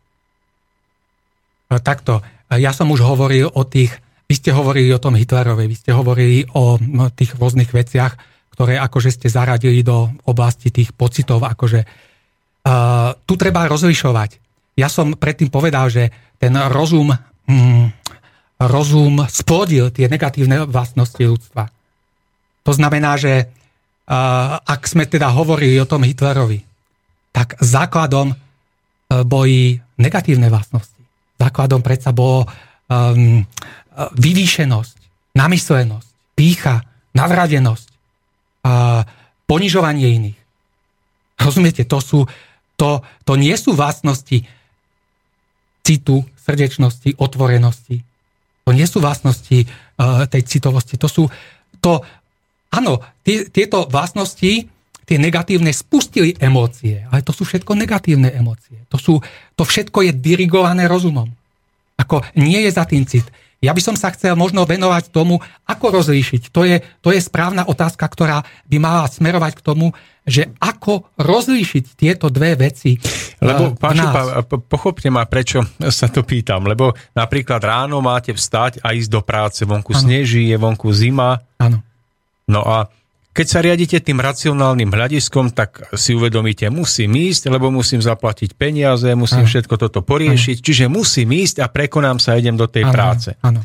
Speaker 6: Takto. Ja som už hovoril o tých, vy ste hovorili o tom Hitlerovi, vy ste hovorili o no, tých rôznych veciach, ktoré akože ste zaradili do oblasti tých pocitov, akože uh, tu treba rozlišovať. Ja som predtým povedal, že ten rozum mm, rozum splodil tie negatívne vlastnosti ľudstva. To znamená, že uh, ak sme teda hovorili o tom Hitlerovi, tak základom uh, boli negatívne vlastnosti. Základom predsa bolo um, vyvýšenosť, namyslenosť, pícha, navradenosť, uh, ponižovanie iných. Rozumiete, to, sú, to, to nie sú vlastnosti citu, srdečnosti, otvorenosti. To nie sú vlastnosti uh, tej citovosti. To sú, to, áno, tie, tieto vlastnosti, tie negatívne spustili emócie, ale to sú všetko negatívne emócie. To, sú, to všetko je dirigované rozumom. Ako nie je za tým cit. Ja by som sa chcel možno venovať tomu, ako rozlíšiť. To je, to je správna otázka, ktorá by mala smerovať k tomu, že ako rozlíšiť tieto dve veci.
Speaker 5: Lebo, pán Šupa, pochopte ma, prečo sa to pýtam. Lebo napríklad ráno máte vstať a ísť do práce. Vonku ano. sneží, je vonku zima.
Speaker 6: Áno.
Speaker 5: No a keď sa riadite tým racionálnym hľadiskom, tak si uvedomíte, musím ísť, lebo musím zaplatiť peniaze, musím ano. všetko toto poriešiť, ano. čiže musím ísť a prekonám sa, idem do tej ano. práce.
Speaker 6: Ano.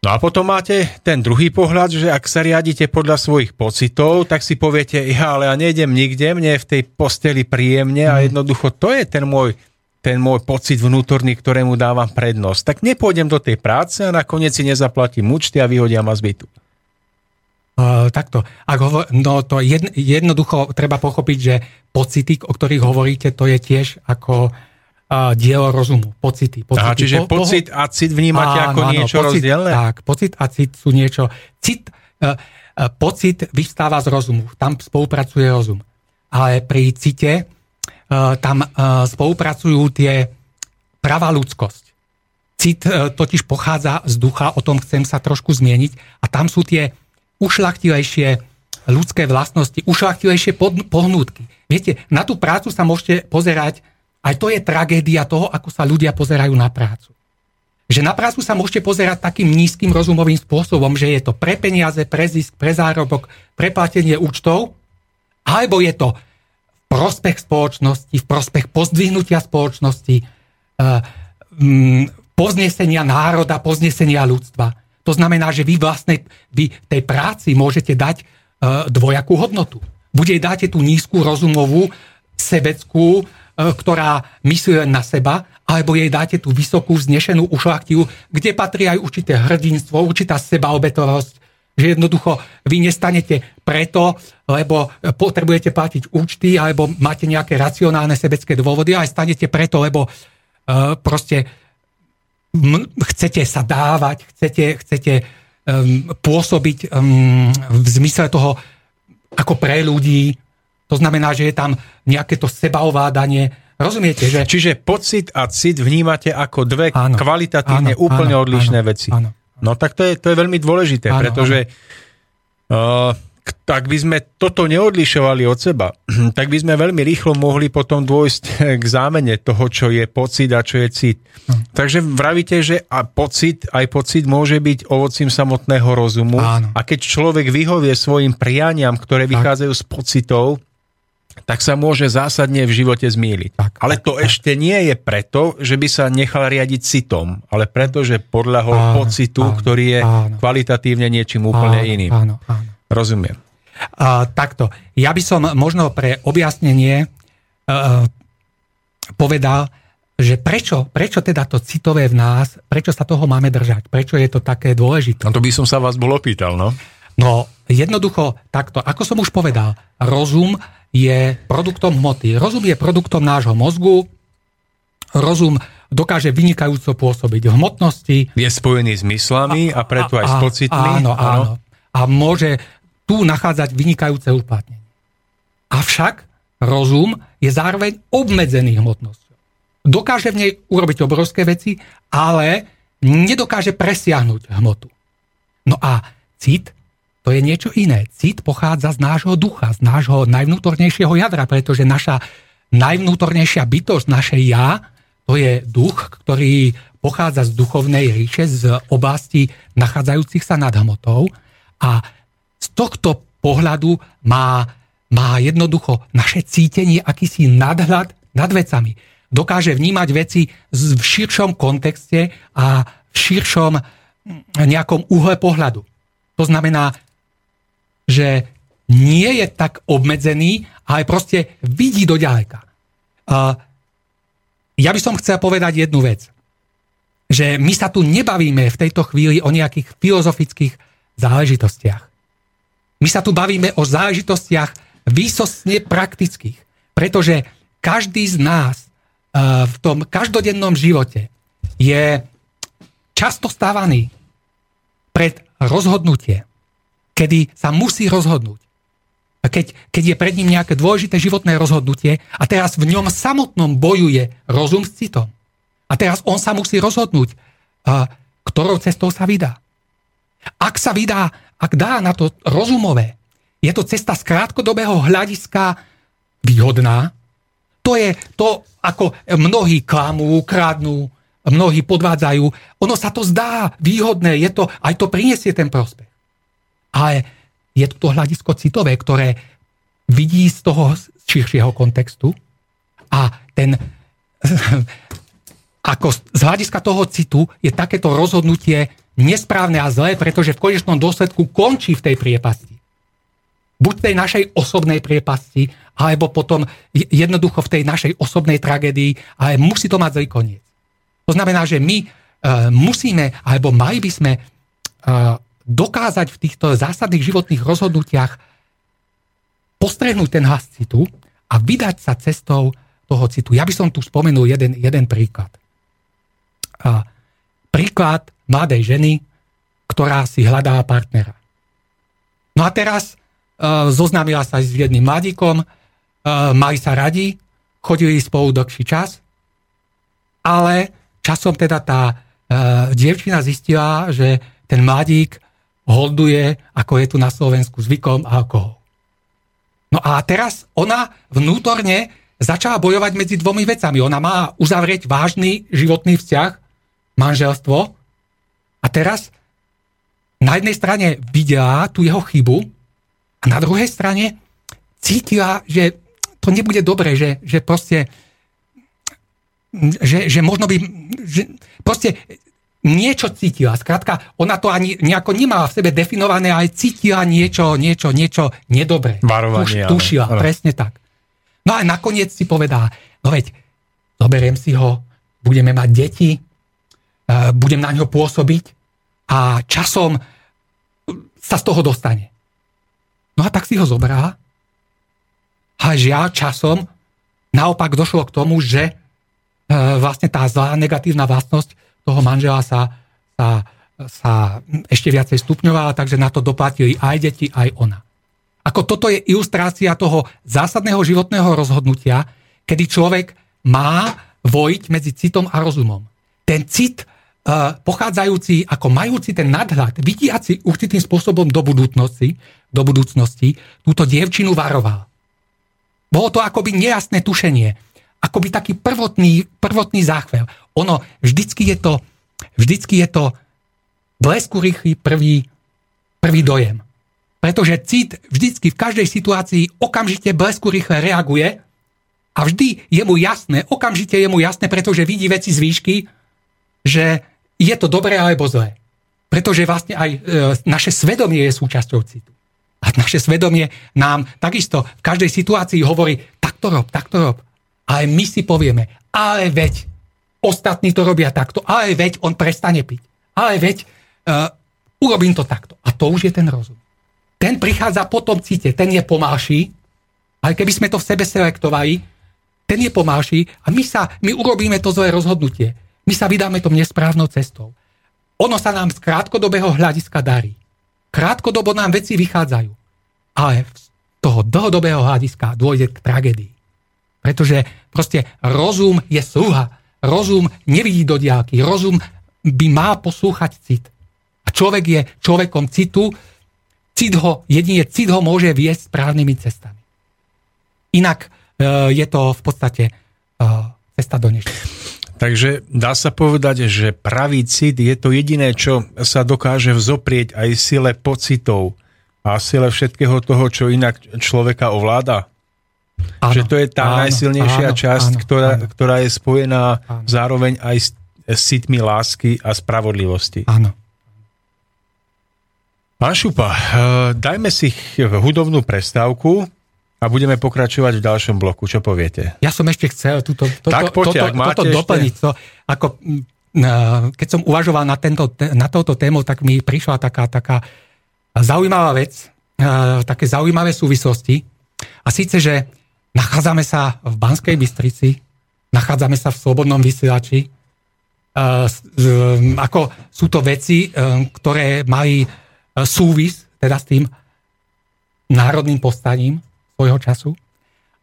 Speaker 5: No a potom máte ten druhý pohľad, že ak sa riadite podľa svojich pocitov, tak si poviete, ja, ale ja nejdem nikde, mne je v tej posteli príjemne a mhm. jednoducho to je ten môj, ten môj pocit vnútorný, ktorému dávam prednosť. Tak nepôjdem do tej práce a nakoniec si nezaplatím účty a vyhodia ma z bytu.
Speaker 6: Uh, takto. Ak hovor, no to jedn, jednoducho treba pochopiť, že pocity, o ktorých hovoríte, to je tiež ako uh, dielo rozumu. Pocity. pocity.
Speaker 5: Aha, čiže po, pocit a cit vnímate áno, ako áno, niečo pocit, rozdielne?
Speaker 6: Tak, pocit a cit sú niečo... Cit, uh, uh, pocit vystáva z rozumu. Tam spolupracuje rozum. Ale pri cite uh, tam uh, spolupracujú tie pravá ľudskosť. Cit uh, totiž pochádza z ducha, o tom chcem sa trošku zmieniť. A tam sú tie ušlachtilejšie ľudské vlastnosti, ušlachtilejšie pohnútky. Viete, na tú prácu sa môžete pozerať, aj to je tragédia toho, ako sa ľudia pozerajú na prácu. Že na prácu sa môžete pozerať takým nízkym rozumovým spôsobom, že je to pre peniaze, pre zisk, pre zárobok, pre platenie účtov, alebo je to v prospech spoločnosti, v prospech pozdvihnutia spoločnosti, eh, mm, poznesenia národa, poznesenia ľudstva. To znamená, že vy vlastne vy tej práci môžete dať e, dvojakú hodnotu. Bude dáte tú nízku rozumovú, sebeckú, e, ktorá myslí len na seba, alebo jej dáte tú vysokú, vznešenú ušlachtiu, kde patrí aj určité hrdinstvo, určitá sebaobetovosť, že jednoducho vy nestanete preto, lebo potrebujete platiť účty, alebo máte nejaké racionálne sebecké dôvody, ale stanete preto, lebo uh, proste chcete sa dávať, chcete, chcete um, pôsobiť um, v zmysle toho ako pre ľudí. To znamená, že je tam nejaké to sebaovládanie. Rozumiete, že...
Speaker 5: Čiže pocit a cit vnímate ako dve áno, kvalitatívne áno, úplne áno, odlišné áno, veci. Áno. No tak to je, to je veľmi dôležité, áno, pretože áno. Uh, tak by sme toto neodlišovali od seba, tak by sme veľmi rýchlo mohli potom dôjsť k zámene toho, čo je pocit a čo je cit. Hm. Takže vravíte, že a pocit, aj pocit môže byť ovocím samotného rozumu. Áno. A keď človek vyhovie svojim prianiam, ktoré vychádzajú z pocitov, tak sa môže zásadne v živote zmýliť. Tak, ale to tak, ešte nie je preto, že by sa nechal riadiť citom, ale preto, že podľahol áno, pocitu, áno, ktorý je áno. kvalitatívne niečím úplne áno, iným. Áno, áno. Rozumiem.
Speaker 6: Uh, takto. Ja by som možno pre objasnenie uh, povedal, že prečo, prečo teda to citové v nás, prečo sa toho máme držať, prečo je to také dôležité.
Speaker 5: No to by som sa vás bol opýtal, no.
Speaker 6: No, jednoducho takto, ako som už povedal, rozum je produktom hmoty. Rozum je produktom nášho mozgu, rozum dokáže vynikajúco pôsobiť v hmotnosti.
Speaker 5: Je spojený s myslami a, a preto a, aj s pocitmi.
Speaker 6: Áno, áno. A môže tu nachádzať vynikajúce uplatnenie. Avšak rozum je zároveň obmedzený hmotnosťou. Dokáže v nej urobiť obrovské veci, ale nedokáže presiahnuť hmotu. No a cit to je niečo iné. Cit pochádza z nášho ducha, z nášho najvnútornejšieho jadra, pretože naša najvnútornejšia bytosť, naše ja, to je duch, ktorý pochádza z duchovnej ríše, z oblasti nachádzajúcich sa nad hmotou a tohto pohľadu má, má jednoducho naše cítenie akýsi nadhľad nad vecami. Dokáže vnímať veci v širšom kontexte a v širšom nejakom uhle pohľadu. To znamená, že nie je tak obmedzený, ale proste vidí do ďaleka. Ja by som chcel povedať jednu vec. Že my sa tu nebavíme v tejto chvíli o nejakých filozofických záležitostiach. My sa tu bavíme o záležitostiach výsostne praktických, pretože každý z nás uh, v tom každodennom živote je často stávaný pred rozhodnutie, kedy sa musí rozhodnúť. Keď, keď je pred ním nejaké dôležité životné rozhodnutie a teraz v ňom samotnom bojuje rozum s citom. A teraz on sa musí rozhodnúť, uh, ktorou cestou sa vydá. Ak sa vydá ak dá na to rozumové, je to cesta z krátkodobého hľadiska výhodná. To je to, ako mnohí klamú, kradnú, mnohí podvádzajú. Ono sa to zdá výhodné, je to, aj to prinesie ten prospech. Ale je to to hľadisko citové, ktoré vidí z toho širšieho kontextu a ten ako z hľadiska toho citu je takéto rozhodnutie nesprávne a zlé, pretože v konečnom dôsledku končí v tej priepasti. Buď v tej našej osobnej priepasti, alebo potom jednoducho v tej našej osobnej tragédii, ale musí to mať zlý koniec. To znamená, že my uh, musíme, alebo mali by sme uh, dokázať v týchto zásadných životných rozhodnutiach postrehnúť ten hlas citu a vydať sa cestou toho citu. Ja by som tu spomenul jeden, jeden príklad. Uh, príklad mladej ženy, ktorá si hľadá partnera. No a teraz uh, zoznámila sa s jedným mladíkom, uh, mali sa radi, chodili spolu dlhší čas, ale časom teda tá uh, dievčina zistila, že ten mladík holduje, ako je tu na Slovensku zvykom, alkohol. No a teraz ona vnútorne začala bojovať medzi dvomi vecami. Ona má uzavrieť vážny životný vzťah manželstvo a teraz na jednej strane videla tú jeho chybu a na druhej strane cítila, že to nebude dobre, že, že proste že, že možno by že proste niečo cítila. Skrátka, ona to ani nejako nemala v sebe definované, ale cítila niečo, niečo, niečo nedobré.
Speaker 5: Varovanie.
Speaker 6: Tuš, tušila, ale... presne tak. No a nakoniec si povedala, no veď, zoberiem si ho, budeme mať deti, Eh, budem na ňo pôsobiť a časom sa z toho dostane. No a tak si ho zobrá a žiaľ časom naopak došlo k tomu, že eh, vlastne tá zlá negatívna vlastnosť toho manžela sa, sa, sa ešte viacej stupňovala, takže na to doplatili aj deti, aj ona. Ako toto je ilustrácia toho zásadného životného rozhodnutia, kedy človek má vojiť medzi citom a rozumom. Ten cit pochádzajúci, ako majúci ten nadhľad, vidiaci určitým spôsobom do budúcnosti, do budúcnosti, túto dievčinu varoval. Bolo to akoby nejasné tušenie, akoby taký prvotný, prvotný záchvel. Ono, vždycky je to, vždycky je to blesku rýchly prvý, prvý dojem. Pretože cit vždycky v každej situácii okamžite blesku rýchle reaguje a vždy je mu jasné, okamžite je mu jasné, pretože vidí veci z výšky, že je to dobré alebo zlé. Pretože vlastne aj e, naše svedomie je súčasťou citu. A naše svedomie nám takisto v každej situácii hovorí, takto rob, takto rob. Ale my si povieme, ale veď ostatní to robia takto, ale veď on prestane piť. Ale veď uh, urobím to takto. A to už je ten rozum ten prichádza po tom cite, ten je pomalší, ale keby sme to v sebe selektovali, ten je pomalší a my, sa, my urobíme to zlé rozhodnutie. My sa vydáme tom nesprávnou cestou. Ono sa nám z krátkodobého hľadiska darí. Krátkodobo nám veci vychádzajú. Ale z toho dlhodobého hľadiska dôjde k tragédii. Pretože proste rozum je sluha. Rozum nevidí do diálky. Rozum by mal poslúchať cit. A človek je človekom citu, Cit ho, jedine cit ho môže viesť správnymi cestami. Inak e, je to v podstate e, cesta do nešťastia.
Speaker 5: Takže dá sa povedať, že pravý cit je to jediné, čo sa dokáže vzoprieť aj sile pocitov a sile všetkého toho, čo inak človeka ovláda. Áno, že to je tá áno, najsilnejšia áno, časť, áno, ktorá, áno. ktorá je spojená áno. zároveň aj s, s citmi lásky a spravodlivosti.
Speaker 6: Áno.
Speaker 5: Pán Šupa, eh, dajme si hudobnú prestávku a budeme pokračovať v ďalšom bloku. Čo poviete?
Speaker 6: Ja som ešte chcel túto, toto,
Speaker 5: tak poďte,
Speaker 6: toto, toto doplniť. To, ako, keď som uvažoval na, tento, na touto tému, tak mi prišla taká, taká zaujímavá vec, také zaujímavé súvislosti. A síce, že nachádzame sa v Banskej Bystrici, nachádzame sa v Slobodnom vysielači, ako sú to veci, ktoré mali súvis teda s tým národným postaním svojho času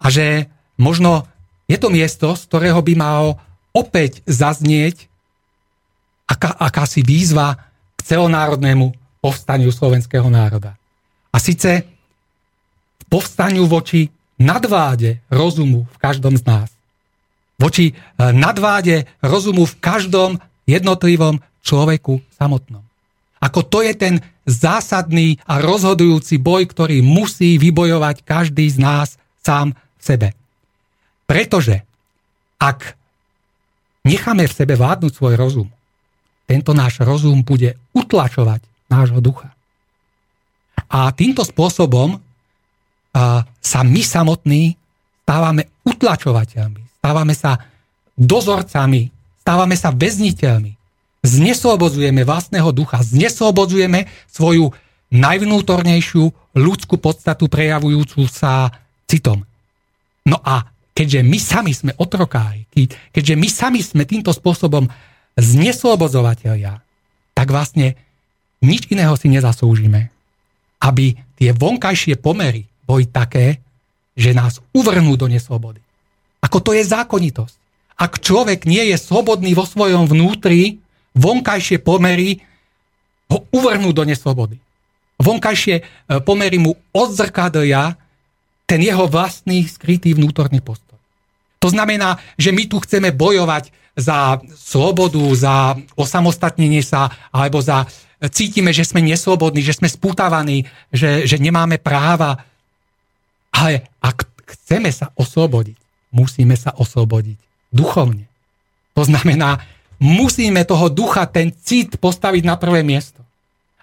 Speaker 6: a že možno je to miesto, z ktorého by mal opäť zaznieť aká, akási výzva k celonárodnému povstaniu slovenského národa. A síce povstaniu voči nadváde rozumu v každom z nás. Voči e, nadváde rozumu v každom jednotlivom človeku samotnom. Ako to je ten zásadný a rozhodujúci boj, ktorý musí vybojovať každý z nás sám v sebe. Pretože ak necháme v sebe vládnuť svoj rozum, tento náš rozum bude utlačovať nášho ducha. A týmto spôsobom sa my samotní stávame utlačovateľmi, stávame sa dozorcami, stávame sa väzniteľmi zneslobodzujeme vlastného ducha, zneslobodzujeme svoju najvnútornejšiu ľudskú podstatu prejavujúcu sa citom. No a keďže my sami sme otrokári, keďže my sami sme týmto spôsobom zneslobodzovateľia, tak vlastne nič iného si nezaslúžime, aby tie vonkajšie pomery boli také, že nás uvrhnú do neslobody. Ako to je zákonitosť. Ak človek nie je slobodný vo svojom vnútri, vonkajšie pomery ho uvrhnú do neslobody. Vonkajšie e, pomery mu odzrkadlia ten jeho vlastný skrytý vnútorný postoj. To znamená, že my tu chceme bojovať za slobodu, za osamostatnenie sa, alebo za cítime, že sme neslobodní, že sme spútavaní, že, že nemáme práva. Ale ak chceme sa oslobodiť, musíme sa oslobodiť duchovne. To znamená, musíme toho ducha, ten cit postaviť na prvé miesto.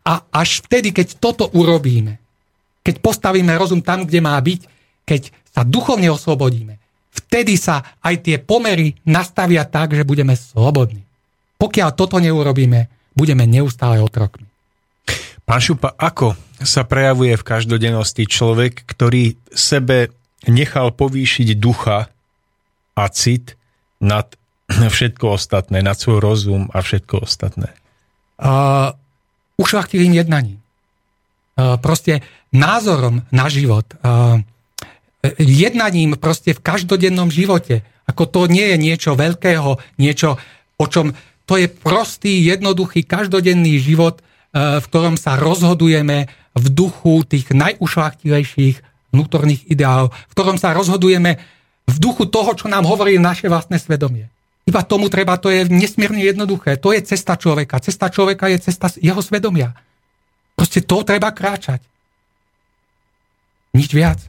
Speaker 6: A až vtedy, keď toto urobíme, keď postavíme rozum tam, kde má byť, keď sa duchovne oslobodíme, vtedy sa aj tie pomery nastavia tak, že budeme slobodní. Pokiaľ toto neurobíme, budeme neustále otrokmi.
Speaker 5: Pán Šupa, ako sa prejavuje v každodennosti človek, ktorý sebe nechal povýšiť ducha a cit nad
Speaker 7: všetko ostatné, nad svoj rozum a všetko ostatné?
Speaker 6: Uh, ušlachtilým jednaním. Uh, proste názorom na život. Uh, jednaním proste v každodennom živote. Ako to nie je niečo veľkého, niečo, o čom... To je prostý, jednoduchý, každodenný život, uh, v ktorom sa rozhodujeme v duchu tých najušlachtilejších vnútorných ideálov, v ktorom sa rozhodujeme v duchu toho, čo nám hovorí naše vlastné svedomie. Iba tomu treba, to je nesmierne jednoduché. To je cesta človeka. Cesta človeka je cesta jeho svedomia. Proste to treba kráčať. Nič viac.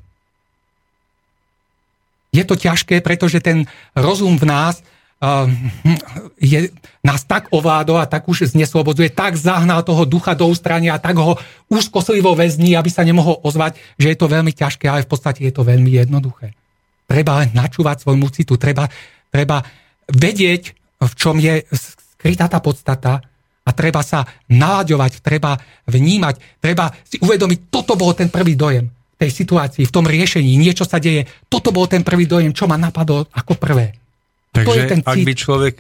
Speaker 6: Je to ťažké, pretože ten rozum v nás uh, je, nás tak ovládol a tak už zneslobodzuje, tak zahnal toho ducha do ústrania a tak ho úzkoslivo väzní, aby sa nemohol ozvať, že je to veľmi ťažké, ale v podstate je to veľmi jednoduché. Treba len načúvať svojmu citu, treba, treba vedieť, v čom je skrytá tá podstata a treba sa nalaďovať, treba vnímať, treba si uvedomiť, toto bol ten prvý dojem tej situácii, v tom riešení, niečo sa deje, toto bol ten prvý dojem, čo ma napadlo ako prvé.
Speaker 7: Takže to je ten ak by človek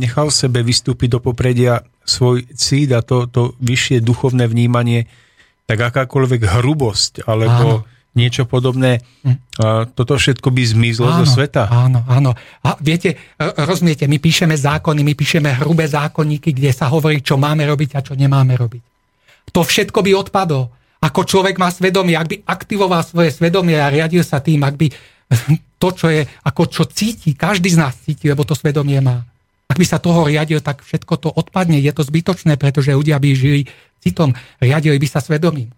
Speaker 7: nechal sebe vystúpiť do popredia svoj cít a to, to vyššie duchovné vnímanie, tak akákoľvek hrubosť alebo Áno niečo podobné, hm. toto všetko by zmizlo áno, zo sveta.
Speaker 6: Áno, áno. A viete, rozumiete, my píšeme zákony, my píšeme hrubé zákonníky, kde sa hovorí, čo máme robiť a čo nemáme robiť. To všetko by odpadlo. Ako človek má svedomie, ak by aktivoval svoje svedomie a riadil sa tým, ak by to, čo je, ako čo cíti, každý z nás cíti, lebo to svedomie má. Ak by sa toho riadil, tak všetko to odpadne. Je to zbytočné, pretože ľudia by žili citom, riadili by sa svedomím.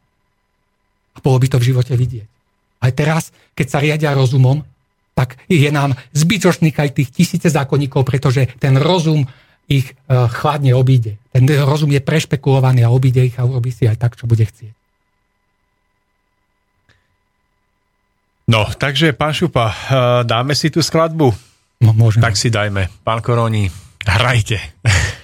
Speaker 6: A bolo by to v živote vidieť. Aj teraz, keď sa riadia rozumom, tak je nám zbytočných aj tých tisíce zákonníkov, pretože ten rozum ich e, chladne obíde. Ten rozum je prešpekulovaný a obíde ich a urobí si aj tak, čo bude chcieť.
Speaker 7: No, takže pán Šupa, e, dáme si tú skladbu?
Speaker 6: No, môžeme.
Speaker 7: Tak si dajme. Pán Koroni, hrajte.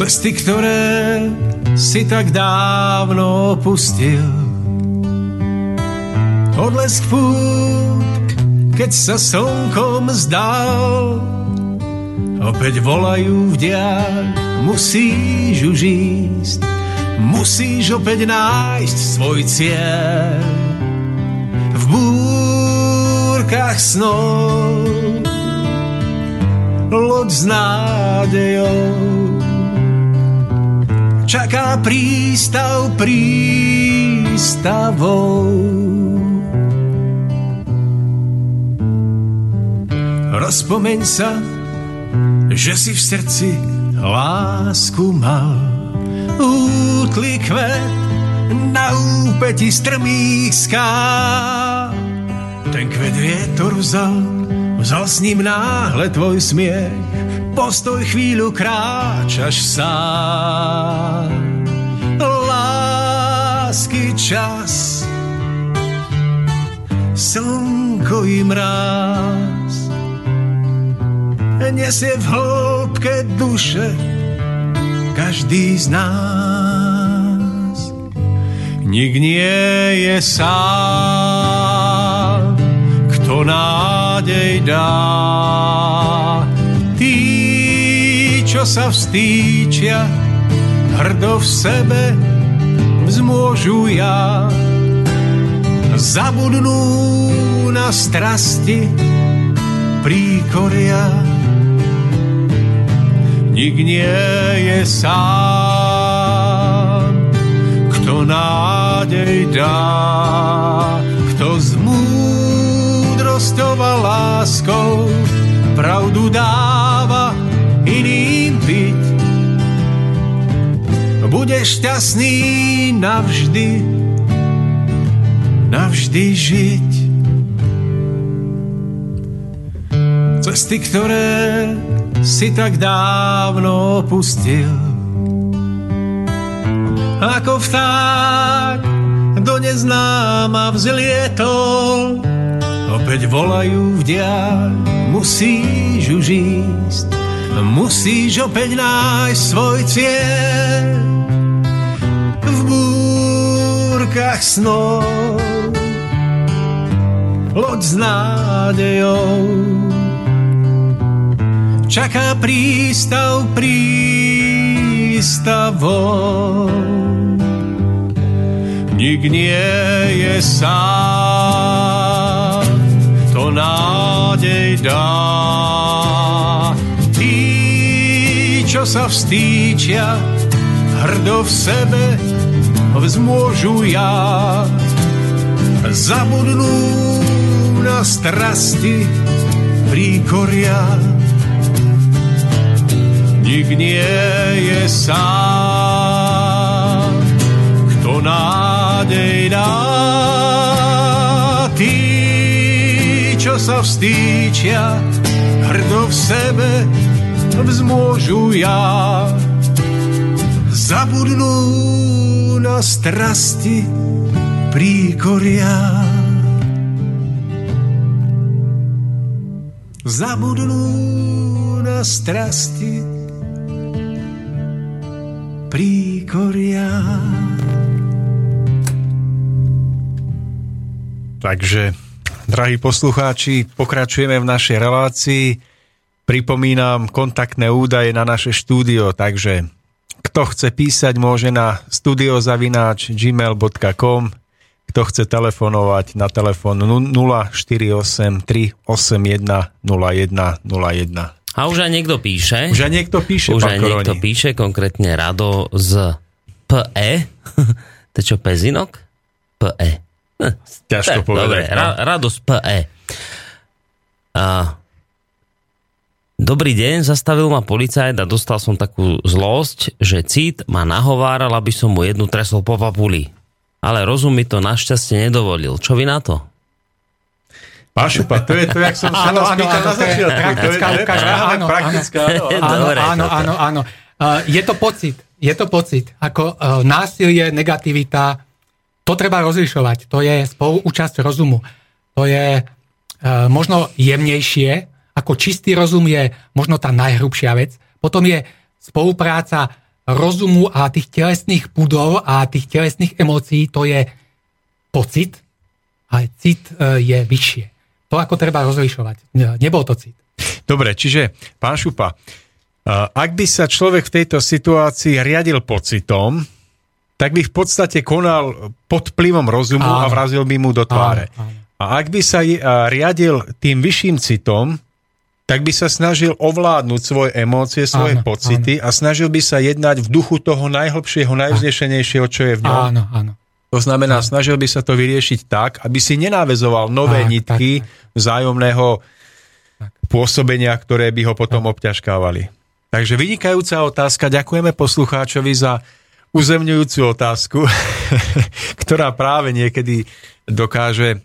Speaker 5: Cesty, ktoré si tak dávno opustil. Odlesk pút, keď sa slnkom zdal. Opäť volajú v diaľ, musíš už ísť. Musíš opäť nájsť svoj cieľ. V búrkach snov loď s nádejou čaká prístav prístavou. Rozpomeň sa, že si v srdci lásku mal. Útli kvet na úpeti strmých skál. Ten kvet vietor vzal, vzal s ním náhle tvoj smiech postoj chvíľu kráčaš sám. Lásky čas, slnko i mráz, nesie v hĺbke duše každý z nás. Nik nie je sám, kto nádej dá čo sa vstýčia, hrdo v sebe vzmôžu ja. Zabudnú na strasti príkoria. Nik nie je sám, kto nádej dá, kto s múdrosťou a láskou pravdu dáva Budeš šťastný navždy, navždy žiť. Cesty, ktoré si tak dávno opustil, ako vták do neznáma vzlietol,
Speaker 8: opäť volajú v diaľ, musíš už ísť, musíš opäť nájsť svoj cieľ. V búrkach snov, loď s nádejou, čaká prístav prístavou. Nik nie je sám, to nádej dá. Čo sa vstýčia, hrdo v sebe vzmôžu ja. Zabudnú na strasti príkoria nik nie je sám, kto nádej dá. Tí, čo sa vstýčia, hrdo v sebe vzmôžu ja. Zabudnú na strasti príkoria. Zabudnú na strasti príkoria.
Speaker 5: Takže, drahí poslucháči, pokračujeme v našej relácii. Pripomínam kontaktné údaje na naše štúdio, takže kto chce písať, môže na studiozavináč gmail.com kto chce telefonovať na telefón 048 381 0101.
Speaker 9: A už aj niekto píše.
Speaker 5: Už aj niekto píše,
Speaker 9: Už aj niekto píše, konkrétne Rado z PE. to je čo, Pezinok? PE.
Speaker 5: Hm, Ťažko povedať.
Speaker 9: Dobre, no. Rado z PE. A Dobrý deň, zastavil ma policajt a dostal som takú zlosť, že cít ma nahováral, aby som mu jednu tresol po papuli. Ale rozum mi to našťastie nedovolil. Čo vy na to?
Speaker 5: Pašupa, to je to, jak som sa vás pýtal na začiatku.
Speaker 6: Ukážka, áno,
Speaker 5: praktická,
Speaker 6: áno, áno, áno, áno. Je to pocit, je to pocit. Ako uh, násilie, negativita, to treba rozlišovať. To je spoluúčasť rozumu. To je uh, možno jemnejšie, ako čistý rozum je možno tá najhrubšia vec. Potom je spolupráca rozumu a tých telesných pudov a tých telesných emócií, to je pocit, ale cit uh, je vyššie. To ako treba rozlišovať. Nebol to cit.
Speaker 5: Dobre, čiže pán Šupa, ak by sa človek v tejto situácii riadil pocitom, tak by v podstate konal pod vplyvom rozumu áno. a vrazil by mu do tváre. Áno, áno. A ak by sa riadil tým vyšším citom, tak by sa snažil ovládnuť svoje emócie, svoje áno, pocity áno. a snažil by sa jednať v duchu toho najhlbšieho, najvznešenejšieho, čo je v ňom.
Speaker 6: Áno, áno.
Speaker 5: To znamená, snažil by sa to vyriešiť tak, aby si nenávezoval nové tak, nitky tak, tak. vzájomného tak. pôsobenia, ktoré by ho potom tak. obťažkávali. Takže vynikajúca otázka. Ďakujeme poslucháčovi za uzemňujúcu otázku, ktorá práve niekedy dokáže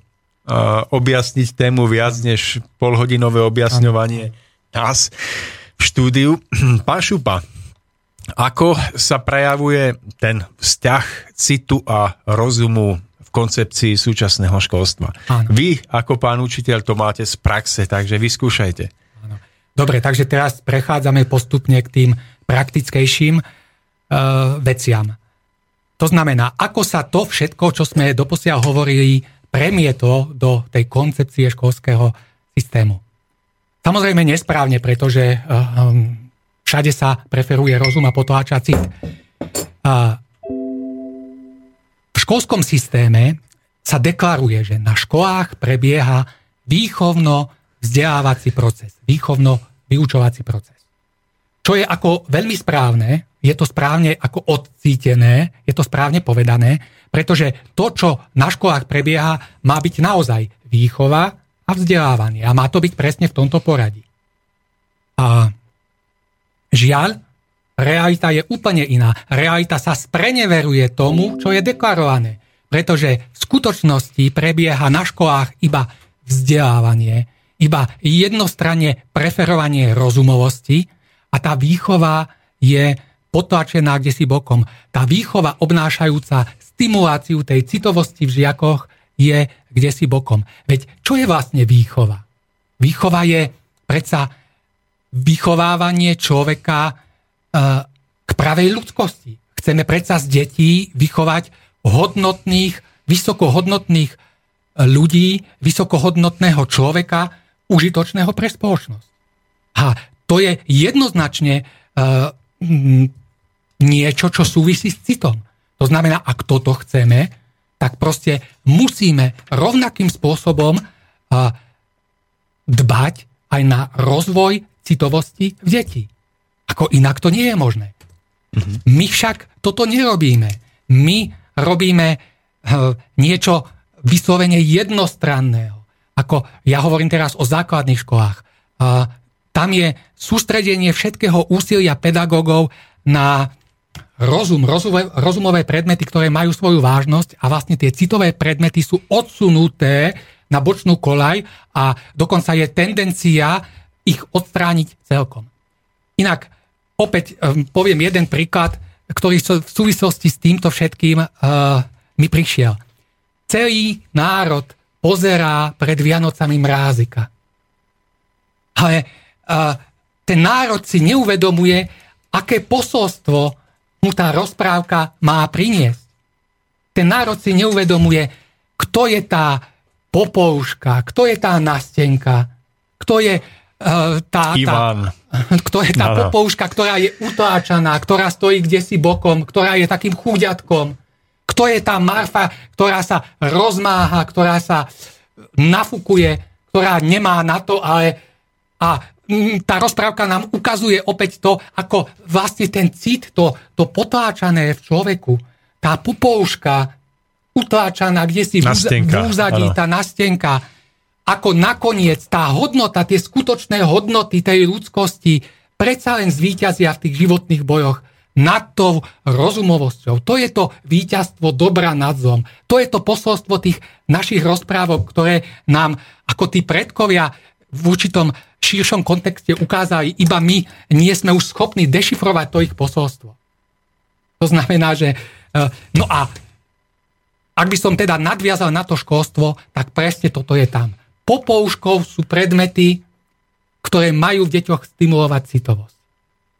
Speaker 5: objasniť tému viac než polhodinové objasňovanie nás v štúdiu. Pán Šupa, ako sa prejavuje ten vzťah citu a rozumu v koncepcii súčasného školstva? Áno. Vy, ako pán učiteľ, to máte z praxe, takže vyskúšajte. Áno.
Speaker 6: Dobre, takže teraz prechádzame postupne k tým praktickejším uh, veciam. To znamená, ako sa to všetko, čo sme doposiaľ hovorili, premietlo do tej koncepcie školského systému. Samozrejme nesprávne, pretože uh, um, Všade sa preferuje rozum a potláča cit. V školskom systéme sa deklaruje, že na školách prebieha výchovno-vzdelávací proces, výchovno-vyučovací proces. Čo je ako veľmi správne, je to správne ako odcítené, je to správne povedané, pretože to, čo na školách prebieha, má byť naozaj výchova a vzdelávanie. A má to byť presne v tomto poradí. A Žiaľ, realita je úplne iná. Realita sa spreneveruje tomu, čo je deklarované. Pretože v skutočnosti prebieha na školách iba vzdelávanie, iba jednostranne preferovanie rozumovosti a tá výchova je potlačená kde si bokom. Tá výchova obnášajúca stimuláciu tej citovosti v žiakoch je kde si bokom. Veď čo je vlastne výchova? Výchova je predsa vychovávanie človeka e, k pravej ľudskosti. Chceme predsa z detí vychovať hodnotných, vysokohodnotných e, ľudí, vysokohodnotného človeka, užitočného pre spoločnosť. A to je jednoznačne uh, niečo, čo súvisí s citom. To znamená, ak toto chceme, tak proste musíme rovnakým spôsobom dbať aj na rozvoj citovosti v deti. Ako inak to nie je možné. Mm-hmm. My však toto nerobíme. My robíme uh, niečo vyslovene jednostranného. Ako ja hovorím teraz o základných školách. Tam je sústredenie všetkého úsilia pedagógov na rozum, rozumové, rozumové predmety, ktoré majú svoju vážnosť a vlastne tie citové predmety sú odsunuté na bočnú kolaj a dokonca je tendencia ich odstrániť celkom. Inak opäť um, poviem jeden príklad, ktorý v súvislosti s týmto všetkým uh, mi prišiel. Celý národ pozerá pred Vianocami mrázika. Ale uh, ten národ si neuvedomuje, aké posolstvo mu tá rozprávka má priniesť. Ten národ si neuvedomuje, kto je tá popouška, kto je tá nastenka, kto je uh, tá,
Speaker 5: Ivan.
Speaker 6: tá, kto je tá no, no. popouška, ktorá je utláčaná, ktorá stojí kde si bokom, ktorá je takým chúďatkom, kto je tá Marfa, ktorá sa rozmáha, ktorá sa nafukuje, ktorá nemá na to, ale a tá rozprávka nám ukazuje opäť to, ako vlastne ten cit, to, to potláčané v človeku, tá pupouška utláčaná, kde si v úzadí, tá nastenka, ako nakoniec tá hodnota, tie skutočné hodnoty tej ľudskosti predsa len zvíťazia v tých životných bojoch nad tou rozumovosťou. To je to víťazstvo dobra nad zlom. To je to posolstvo tých našich rozprávok, ktoré nám ako tí predkovia v určitom širšom kontexte ukázali, iba my nie sme už schopní dešifrovať to ich posolstvo. To znamená, že... E, no a ak by som teda nadviazal na to školstvo, tak presne toto je tam. Popouškov sú predmety, ktoré majú v deťoch stimulovať citovosť.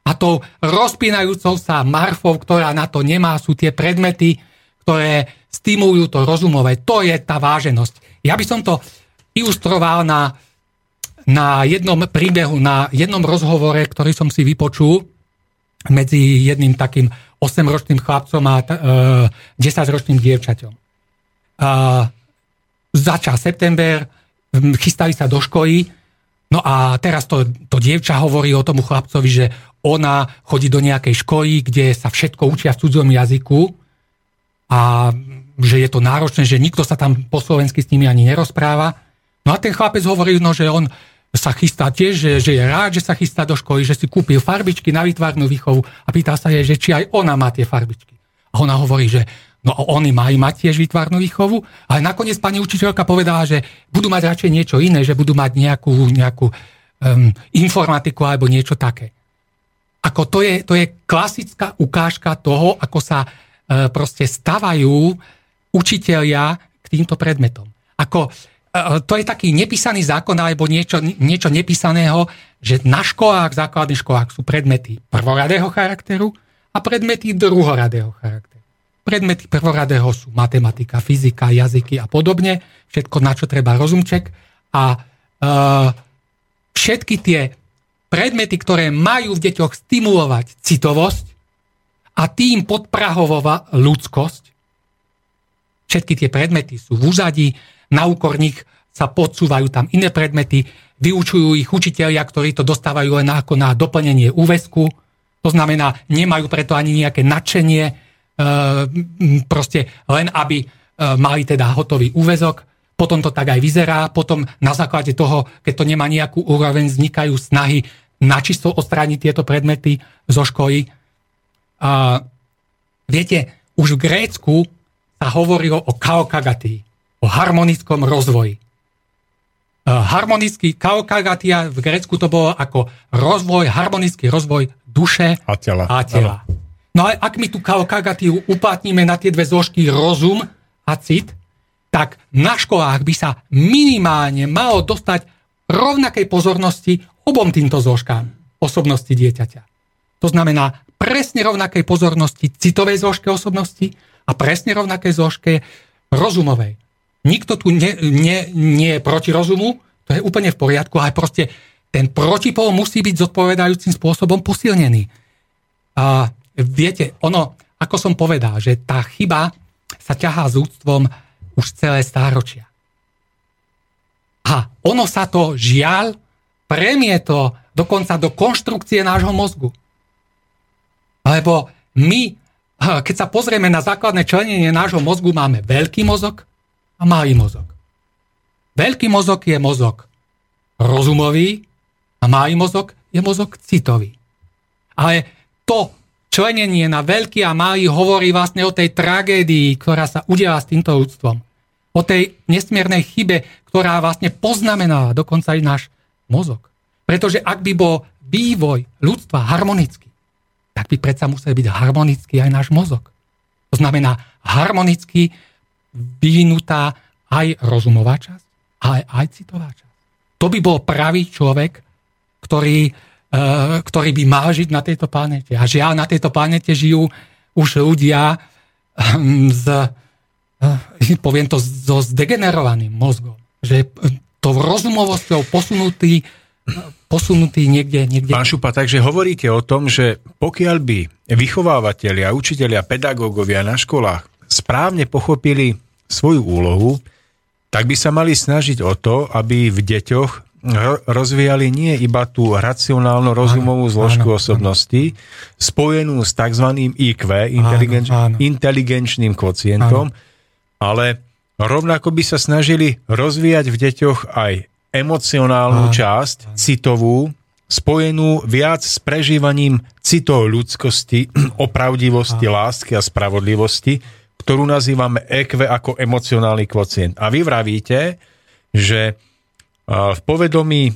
Speaker 6: A tou rozpínajúcou sa marfou, ktorá na to nemá, sú tie predmety, ktoré stimulujú to rozumové. To je tá váženosť. Ja by som to ilustroval na na jednom príbehu, na jednom rozhovore, ktorý som si vypočul medzi jedným takým 8-ročným chlapcom a e, 10-ročným dievčaťom. A, začal september, chystali sa do školy, no a teraz to, to dievča hovorí o tomu chlapcovi, že ona chodí do nejakej školy, kde sa všetko učia v cudzom jazyku a že je to náročné, že nikto sa tam po slovensky s nimi ani nerozpráva. No a ten chlapec hovorí, no, že on sa chystá tiež, že, že je rád, že sa chystá do školy, že si kúpil farbičky na výtvarnú výchovu a pýta sa jej, že či aj ona má tie farbičky. A ona hovorí, že no oni majú mať tiež výtvarnú výchovu, ale nakoniec pani učiteľka povedala, že budú mať radšej niečo iné, že budú mať nejakú, nejakú um, informatiku alebo niečo také. Ako to je, to je klasická ukážka toho, ako sa uh, proste stavajú učitelia k týmto predmetom. Ako to je taký nepísaný zákon alebo niečo, niečo nepísaného, že na školách, základných školách sú predmety prvoradého charakteru a predmety druhoradého charakteru. Predmety prvoradého sú matematika, fyzika, jazyky a podobne, všetko na čo treba rozumček a e, všetky tie predmety, ktoré majú v deťoch stimulovať citovosť a tým podprahovovať ľudskosť, všetky tie predmety sú v úzadí, na úkor nich sa podsúvajú tam iné predmety, vyučujú ich učiteľia, ktorí to dostávajú len ako na doplnenie úvesku. To znamená, nemajú preto ani nejaké nadšenie, e, proste len aby e, mali teda hotový úvezok. Potom to tak aj vyzerá. Potom na základe toho, keď to nemá nejakú úroveň, vznikajú snahy načisto odstrániť tieto predmety zo školy. A viete, už v Grécku sa hovorilo o kaokagatii o harmonickom rozvoji. E, harmonický kaokagatia v Grécku to bolo ako rozvoj, harmonický rozvoj duše
Speaker 5: a tela.
Speaker 6: A tela. No a ak my tú kaokagatiu uplatníme na tie dve zložky rozum a cit, tak na školách by sa minimálne malo dostať rovnakej pozornosti obom týmto zložkám osobnosti dieťaťa. To znamená presne rovnakej pozornosti citovej zložke osobnosti a presne rovnakej zložke rozumovej. Nikto tu nie, nie, nie je proti rozumu, to je úplne v poriadku, ale proste ten protipol musí byť zodpovedajúcim spôsobom posilnený. A viete, ono, ako som povedal, že tá chyba sa ťahá s úctvom už celé stáročia. A ono sa to žiaľ premietlo dokonca do konštrukcie nášho mozgu. Lebo my, keď sa pozrieme na základné členenie nášho mozgu, máme veľký mozog a malý mozog. Veľký mozog je mozog rozumový a malý mozog je mozog citový. Ale to členenie na veľký a malý hovorí vlastne o tej tragédii, ktorá sa udiela s týmto ľudstvom o tej nesmiernej chybe, ktorá vlastne poznamenala dokonca aj náš mozog. Pretože ak by bol vývoj ľudstva harmonický, tak by predsa musel byť harmonický aj náš mozog. To znamená harmonicky vyvinutá aj rozumová časť, ale aj citová časť. To by bol pravý človek, ktorý, e, ktorý by mal žiť na tejto planete. A žiaľ, na tejto planete žijú už ľudia z Eh, poviem to so zdegenerovaným mozgom, že to rozumovosťou posunutý, posunutý niekde, niekde.
Speaker 5: Pán Šupa, takže hovoríte o tom, že pokiaľ by vychovávateľia, učiteľia, pedagógovia na školách správne pochopili svoju úlohu, tak by sa mali snažiť o to, aby v deťoch rozvíjali nie iba tú racionálno rozumovú zložku áno, osobnosti, áno. spojenú s tzv. IQ, inteligenč, áno, áno. inteligenčným kocientom, áno ale rovnako by sa snažili rozvíjať v deťoch aj emocionálnu časť, citovú, spojenú viac s prežívaním citov ľudskosti, opravdivosti, lásky a spravodlivosti, ktorú nazývame EQ ako emocionálny kvocient. A vy vravíte, že v povedomí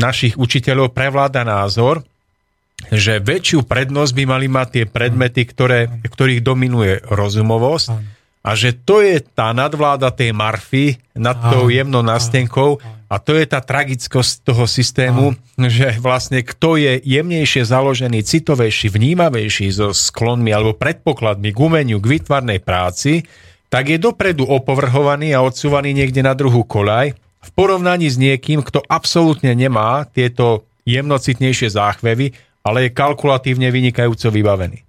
Speaker 5: našich učiteľov prevláda názor, že väčšiu prednosť by mali mať tie predmety, ktoré, ktorých dominuje rozumovosť, a že to je tá nadvláda tej marfy nad tou jemnou nástenkou a to je tá tragickosť toho systému, že vlastne kto je jemnejšie založený, citovejší, vnímavejší so sklonmi alebo predpokladmi k umeniu, k vytvarnej práci, tak je dopredu opovrhovaný a odsúvaný niekde na druhú kolaj v porovnaní s niekým, kto absolútne nemá tieto jemnocitnejšie záchvevy, ale je kalkulatívne vynikajúco vybavený.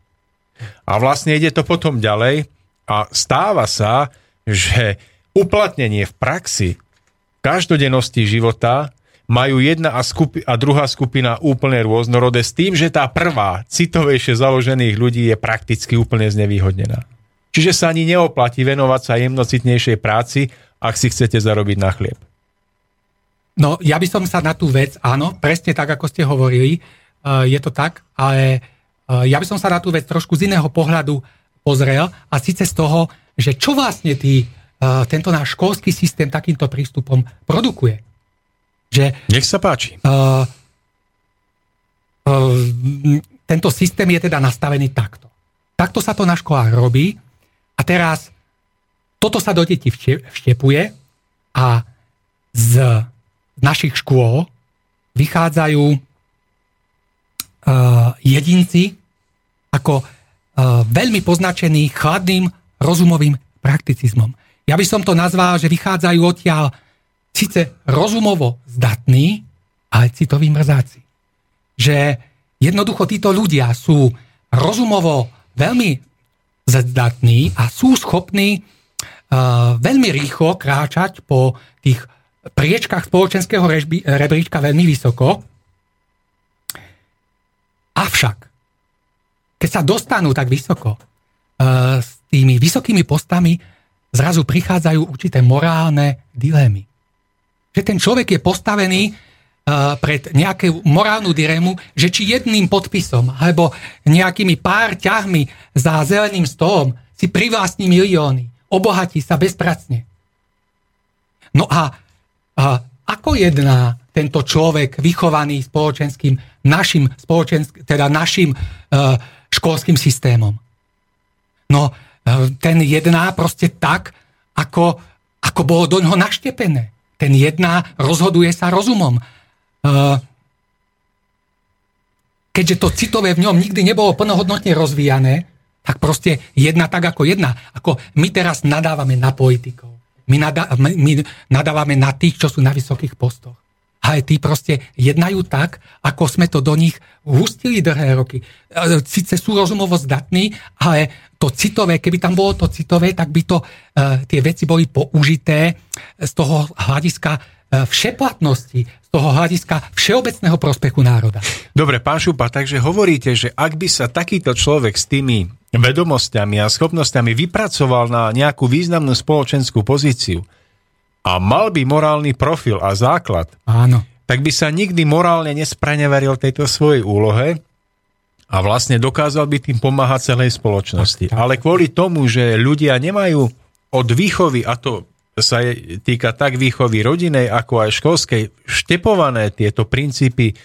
Speaker 5: A vlastne ide to potom ďalej, a stáva sa, že uplatnenie v praxi každodennosti života majú jedna a, skupi- a druhá skupina úplne rôznorodé s tým, že tá prvá, citovejšie založených ľudí je prakticky úplne znevýhodnená. Čiže sa ani neoplatí venovať sa jemnocitnejšej práci, ak si chcete zarobiť na chlieb.
Speaker 6: No, ja by som sa na tú vec, áno, presne tak, ako ste hovorili, uh, je to tak, ale uh, ja by som sa na tú vec trošku z iného pohľadu pozrel a síce z toho, že čo vlastne uh, tento náš školský systém takýmto prístupom produkuje. Že,
Speaker 5: Nech sa páči.
Speaker 6: Uh, uh, tento systém je teda nastavený takto. Takto sa to na školách robí a teraz toto sa do detí vštepuje a z našich škôl vychádzajú uh, jedinci ako veľmi poznačený chladným rozumovým prakticizmom. Ja by som to nazval, že vychádzajú odtiaľ síce rozumovo zdatní, ale citoví mrzáci. Že jednoducho títo ľudia sú rozumovo veľmi zdatní a sú schopní uh, veľmi rýchlo kráčať po tých priečkách spoločenského rebríčka veľmi vysoko. Avšak keď sa dostanú tak vysoko, uh, s tými vysokými postami zrazu prichádzajú určité morálne dilemy. Že ten človek je postavený uh, pred nejakú morálnu dilemu, že či jedným podpisom alebo nejakými pár ťahmi za zeleným stolom si privlastní milióny, obohatí sa bezpracne. No a, a ako jedná tento človek vychovaný spoločenským, našim, spoločensk, teda našim uh, školským systémom. No, e, ten jedná proste tak, ako, ako bolo do ňoho naštepené. Ten jedná rozhoduje sa rozumom. Uh, keďže to citové v ňom nikdy nebolo plnohodnotne rozvíjané, tak proste jedna tak ako jedna. Ako my teraz nadávame na politikov. My, nadá, my nadávame na tých, čo sú na vysokých postoch. Tí proste jednajú tak, ako sme to do nich hustili dlhé roky. Sice sú rozumovo zdatní, ale to citové, keby tam bolo to citové, tak by to, uh, tie veci boli použité z toho hľadiska uh, všeplatnosti, z toho hľadiska všeobecného prospechu národa.
Speaker 5: Dobre, pán Šupa, takže hovoríte, že ak by sa takýto človek s tými vedomosťami a schopnosťami vypracoval na nejakú významnú spoločenskú pozíciu, a mal by morálny profil a základ,
Speaker 6: Áno.
Speaker 5: tak by sa nikdy morálne nespraneveril tejto svojej úlohe a vlastne dokázal by tým pomáhať celej spoločnosti. Tak, tak. Ale kvôli tomu, že ľudia nemajú od výchovy, a to sa je, týka tak výchovy rodinej, ako aj školskej, štepované tieto princípy e,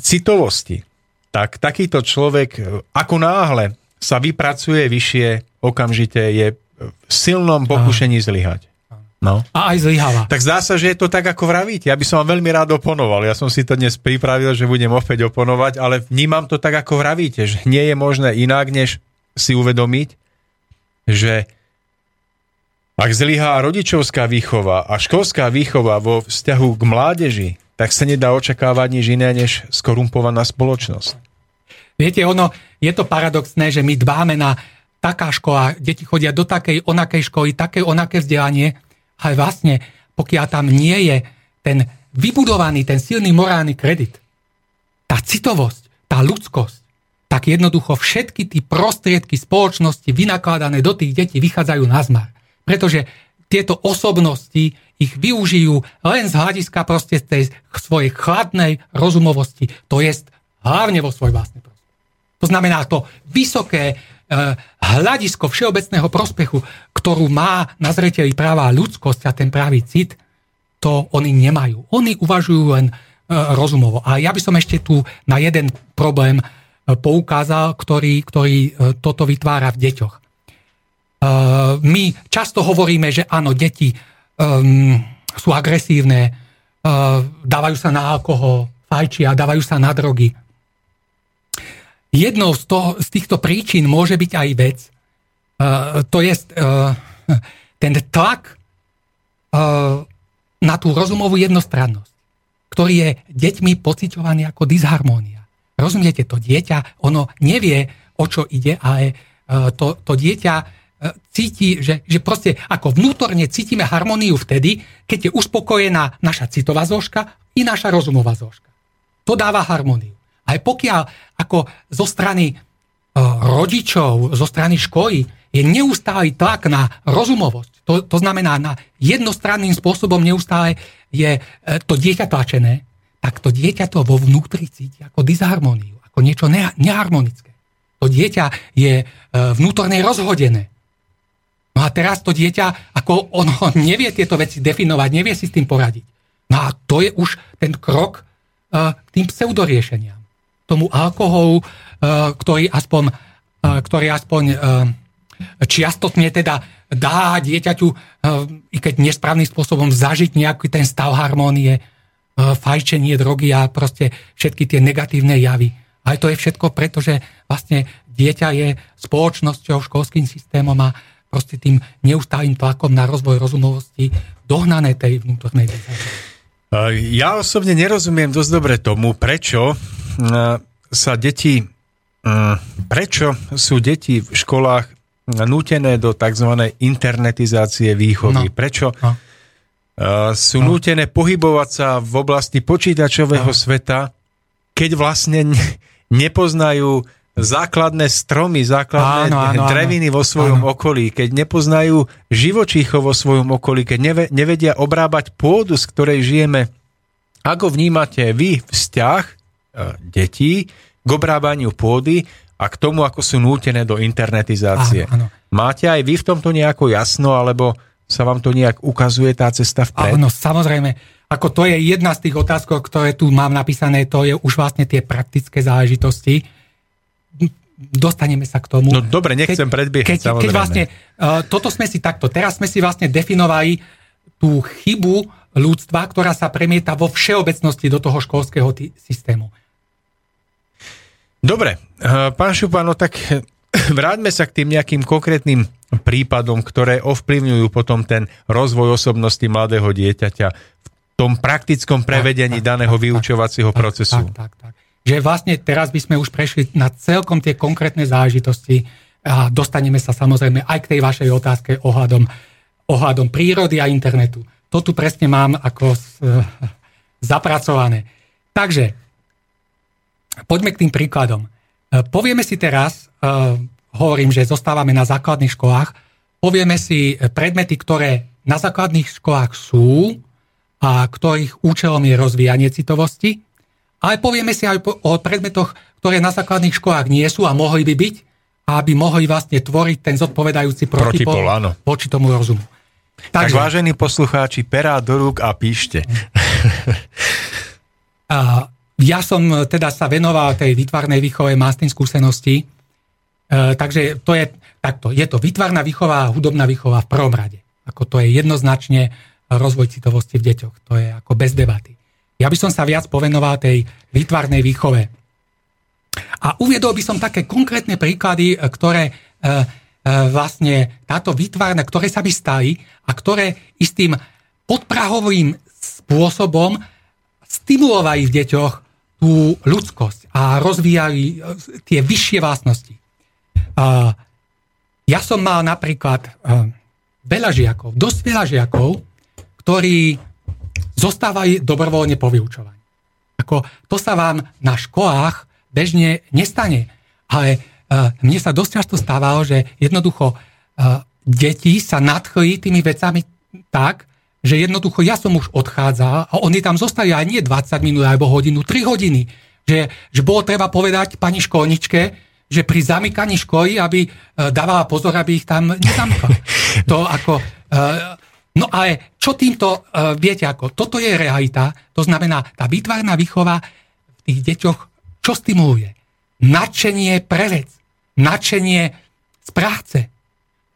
Speaker 5: citovosti, tak takýto človek, e, ako náhle sa vypracuje vyššie, okamžite je v silnom pokušení zlyhať.
Speaker 6: No. A aj zlyháva.
Speaker 5: Tak zdá sa, že je to tak, ako vravíte. Ja by som vám veľmi rád oponoval. Ja som si to dnes pripravil, že budem opäť oponovať, ale vnímam to tak, ako vravíte, že nie je možné inak, než si uvedomiť, že ak zlyhá rodičovská výchova a školská výchova vo vzťahu k mládeži, tak sa nedá očakávať nič iné, než skorumpovaná spoločnosť.
Speaker 6: Viete, ono, je to paradoxné, že my dbáme na taká škola, deti chodia do takej, onakej školy, také, onaké vzdelanie, ale vlastne, pokiaľ tam nie je ten vybudovaný, ten silný morálny kredit, tá citovosť, tá ľudskosť, tak jednoducho všetky tie prostriedky spoločnosti vynakladané do tých detí vychádzajú na zmar. Pretože tieto osobnosti ich využijú len z hľadiska proste tej svojej chladnej rozumovosti, to je hlavne vo svoj vlastnej prospech. To znamená to vysoké hľadisko všeobecného prospechu, ktorú má na zreteli práva ľudskosť a ten pravý cit, to oni nemajú. Oni uvažujú len eh, rozumovo. A ja by som ešte tu na jeden problém eh, poukázal, ktorý, ktorý toto vytvára v deťoch. My často hovoríme, že áno, deti um, sú agresívne, uh, dávajú sa na alkohol, fajčia, dávajú sa na drogy. Jednou z, toho, z týchto príčin môže byť aj vec, uh, to je uh, ten tlak uh, na tú rozumovú jednostrannosť, ktorý je deťmi pociťovaný ako disharmónia. Rozumiete, to dieťa, ono nevie, o čo ide, ale uh, to, to dieťa cíti, že, že proste ako vnútorne cítime harmóniu vtedy, keď je uspokojená naša citová zložka i naša rozumová zložka. To dáva harmóniu. Aj pokiaľ ako zo strany e, rodičov, zo strany školy je neustály tlak na rozumovosť, to, to znamená na jednostranným spôsobom neustále je e, to dieťa tlačené, tak to dieťa to vo vnútri cíti ako disharmóniu, ako niečo ne, neharmonické. To dieťa je e, vnútorne rozhodené. No a teraz to dieťa, ako ono nevie tieto veci definovať, nevie si s tým poradiť. No a to je už ten krok k tým pseudoriešeniam tomu alkoholu, e, ktorý aspoň, e, ktorý aspoň e, čiastotne teda dá dieťaťu, i keď nesprávnym spôsobom, zažiť nejaký ten stav harmónie, fajčenie, drogy a proste všetky tie negatívne javy. Ale to je všetko, pretože vlastne dieťa je spoločnosťou, školským systémom a proste tým neustálým tlakom na rozvoj rozumovosti dohnané tej vnútornej
Speaker 5: Ja osobne nerozumiem dosť dobre tomu, prečo sa deti, prečo sú deti v školách nútené do tzv. internetizácie výchovy? No. Prečo no. sú no. nútené pohybovať sa v oblasti počítačového no. sveta, keď vlastne nepoznajú základné stromy, základné áno, áno, dreviny áno. vo svojom áno. okolí, keď nepoznajú živočíchov vo svojom okolí, keď nevedia obrábať pôdu, z ktorej žijeme. Ako vnímate vy vzťah detí k obrábaniu pôdy a k tomu, ako sú nútené do internetizácie. Áno, áno. Máte aj vy v tomto nejako jasno, alebo sa vám to nejak ukazuje tá cesta vpred?
Speaker 6: Áno, samozrejme. Ako to je jedna z tých otázok, ktoré tu mám napísané, to je už vlastne tie praktické záležitosti. dostaneme sa k tomu.
Speaker 5: No dobre, nechcem keď, predbiehať, keď, samozrejme.
Speaker 6: Keď vlastne, uh, toto sme si takto, teraz sme si vlastne definovali tú chybu ľudstva, ktorá sa premieta vo všeobecnosti do toho školského t- systému.
Speaker 5: Dobre, uh, pán Šupa, no tak vráťme sa k tým nejakým konkrétnym prípadom, ktoré ovplyvňujú potom ten rozvoj osobnosti mladého dieťaťa v tom praktickom prevedení tak, tak, daného tak, vyučovacieho tak, procesu.
Speaker 6: Tak, tak, tak že vlastne teraz by sme už prešli na celkom tie konkrétne záležitosti a dostaneme sa samozrejme aj k tej vašej otázke ohľadom, ohľadom prírody a internetu. To tu presne mám ako z, zapracované. Takže, poďme k tým príkladom. E, povieme si teraz, uh, hovorím, že zostávame na základných školách, povieme si predmety, ktoré na základných školách sú a ktorých účelom je rozvíjanie citovosti, ale povieme si aj o predmetoch, ktoré na základných školách nie sú a mohli by byť, aby mohli vlastne tvoriť ten zodpovedajúci protipol, protipol voči tomu rozumu.
Speaker 5: Takže, tak vážení poslucháči, perá do rúk a píšte.
Speaker 6: A ja som teda sa venoval tej výtvarnej výchove, mám s tým skúsenosti. E, takže to je takto. Je to výtvarná výchova a hudobná výchova v prvom rade. Ako to je jednoznačne rozvoj citovosti v deťoch. To je ako bez debaty. Ja by som sa viac povenoval tej výtvarnej výchove. A uviedol by som také konkrétne príklady, ktoré e, e, vlastne táto výtvarná, ktoré sa by stali a ktoré istým podprahovým spôsobom stimulovali v deťoch tú ľudskosť a rozvíjali e, tie vyššie vlastnosti. Ja som mal napríklad veľa žiakov, dosť veľa žiakov, ktorí zostávajú dobrovoľne po vyučovaní. Ako, to sa vám na školách bežne nestane. Ale mne sa dosť často stávalo, že jednoducho deti sa nadchli tými vecami tak, že jednoducho ja som už odchádzal a oni tam zostali aj nie 20 minút alebo hodinu, 3 hodiny. Že, že bolo treba povedať pani školničke, že pri zamykaní školy, aby uh, dávala pozor, aby ich tam nezamkal. To ako... Uh, No ale čo týmto, uh, viete ako, toto je realita, to znamená, tá výtvarná výchova v tých deťoch, čo stimuluje? Nadšenie pre vec, nadšenie z práce,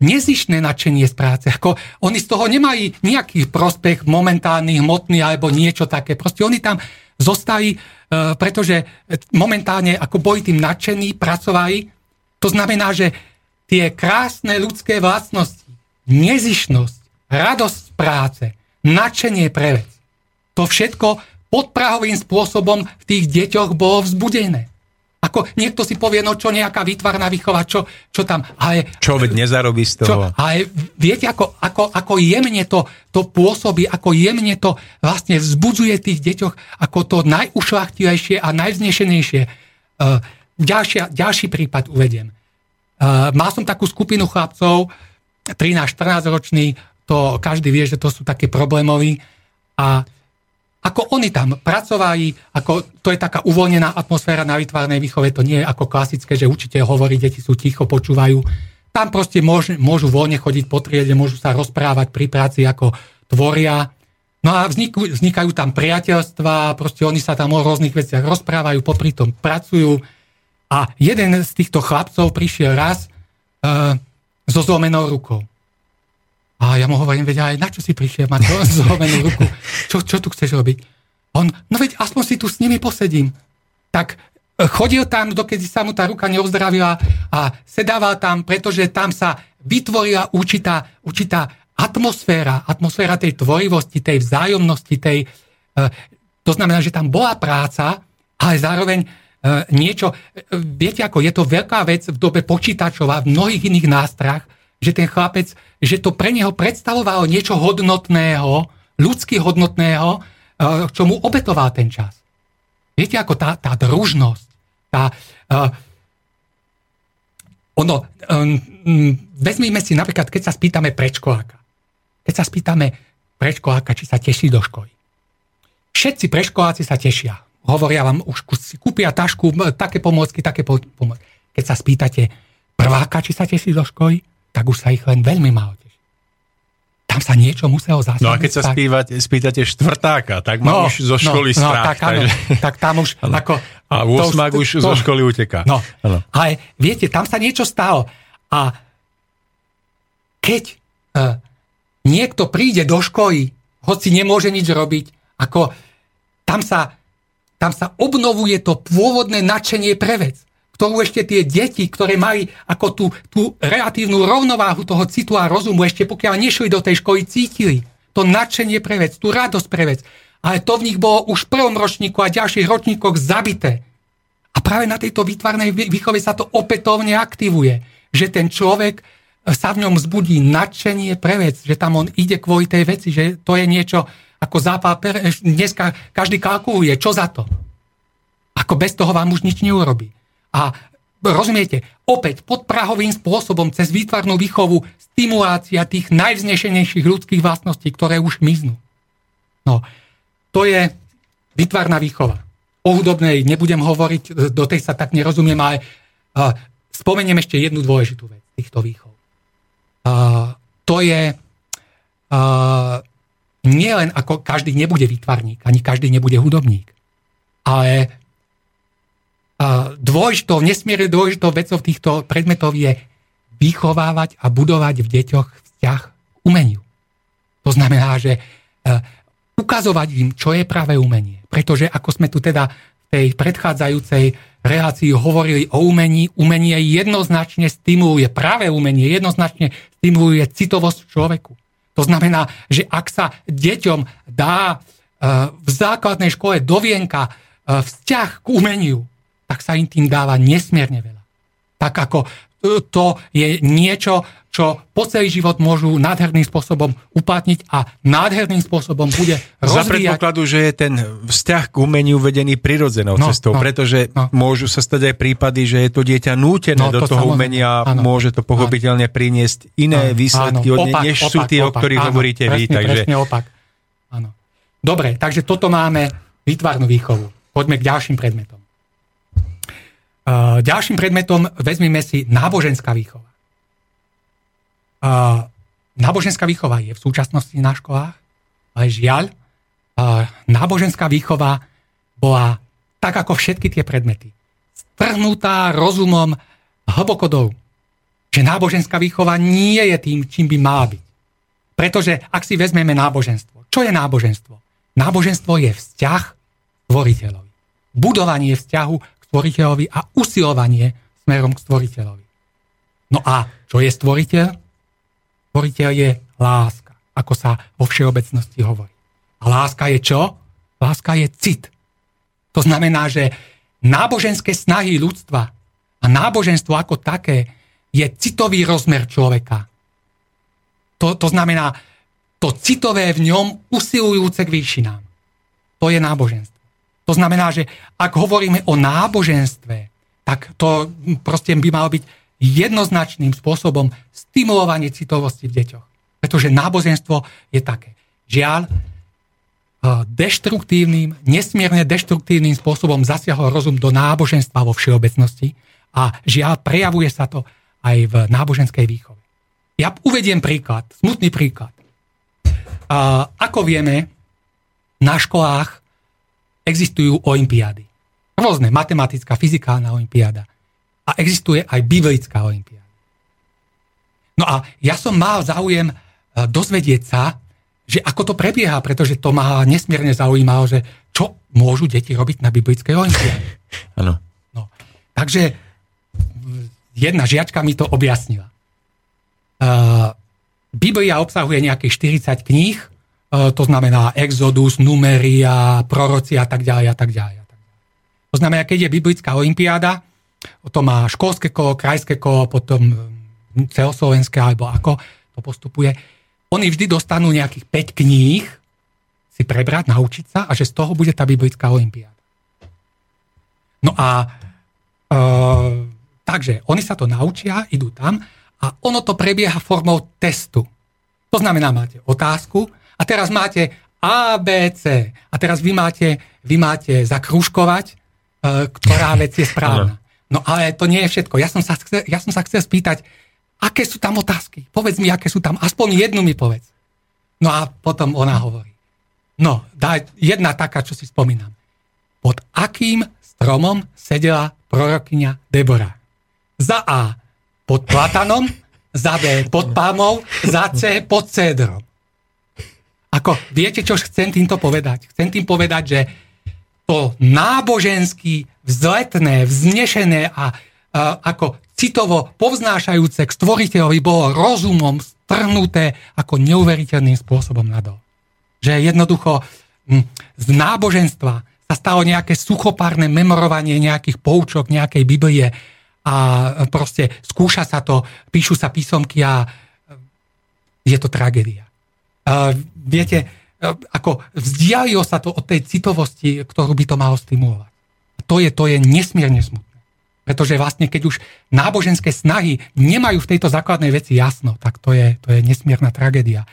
Speaker 6: nezišné nadšenie z práce. Ako, oni z toho nemajú nejaký prospech momentálny, hmotný alebo niečo také. Proste oni tam zostali, uh, pretože momentálne ako boli tým nadšení, pracovali. To znamená, že tie krásne ľudské vlastnosti, nezišnosť, radosť z práce, nadšenie pre vec. To všetko podprahovým spôsobom v tých deťoch bolo vzbudené. Ako niekto si povie, no čo nejaká výtvarná výchova, čo, čo tam, ale...
Speaker 5: Čo veď nezarobí z toho.
Speaker 6: Čo, ale viete, ako, ako, ako jemne to, to pôsobí, ako jemne to vlastne vzbudzuje tých deťoch ako to najušlachtilejšie a najvznešenejšie. Uh, ďalšia, ďalší prípad uvediem. Uh, mal som takú skupinu chlapcov, 13-14 ročný, to každý vie, že to sú také problémoví a ako oni tam pracovali, ako to je taká uvoľnená atmosféra na vytvárnej výchove, to nie je ako klasické, že učiteľ hovorí, deti sú ticho, počúvajú. Tam proste môžu, môžu voľne chodiť po triede, môžu sa rozprávať pri práci, ako tvoria. No a vznikajú, vznikajú tam priateľstva, proste oni sa tam o rôznych veciach rozprávajú, popri tom pracujú. A jeden z týchto chlapcov prišiel raz e, so zlomenou rukou. A ja mu hovorím, veď aj na čo si prišiel mať zlomenú ruku? Čo, čo tu chceš robiť? On, no veď aspoň si tu s nimi posedím. Tak e, chodil tam, dokedy sa mu tá ruka neozdravila a sedával tam, pretože tam sa vytvorila určitá, určitá atmosféra, atmosféra tej tvorivosti, tej vzájomnosti, tej, e, to znamená, že tam bola práca, ale zároveň e, niečo, viete ako, je to veľká vec v dobe počítačova, v mnohých iných nástrach, že ten chlapec, že to pre neho predstavovalo niečo hodnotného, ľudsky hodnotného, eh, čo mu obetoval ten čas. Viete, ako tá, tá družnosť, tá... Uh, ono, um, vezmime si napríklad, keď sa spýtame prečkoláka. Keď sa spýtame prečkoláka, či sa teší do školy. Všetci preškoláci sa tešia. Hovoria vám, už si kúpia tašku, také pomôcky, také pomôcky. Keď sa spýtate prváka, či sa teší do školy, tak už sa ich len veľmi málo teší. tam sa niečo muselo zastaviť.
Speaker 5: No a keď sa spívate, spýtate štvrtáka, tak má no, už zo školy no, strach.
Speaker 6: No, tak, áno, tak tam už ano. ako...
Speaker 5: A úsmak už to, zo školy uteká.
Speaker 6: No, ano. ale viete, tam sa niečo stalo. A keď uh, niekto príde do školy, hoci nemôže nič robiť, ako tam sa, tam sa obnovuje to pôvodné nadšenie pre vec ktorú ešte tie deti, ktoré mali ako tú, tú relatívnu rovnováhu toho citu a rozumu, ešte pokiaľ nešli do tej školy, cítili to nadšenie pre vec, tú radosť pre vec. Ale to v nich bolo už v prvom ročníku a ďalších ročníkoch zabité. A práve na tejto výtvarnej výchove sa to opätovne aktivuje, že ten človek sa v ňom zbudí nadšenie pre vec, že tam on ide kvôli tej veci, že to je niečo ako zápal, dneska každý kalkuluje, čo za to. Ako bez toho vám už nič neurobi. A rozumiete, opäť podprahovým spôsobom cez výtvarnú výchovu stimulácia tých najvznešenejších ľudských vlastností, ktoré už miznú. No, to je výtvarná výchova. O hudobnej nebudem hovoriť, do tej sa tak nerozumiem, ale uh, spomeniem ešte jednu dôležitú vec týchto výchov. Uh, to je uh, nie len ako každý nebude výtvarník, ani každý nebude hudobník, ale dôležitou, nesmierne dôležitou vecou týchto predmetov je vychovávať a budovať v deťoch vzťah k umeniu. To znamená, že e, ukazovať im, čo je práve umenie. Pretože ako sme tu teda v tej predchádzajúcej relácii hovorili o umení, umenie jednoznačne stimuluje, práve umenie jednoznačne stimuluje citovosť človeku. To znamená, že ak sa deťom dá e, v základnej škole do vienka e, vzťah k umeniu, tak sa im tým dáva nesmierne veľa. Tak ako e, to je niečo, čo po celý život môžu nádherným spôsobom uplatniť a nádherným spôsobom bude rozvíjať.
Speaker 5: Za predpokladu, že je ten vzťah k umeniu vedený prirodzenou no, cestou, no, pretože no. môžu sa stať aj prípady, že je to dieťa nútené no, do to toho umenia a môže to pochopiteľne priniesť iné áno, výsledky, áno, opak, než opak, sú tie, opak, o ktorých áno, hovoríte presne, vy.
Speaker 6: Takže... Presne opak. Áno. Dobre, takže toto máme výtvarnú výchovu. Poďme k ďalším predmetom. Ďalším predmetom vezmeme si náboženská výchova. Náboženská výchova je v súčasnosti na školách, ale žiaľ, náboženská výchova bola tak ako všetky tie predmety. Strhnutá rozumom hlboko dolu. Že náboženská výchova nie je tým, čím by mala byť. Pretože ak si vezmeme náboženstvo, čo je náboženstvo? Náboženstvo je vzťah stvoriteľovi. Budovanie vzťahu stvoriteľovi a usilovanie smerom k stvoriteľovi. No a čo je stvoriteľ? Stvoriteľ je láska, ako sa vo všeobecnosti hovorí. A láska je čo? Láska je cit. To znamená, že náboženské snahy ľudstva a náboženstvo ako také je citový rozmer človeka. To, to znamená to citové v ňom usilujúce k výšinám. To je náboženstvo. To znamená, že ak hovoríme o náboženstve, tak to proste by malo byť jednoznačným spôsobom stimulovanie citovosti v deťoch. Pretože náboženstvo je také. Žiaľ, e, deštruktívnym, nesmierne deštruktívnym spôsobom zasiahol rozum do náboženstva vo všeobecnosti a žiaľ, prejavuje sa to aj v náboženskej výchove. Ja uvediem príklad, smutný príklad. Ako vieme, na školách existujú olimpiády. Rôzne, matematická, fyzikálna olimpiáda. A existuje aj biblická olimpiáda. No a ja som mal záujem e, dozvedieť sa, že ako to prebieha, pretože to ma nesmierne zaujímalo, že čo môžu deti robiť na biblickej olimpiáde.
Speaker 5: Áno.
Speaker 6: No, takže jedna žiačka mi to objasnila. Uh, Biblia obsahuje nejakých 40 kníh, to znamená Exodus, Numeria, proroci a tak ďalej a tak ďalej. To znamená, keď je biblická olimpiáda, to má školské kolo, krajské kolo, potom mm, celoslovenské alebo ako to postupuje, oni vždy dostanú nejakých 5 kníh si prebrať, naučiť sa a že z toho bude tá biblická olimpiáda. No a e, takže oni sa to naučia, idú tam a ono to prebieha formou testu. To znamená, máte otázku, a teraz máte A, B, C. A teraz vy máte, vy máte zakružkovať, e, ktorá vec je správna. No ale to nie je všetko. Ja som sa chcel, ja som sa chcel spýtať, aké sú tam otázky? Povedz mi, aké sú tam. Aspoň jednu mi povedz. No a potom ona hovorí. No, daj, jedna taká, čo si spomínam. Pod akým stromom sedela prorokyňa Debora? Za A pod platanom, za B pod palmou, za C pod cédrom. Ako, viete, čo chcem týmto povedať? Chcem tým povedať, že to nábožensky, vzletné, vznešené a, a ako citovo povznášajúce k stvoriteľovi bolo rozumom strhnuté ako neuveriteľným spôsobom nadol. Že jednoducho hm, z náboženstva sa stalo nejaké suchopárne memorovanie nejakých poučok, nejakej Biblie a proste skúša sa to, píšu sa písomky a je to tragédia. Viete, ako vzdialilo sa to od tej citovosti, ktorú by to malo stimulovať. To je, to je nesmierne smutné. Pretože vlastne, keď už náboženské snahy nemajú v tejto základnej veci jasno, tak to je, to je nesmierna tragédia.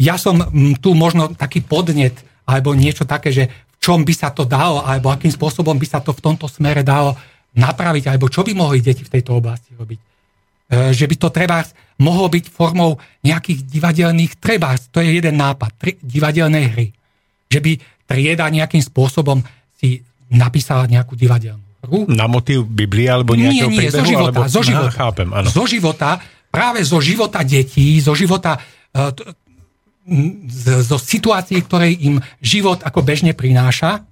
Speaker 6: Ja som tu možno taký podnet, alebo niečo také, že v čom by sa to dalo, alebo akým spôsobom by sa to v tomto smere dalo napraviť, alebo čo by mohli deti v tejto oblasti robiť. E, že by to treba mohlo byť formou nejakých divadelných treba, to je jeden nápad, tri, divadelnej hry. Že by trieda nejakým spôsobom si napísala nejakú divadelnú
Speaker 5: hru. Na motív Biblie alebo nejakého nie, nie, príbehu?
Speaker 6: zo života.
Speaker 5: Alebo...
Speaker 6: Zo života,
Speaker 5: Aha, chápem, áno.
Speaker 6: zo života, práve zo života detí, zo života uh, zo situácií, ktoré im život ako bežne prináša,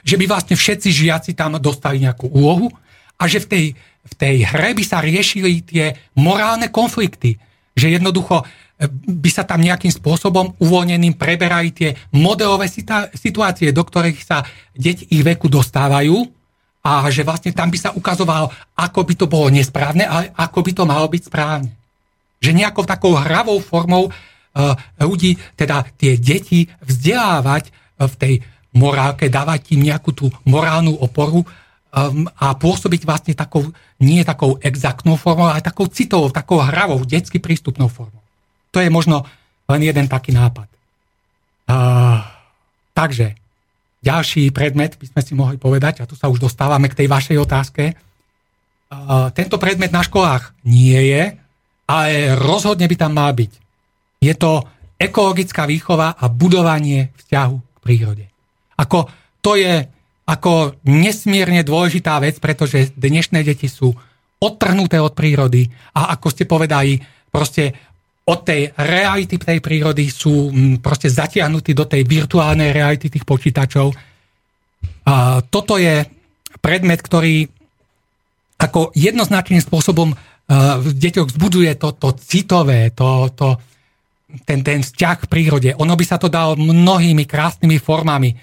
Speaker 6: že by vlastne všetci žiaci tam dostali nejakú úlohu a že v tej, v tej hre by sa riešili tie morálne konflikty. Že jednoducho e, by sa tam nejakým spôsobom uvoľneným preberali tie modelové situácie, do ktorých sa deti ich veku dostávajú a že vlastne tam by sa ukazovalo, ako by to bolo nesprávne a ako by to malo byť správne. Že nejakou takou hravou formou uh, ľudí, teda tie deti vzdelávať uh, v tej morálke, dávať im nejakú tú morálnu oporu um, a pôsobiť vlastne takou, nie takou exaktnou formou, ale takou citovou, takou hravou, detsky prístupnou formou. To je možno len jeden taký nápad. Uh, takže, ďalší predmet by sme si mohli povedať, a tu sa už dostávame k tej vašej otázke. Tento predmet na školách nie je, ale rozhodne by tam mal byť. Je to ekologická výchova a budovanie vzťahu k prírode. Ako to je ako nesmierne dôležitá vec, pretože dnešné deti sú odtrhnuté od prírody a ako ste povedali, proste od tej reality tej prírody sú mm, proste zatiahnutí do tej virtuálnej reality tých počítačov. A toto je predmet, ktorý ako jednoznačným spôsobom v deťoch vzbudzuje to, to citové, to, to, ten, ten vzťah k prírode. Ono by sa to dalo mnohými krásnymi formami,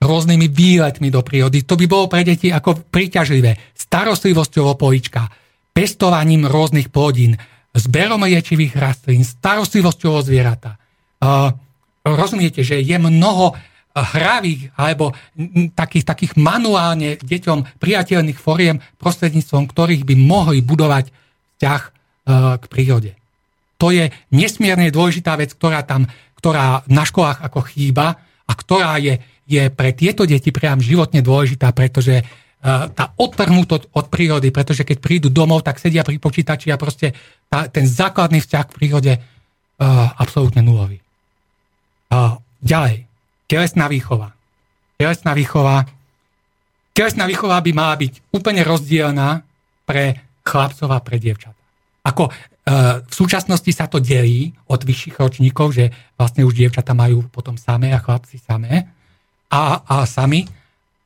Speaker 6: rôznymi výletmi do prírody. To by bolo pre deti ako príťažlivé. Starostlivosťou o polička, pestovaním rôznych plodín, zberom liečivých rastlín, starostlivosťou o zvieratá. Uh, rozumiete, že je mnoho hravých alebo takých, takých manuálne deťom priateľných foriem, prostredníctvom ktorých by mohli budovať vzťah uh, k prírode. To je nesmierne dôležitá vec, ktorá tam, ktorá na školách ako chýba a ktorá je, je pre tieto deti priam životne dôležitá, pretože tá odtrhnúť od prírody, pretože keď prídu domov, tak sedia pri počítači a proste tá, ten základný vzťah k prírode uh, absolútne nulový. Uh, ďalej, telesná výchova. Telesná výchova. Telesná výchova by mala byť úplne rozdielná pre chlapcov a pre dievčatá. Ako v súčasnosti sa to delí od vyšších ročníkov, že vlastne už dievčatá majú potom samé a chlapci samé a, a sami,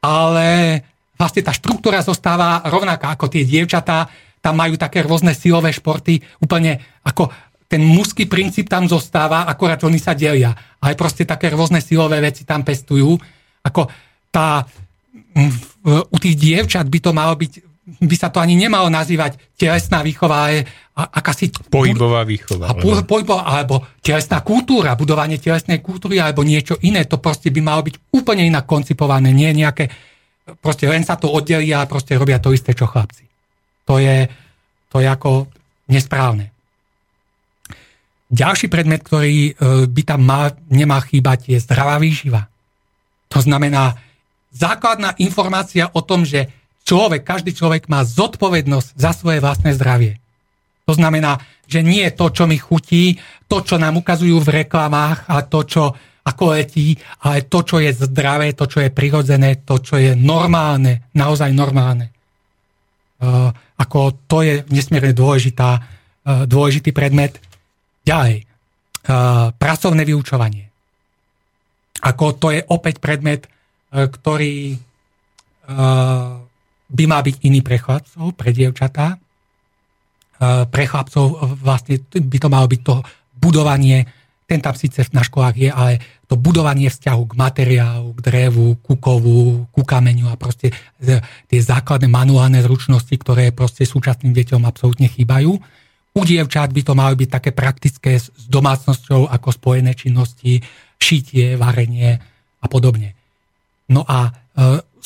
Speaker 6: ale vlastne tá štruktúra zostáva rovnaká ako tie dievčatá, tam majú také rôzne silové športy, úplne ako ten mužský princíp tam zostáva, akorát oni sa delia. Aj proste také rôzne silové veci tam pestujú. Ako tá, u tých dievčat by to malo byť, by sa to ani nemalo nazývať telesná výchova, ale akási...
Speaker 5: Pohybová výchova.
Speaker 6: A po, pohybová, alebo telesná kultúra, budovanie telesnej kultúry, alebo niečo iné. To proste by malo byť úplne inak koncipované, nie nejaké proste len sa to oddelí a proste robia to isté, čo chlapci. To je, to je ako nesprávne. Ďalší predmet, ktorý e, by tam mal, nemá chýbať, je zdravá výživa. To znamená základná informácia o tom, že človek, každý človek má zodpovednosť za svoje vlastné zdravie. To znamená, že nie to, čo mi chutí, to, čo nám ukazujú v reklamách a to, čo ako letí, ale to, čo je zdravé, to, čo je prirodzené, to, čo je normálne, naozaj normálne. Uh, ako to je nesmierne dôležitá, uh, dôležitý predmet. Ďalej, uh, pracovné vyučovanie. Ako to je opäť predmet, uh, ktorý uh, by mal byť iný pre chlapcov, pre dievčatá. Uh, pre chlapcov vlastne by to malo byť to budovanie ten tam síce na školách je, ale to budovanie vzťahu k materiálu, k drevu, ku kovu, ku kameňu a proste tie základné manuálne zručnosti, ktoré proste súčasným deťom absolútne chýbajú. U dievčat by to malo byť také praktické s domácnosťou ako spojené činnosti, šitie, varenie a podobne. No a e,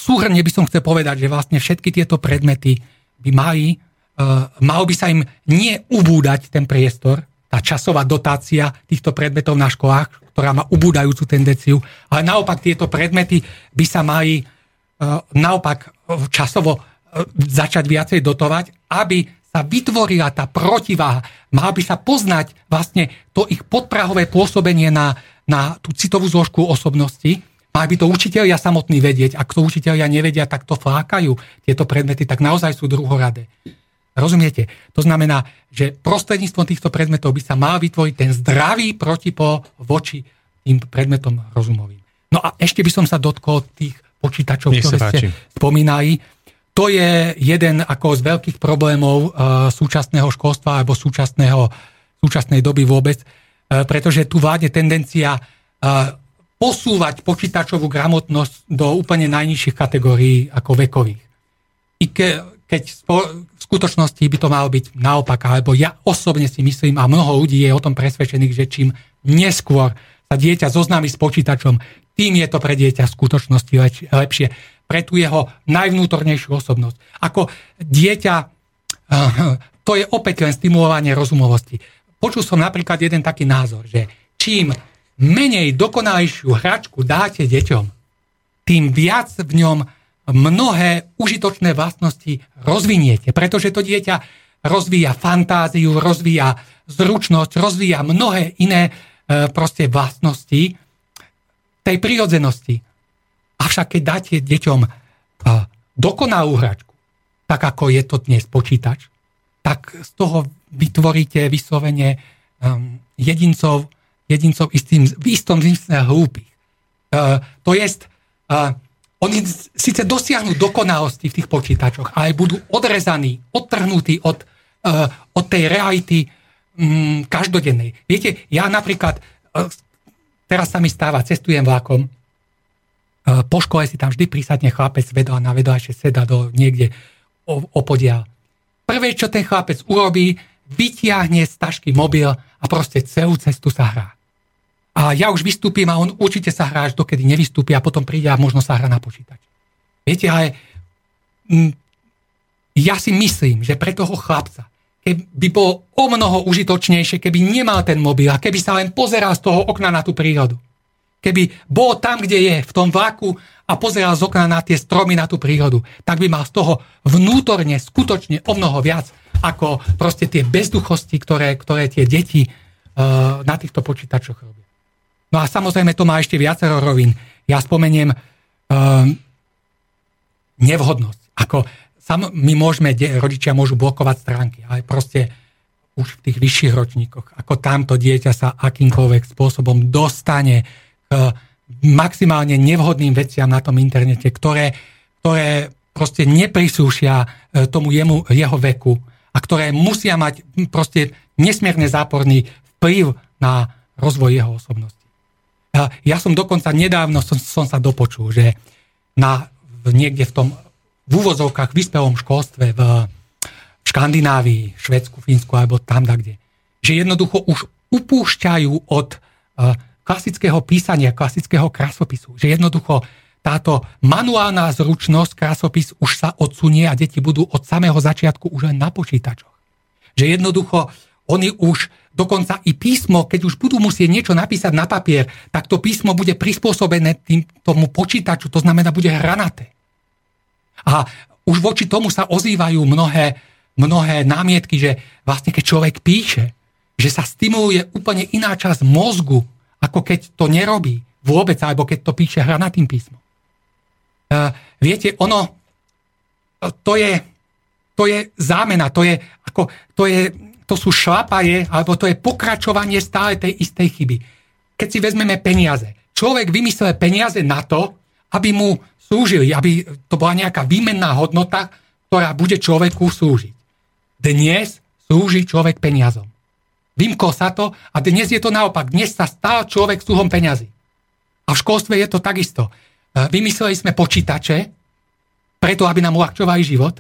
Speaker 6: súhrne by som chcel povedať, že vlastne všetky tieto predmety by mali, e, malo by sa im nie ubúdať ten priestor, tá časová dotácia týchto predmetov na školách, ktorá má ubúdajúcu tendenciu, ale naopak tieto predmety by sa mali uh, naopak časovo uh, začať viacej dotovať, aby sa vytvorila tá protiváha. Mal by sa poznať vlastne to ich podprahové pôsobenie na, na tú citovú zložku osobnosti. Mali by to učiteľia samotní vedieť. Ak to učiteľia nevedia, tak to flákajú tieto predmety, tak naozaj sú druhoradé. Rozumiete? To znamená, že prostredníctvom týchto predmetov by sa mal vytvoriť ten zdravý protipo voči tým predmetom rozumovým. No a ešte by som sa dotkol tých počítačov, Nech ktoré ste spomínali. To je jeden ako z veľkých problémov uh, súčasného školstva alebo súčasného, súčasnej doby vôbec, uh, pretože tu vládne tendencia uh, posúvať počítačovú gramotnosť do úplne najnižších kategórií ako vekových. I ke, keď v skutočnosti by to malo byť naopak, alebo ja osobne si myslím, a mnoho ľudí je o tom presvedčených, že čím neskôr sa dieťa zoznámi s počítačom, tým je to pre dieťa v skutočnosti lepšie, pre tú jeho najvnútornejšiu osobnosť. Ako dieťa, to je opäť len stimulovanie rozumovosti. Počul som napríklad jeden taký názor, že čím menej dokonalejšiu hračku dáte deťom, tým viac v ňom mnohé užitočné vlastnosti rozviniete, pretože to dieťa rozvíja fantáziu, rozvíja zručnosť, rozvíja mnohé iné e, proste vlastnosti tej prirodzenosti. Avšak keď dáte deťom e, dokonalú hračku, tak ako je to dnes počítač, tak z toho vytvoríte vyslovene um, jedincov, jedincov istým, v istom zmysle hlúpych. Uh, to jest, uh, oni síce dosiahnu dokonalosti v tých počítačoch, ale budú odrezaní, odtrhnutí od, uh, od tej reality um, každodennej. Viete, ja napríklad, uh, teraz sa mi stáva, cestujem vlakom, uh, po škole si tam vždy prísadne chlapec vedľa na vedľajšie seda do niekde opodial. Prvé, čo ten chlapec urobí, vytiahne z tašky mobil a proste celú cestu sa hrá a ja už vystúpim a on určite sa hrá až dokedy nevystúpi a potom príde a možno sa hrá na počítač. Viete, ale mm, ja si myslím, že pre toho chlapca, keby bol o mnoho užitočnejšie, keby nemal ten mobil a keby sa len pozeral z toho okna na tú prírodu. Keby bol tam, kde je, v tom vlaku a pozeral z okna na tie stromy, na tú prírodu, tak by mal z toho vnútorne skutočne o mnoho viac ako proste tie bezduchosti, ktoré, ktoré tie deti uh, na týchto počítačoch robia. No a samozrejme to má ešte viacero rovín. Ja spomeniem um, nevhodnosť. Ako sam, my môžeme, rodičia môžu blokovať stránky, ale proste už v tých vyšších ročníkoch, ako tamto dieťa sa akýmkoľvek spôsobom dostane k maximálne nevhodným veciam na tom internete, ktoré, ktoré proste neprisúšia e, tomu jemu, jeho veku a ktoré musia mať proste nesmierne záporný vplyv na rozvoj jeho osobnosti. Ja som dokonca nedávno som, som sa dopočul, že na, niekde v tom v úvozovkách vyspelom školstve v, v Škandinávii, Švedsku, Fínsku alebo tam kde, že jednoducho už upúšťajú od uh, klasického písania, klasického krasopisu. Že jednoducho táto manuálna zručnosť, krasopis už sa odsunie a deti budú od samého začiatku už len na počítačoch. Že jednoducho oni už dokonca i písmo, keď už budú musieť niečo napísať na papier, tak to písmo bude prispôsobené tým, tomu počítaču, to znamená, bude hranaté. A už voči tomu sa ozývajú mnohé, mnohé námietky, že vlastne keď človek píše, že sa stimuluje úplne iná časť mozgu, ako keď to nerobí vôbec, alebo keď to píše hranatým písmom. Uh, viete, ono, to je, to je zámena, to je, ako, to je, to sú šlapaje, alebo to je pokračovanie stále tej istej chyby. Keď si vezmeme peniaze. Človek vymyslel peniaze na to, aby mu slúžili, aby to bola nejaká výmenná hodnota, ktorá bude človeku slúžiť. Dnes slúži človek peniazom. Vymkol sa to a dnes je to naopak. Dnes sa stal človek sluhom peňazí. A v školstve je to takisto. E, vymysleli sme počítače, preto aby nám uľahčovali život,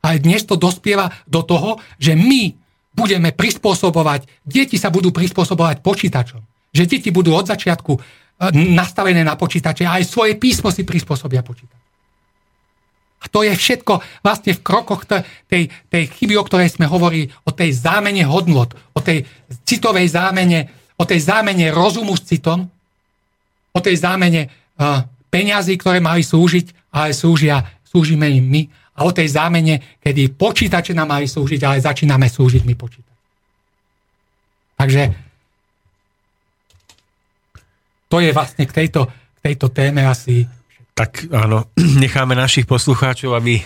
Speaker 6: ale dnes to dospieva do toho, že my budeme prispôsobovať, deti sa budú prispôsobovať počítačom. Že deti budú od začiatku e, nastavené na počítače a aj svoje písmo si prispôsobia počítač. A to je všetko vlastne v krokoch tej, tej chyby, o ktorej sme hovorili, o tej zámene hodnot, o tej citovej zámene, o tej zámene rozumu s citom, o tej zámene uh, peňazí, ktoré mali slúžiť, ale slúžia, slúžime im my, a o tej zámene, kedy počítače nám mali slúžiť, ale začíname slúžiť my počítač. Takže to je vlastne k tejto, k tejto téme asi...
Speaker 10: Tak áno, necháme našich poslucháčov, aby,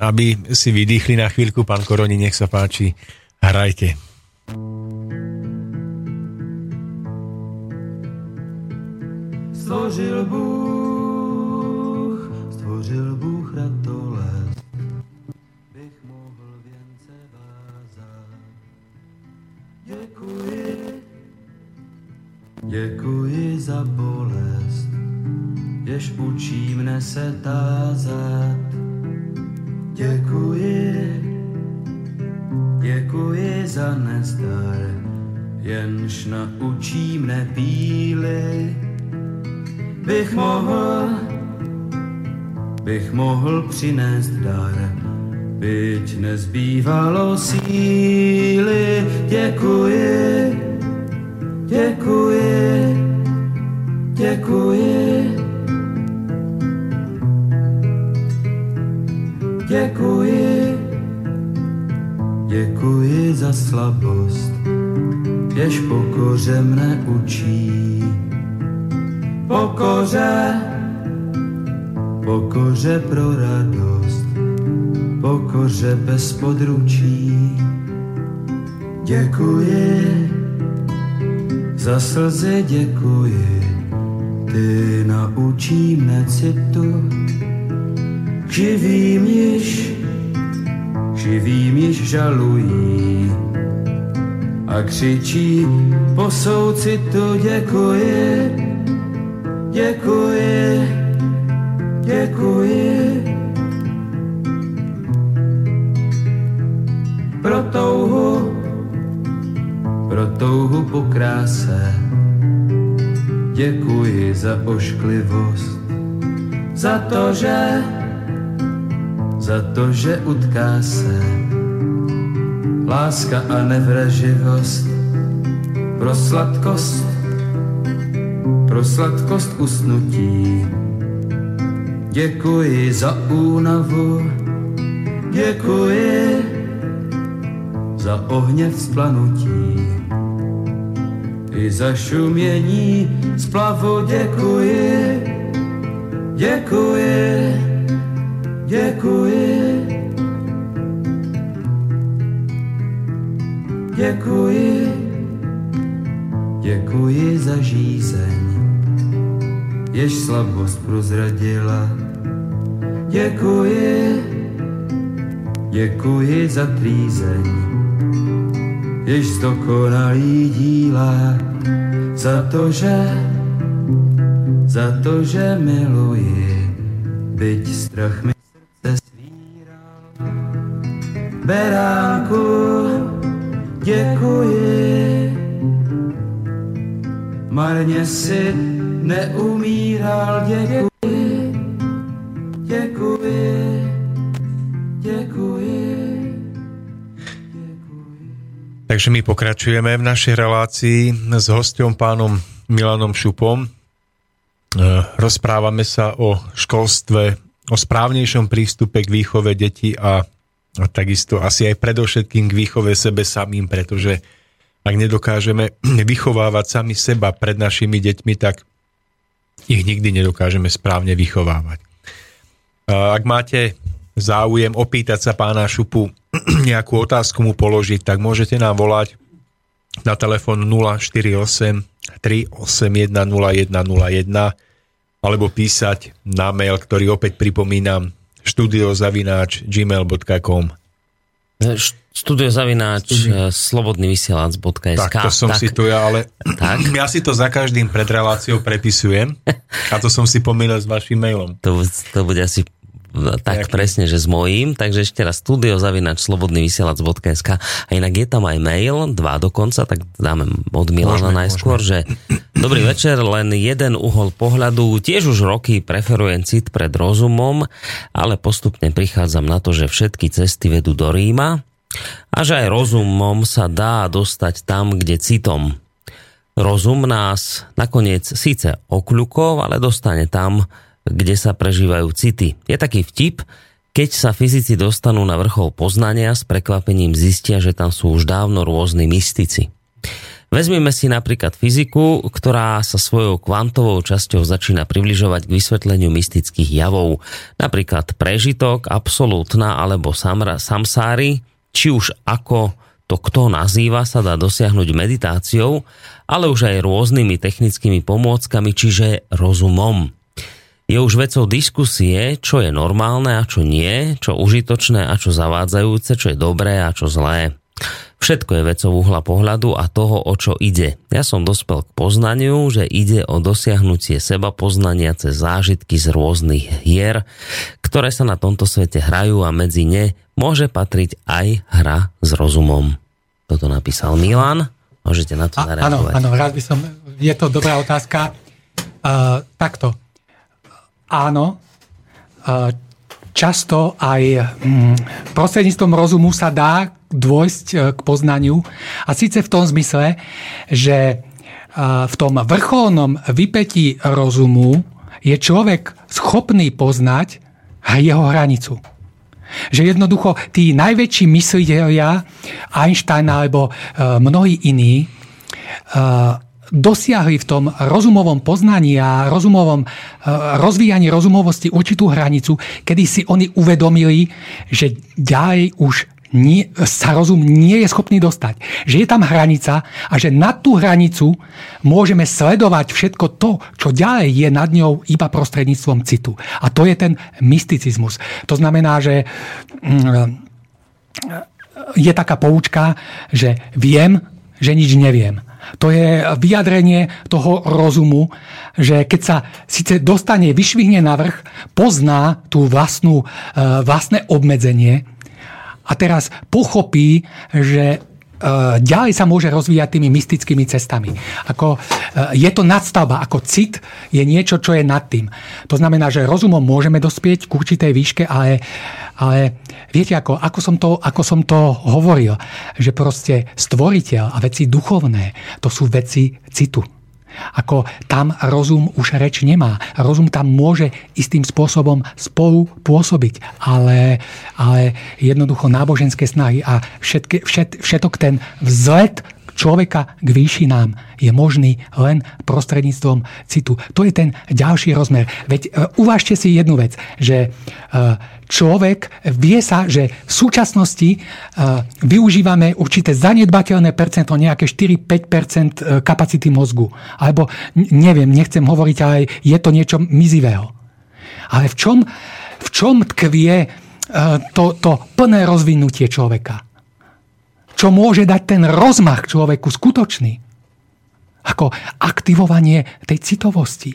Speaker 10: aby si vydýchli na chvíľku. Pán Koroni, nech sa páči, hrajte. Složil Bůh, Děkuji za bolest, jež učí mne se tázat. Děkuji, děkuji za nezdar, jenž naučí mne píly. Bych mohl, bych mohl přinést dar, byť nezbývalo síly. Děkuji, Děkuji, děkuji, děkuji, děkuji za slabost, jež pokoře mne učí. Pokoře, pokoře pro radost, pokoře bez područí. Děkuji, za slzy děkuji, ty naučí mne citu. Živým již, živým již žalují a křičí po soucitu děkuji, děkuji, děkuji. Po kráse. Děkuji za ošklivost, za to, že, za to, že utká se láska a nevraživost. Pro sladkost, pro sladkost usnutí. Děkuji za únavu, děkuji za ohně vzplanutí i za šumění splavu děkuji, děkuji, děkuji. Děkuji, děkuji za žízeň, jež slabost prozradila. Děkuji, děkuji za trýzeň, jež zdokonalý díla za to, že, za to, že miluji, byť strach mi srdce svíral. Beránku, děkuji, marně si neumíral, děkuji, Takže my pokračujeme v našej relácii s hostom pánom Milanom Šupom. E, rozprávame sa o školstve, o správnejšom prístupe k výchove detí a
Speaker 5: a takisto asi aj predovšetkým k výchove sebe samým, pretože ak nedokážeme vychovávať sami seba pred našimi deťmi, tak ich nikdy nedokážeme správne vychovávať. Ak máte záujem opýtať sa pána Šupu nejakú otázku mu položiť, tak môžete nám volať na telefón 048 381 0101 alebo písať na mail, ktorý opäť pripomínam studiozavináč gmail.com
Speaker 9: studiozavináč Studio. slobodnyvysielac.sk
Speaker 5: Tak, to som tak, si tu ja, ale tak. ja si to za každým pred reláciou prepisujem a to som si pomýlil s vašim mailom.
Speaker 9: To, to bude asi tak Nejaký. presne, že s mojím. Takže ešte raz studiozavinač slobodnyvysielac.sk a inak je tam aj mail, dva dokonca, tak dáme od Milana môžeme, najskôr, môžeme. že dobrý večer, len jeden uhol pohľadu. Tiež už roky preferujem cit pred rozumom, ale postupne prichádzam na to, že všetky cesty vedú do Ríma a že aj rozumom sa dá dostať tam, kde citom. Rozum nás nakoniec síce okľukov, ale dostane tam, kde sa prežívajú city. Je taký vtip, keď sa fyzici dostanú na vrchol poznania, s prekvapením zistia, že tam sú už dávno rôzni mystici. Vezmime si napríklad fyziku, ktorá sa svojou kvantovou časťou začína približovať k vysvetleniu mystických javov. Napríklad prežitok, absolútna alebo samra, samsári, či už ako to kto nazýva, sa dá dosiahnuť meditáciou, ale už aj rôznymi technickými pomôckami, čiže rozumom je už vecou diskusie, čo je normálne a čo nie, čo užitočné a čo zavádzajúce, čo je dobré a čo zlé. Všetko je vecou uhla pohľadu a toho, o čo ide. Ja som dospel k poznaniu, že ide o dosiahnutie seba poznania cez zážitky z rôznych hier, ktoré sa na tomto svete hrajú a medzi ne môže patriť aj hra s rozumom. Toto napísal Milan. Môžete na to zareagovať.
Speaker 6: Áno, áno, rád by som... Je to dobrá otázka. Uh, takto áno, často aj mm, prostredníctvom rozumu sa dá dôjsť e, k poznaniu. A síce v tom zmysle, že v tom vrcholnom vypetí rozumu je človek schopný poznať jeho hranicu. Že jednoducho tí najväčší mysliteľia, Einstein alebo e, mnohí iní, dosiahli v tom rozumovom poznaní a rozumovom e, rozvíjaní rozumovosti určitú hranicu, kedy si oni uvedomili, že ďalej už nie, sa rozum nie je schopný dostať. Že je tam hranica a že nad tú hranicu môžeme sledovať všetko to, čo ďalej je nad ňou iba prostredníctvom citu. A to je ten mysticizmus. To znamená, že mm, je taká poučka, že viem, že nič neviem. To je vyjadrenie toho rozumu, že keď sa síce dostane, vyšvihne na vrch, pozná tú vlastnú, e, vlastné obmedzenie a teraz pochopí, že e, ďalej sa môže rozvíjať tými mystickými cestami. Ako, e, je to nadstavba, ako cit je niečo, čo je nad tým. To znamená, že rozumom môžeme dospieť k určitej výške, ale ale viete, ako, ako, som to, ako som to hovoril, že proste stvoriteľ a veci duchovné, to sú veci citu. Ako tam rozum už reč nemá. Rozum tam môže istým spôsobom spolu pôsobiť, ale, ale jednoducho náboženské snahy a všetky, všet, všetok ten vzlet človeka k výšinám je možný len prostredníctvom citu. To je ten ďalší rozmer. Veď e, uvážte si jednu vec, že e, človek vie sa, že v súčasnosti e, využívame určité zanedbateľné percento, nejaké 4-5% kapacity mozgu. Alebo neviem, nechcem hovoriť, ale je to niečo mizivého. Ale v čom, v čom tkvie to, to plné rozvinutie človeka? Čo môže dať ten rozmach človeku skutočný. Ako aktivovanie tej citovosti.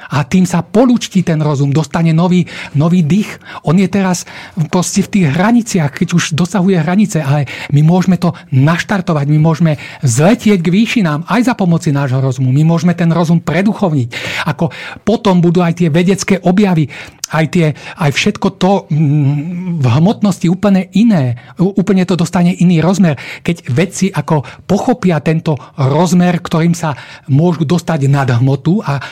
Speaker 6: A tým sa polúčti ten rozum, dostane nový, nový dých. On je teraz proste v tých hraniciach, keď už dosahuje hranice, ale my môžeme to naštartovať, my môžeme zletieť k výšinám aj za pomoci nášho rozumu. My môžeme ten rozum preduchovniť. Ako potom budú aj tie vedecké objavy, aj, tie, aj všetko to mm, v hmotnosti úplne iné. Úplne to dostane iný rozmer. Keď vedci ako pochopia tento rozmer, ktorým sa môžu dostať nad hmotu a e,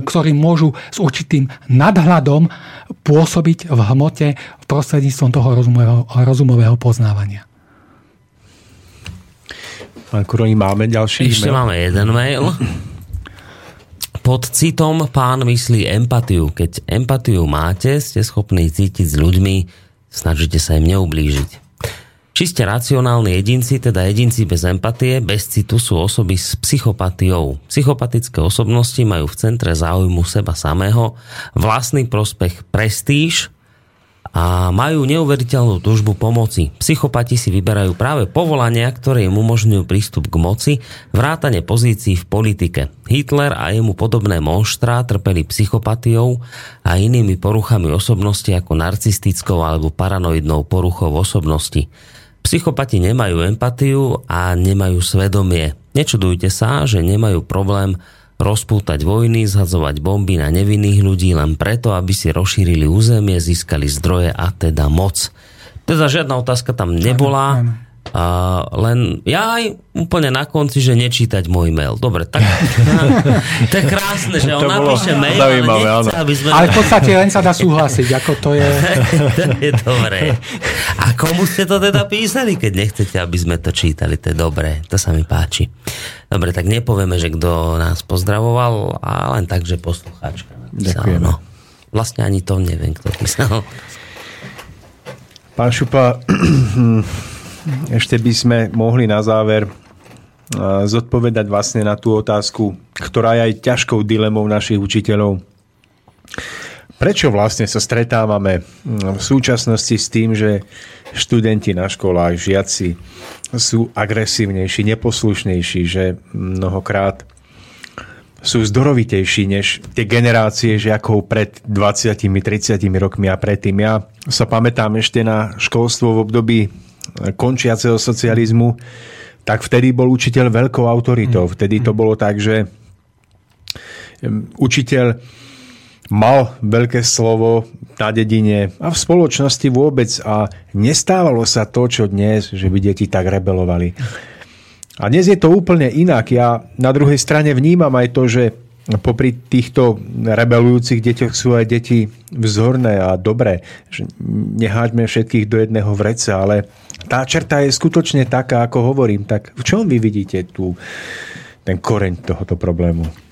Speaker 6: ktorým môžu s určitým nadhľadom pôsobiť v hmote prostredníctvom toho rozumového, rozumového poznávania.
Speaker 5: Pán Kuroni, máme ďalší
Speaker 9: Ešte mail? máme jeden mail. Pod citom pán myslí empatiu. Keď empatiu máte, ste schopní cítiť s ľuďmi, snažíte sa im neublížiť. Čiste racionálni jedinci, teda jedinci bez empatie, bez citu sú osoby s psychopatiou. Psychopatické osobnosti majú v centre záujmu seba samého, vlastný prospech prestíž, a majú neuveriteľnú túžbu pomoci. Psychopati si vyberajú práve povolania, ktoré im umožňujú prístup k moci, vrátane pozícií v politike. Hitler a jemu podobné monštrá trpeli psychopatiou a inými poruchami osobnosti ako narcistickou alebo paranoidnou poruchou osobnosti. Psychopati nemajú empatiu a nemajú svedomie. Nečudujte sa, že nemajú problém rozpútať vojny, zhadzovať bomby na nevinných ľudí len preto, aby si rozšírili územie, získali zdroje a teda moc. Teda žiadna otázka tam nebola. A len ja aj úplne na konci, že nečítať môj mail. Dobre, tak to je krásne, že on napíše mail, ale nechce, aby sme...
Speaker 6: Ale v podstate len sa dá súhlasiť, ako to je...
Speaker 9: to je dobré. A komu ste to teda písali, keď nechcete, aby sme to čítali? To je dobré, to sa mi páči. Dobre, tak nepovieme, že kto nás pozdravoval, a len tak, že poslucháčka
Speaker 5: Ďakujem. No.
Speaker 9: Vlastne ani to neviem, kto písal.
Speaker 5: Pán Šupa, ešte by sme mohli na záver zodpovedať vlastne na tú otázku, ktorá je aj ťažkou dilemou našich učiteľov. Prečo vlastne sa stretávame v súčasnosti s tým, že študenti na školách, žiaci sú agresívnejší, neposlušnejší, že mnohokrát sú zdorovitejší než tie generácie žiakov pred 20-30 rokmi a predtým. Ja sa pamätám ešte na školstvo v období končiaceho socializmu, tak vtedy bol učiteľ veľkou autoritou. Mm. Vtedy to bolo tak, že učiteľ mal veľké slovo na dedine a v spoločnosti vôbec a nestávalo sa to, čo dnes, že by deti tak rebelovali. A dnes je to úplne inak. Ja na druhej strane vnímam aj to, že popri týchto rebelujúcich deťoch sú aj deti vzorné a dobré. Že neháďme všetkých do jedného vreca, ale tá čerta je skutočne taká, ako hovorím. Tak v čom vy vidíte tu ten koreň tohoto problému?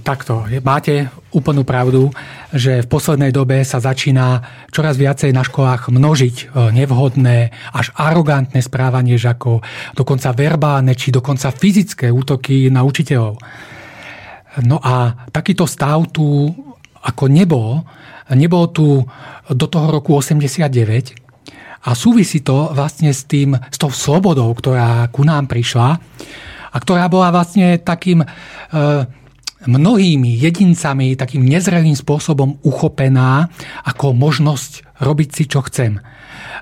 Speaker 6: takto, máte úplnú pravdu, že v poslednej dobe sa začína čoraz viacej na školách množiť nevhodné, až arogantné správanie žiakov, dokonca verbálne či dokonca fyzické útoky na učiteľov. No a takýto stav tu ako nebol, nebol tu do toho roku 89 a súvisí to vlastne s tým, s tou slobodou, ktorá ku nám prišla a ktorá bola vlastne takým e, mnohými jedincami takým nezrelým spôsobom uchopená ako možnosť robiť si, čo chcem.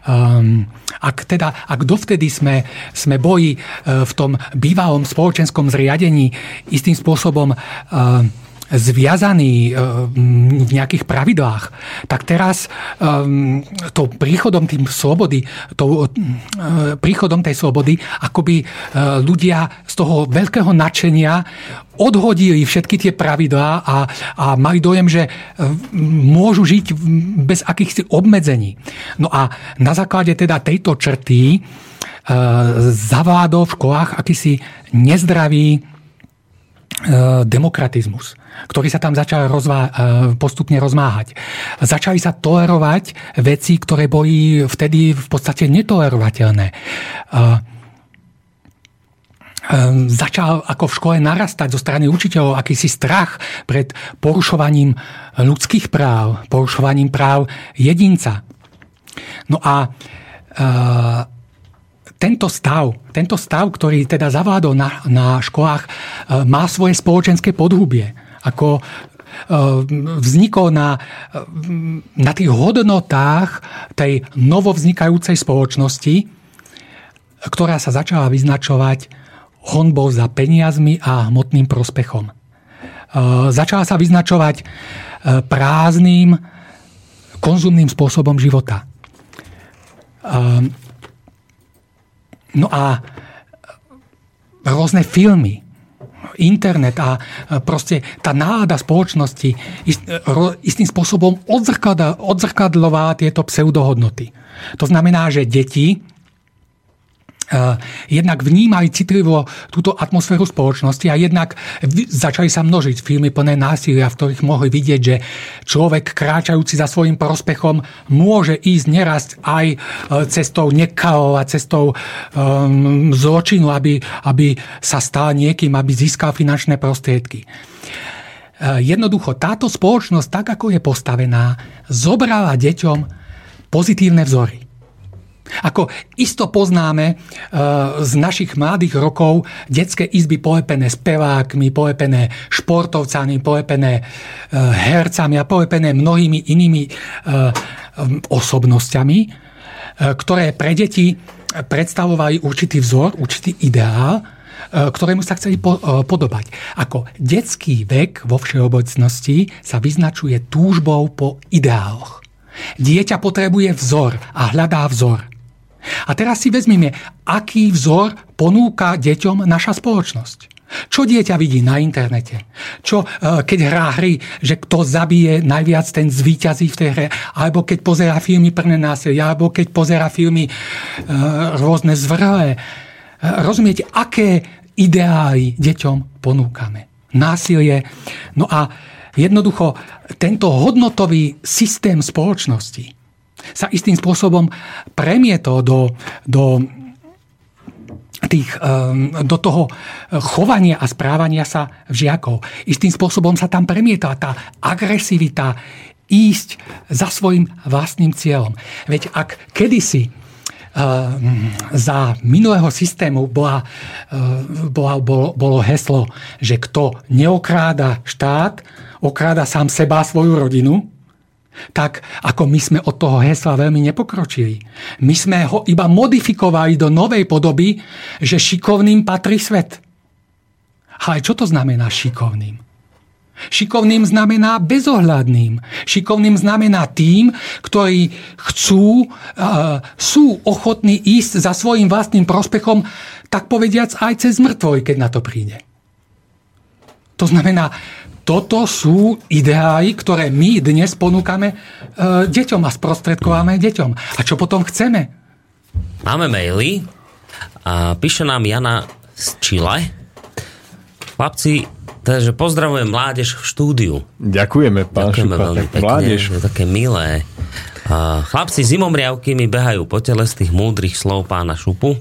Speaker 6: Um, ak, teda, ak dovtedy sme, sme boji uh, v tom bývalom spoločenskom zriadení istým spôsobom uh, zviazaný v nejakých pravidlách, tak teraz um, to príchodom tým slobody, to, uh, príchodom tej slobody, akoby ľudia z toho veľkého nadšenia odhodili všetky tie pravidlá a, a mali dojem, že môžu žiť bez akýchsi obmedzení. No a na základe teda tejto črty zavládol v školách akýsi nezdravý demokratizmus ktorý sa tam začal rozvá- e, postupne rozmáhať. Začali sa tolerovať veci, ktoré boli vtedy v podstate netolerovateľné e, e, začal ako v škole narastať zo strany učiteľov akýsi strach pred porušovaním ľudských práv, porušovaním práv jedinca. No a tento stav, tento stav, ktorý teda zavládol na, na školách, má svoje spoločenské podhubie ako e, vznikol na, na tých hodnotách tej novovznikajúcej spoločnosti, ktorá sa začala vyznačovať honbou za peniazmi a hmotným prospechom. začala sa vyznačovať prázdnym konzumným spôsobom života. No a rôzne filmy, internet a proste tá nálada spoločnosti istým spôsobom odzrkadlová tieto pseudohodnoty. To znamená, že deti jednak vnímali citlivo túto atmosféru spoločnosti a jednak začali sa množiť filmy plné násilia, v ktorých mohli vidieť, že človek kráčajúci za svojim prospechom môže ísť neraz aj eh, cestou nekalov a cestou um, zločinu, aby, aby sa stal niekým, aby získal finančné prostriedky. Jednoducho, táto spoločnosť, tak ako je postavená, zobrala deťom pozitívne vzory. Ako isto poznáme uh, z našich mladých rokov detské izby polepené spevákmi, polepené športovcami, polepené uh, hercami a polepené mnohými inými uh, osobnosťami, ktoré pre deti predstavovali určitý vzor, určitý ideál, ktorému sa chceli podobať. Ako detský vek vo všeobecnosti sa vyznačuje túžbou po ideáloch. Dieťa potrebuje vzor a hľadá vzor. A teraz si vezmime, aký vzor ponúka deťom naša spoločnosť. Čo dieťa vidí na internete? Čo, e, keď hrá hry, že kto zabije najviac, ten zvíťazí v tej hre? Alebo keď pozera filmy plné násilia? Alebo keď pozera filmy e, rôzne zvrhlé? E, rozumiete, aké ideály deťom ponúkame? Násilie. No a jednoducho, tento hodnotový systém spoločnosti sa istým spôsobom premietol do, do tých, ehm, do toho chovania a správania sa žiakov. Istým spôsobom sa tam premieta tá agresivita ísť za svojim vlastným cieľom. Veď ak kedysi ehm, za minulého systému bola, ehm, bola, bolo, bolo heslo, že kto neokráda štát, okráda sám seba a svoju rodinu, tak ako my sme od toho hesla veľmi nepokročili. My sme ho iba modifikovali do novej podoby, že šikovným patrí svet. Ale čo to znamená šikovným? Šikovným znamená bezohľadným. Šikovným znamená tým, ktorí chcú, uh, sú ochotní ísť za svojim vlastným prospechom, tak povediac aj cez mŕtvoj, keď na to príde. To znamená, toto sú ideály, ktoré my dnes ponúkame e, deťom a sprostredkováme deťom. A čo potom chceme?
Speaker 9: Máme maily a píše nám Jana z Chile. Chlapci, takže pozdravujem mládež v štúdiu.
Speaker 5: Ďakujeme, pán
Speaker 9: Ďakujeme Šupa, veľmi pekne, mládež. je také milé. Chlapci zimomriavky mi behajú po tele z tých múdrych slov pána Šupu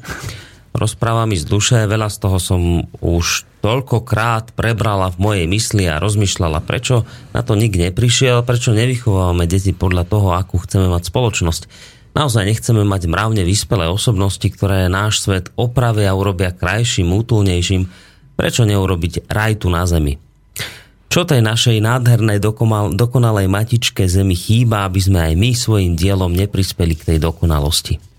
Speaker 9: rozpráva mi z duše, veľa z toho som už toľkokrát prebrala v mojej mysli a rozmýšľala, prečo na to nik neprišiel, prečo nevychovávame deti podľa toho, akú chceme mať spoločnosť. Naozaj nechceme mať mravne vyspelé osobnosti, ktoré náš svet opravia a urobia krajším, útulnejším. Prečo neurobiť raj tu na zemi? Čo tej našej nádhernej dokonalej matičke zemi chýba, aby sme aj my svojim dielom neprispeli k tej dokonalosti?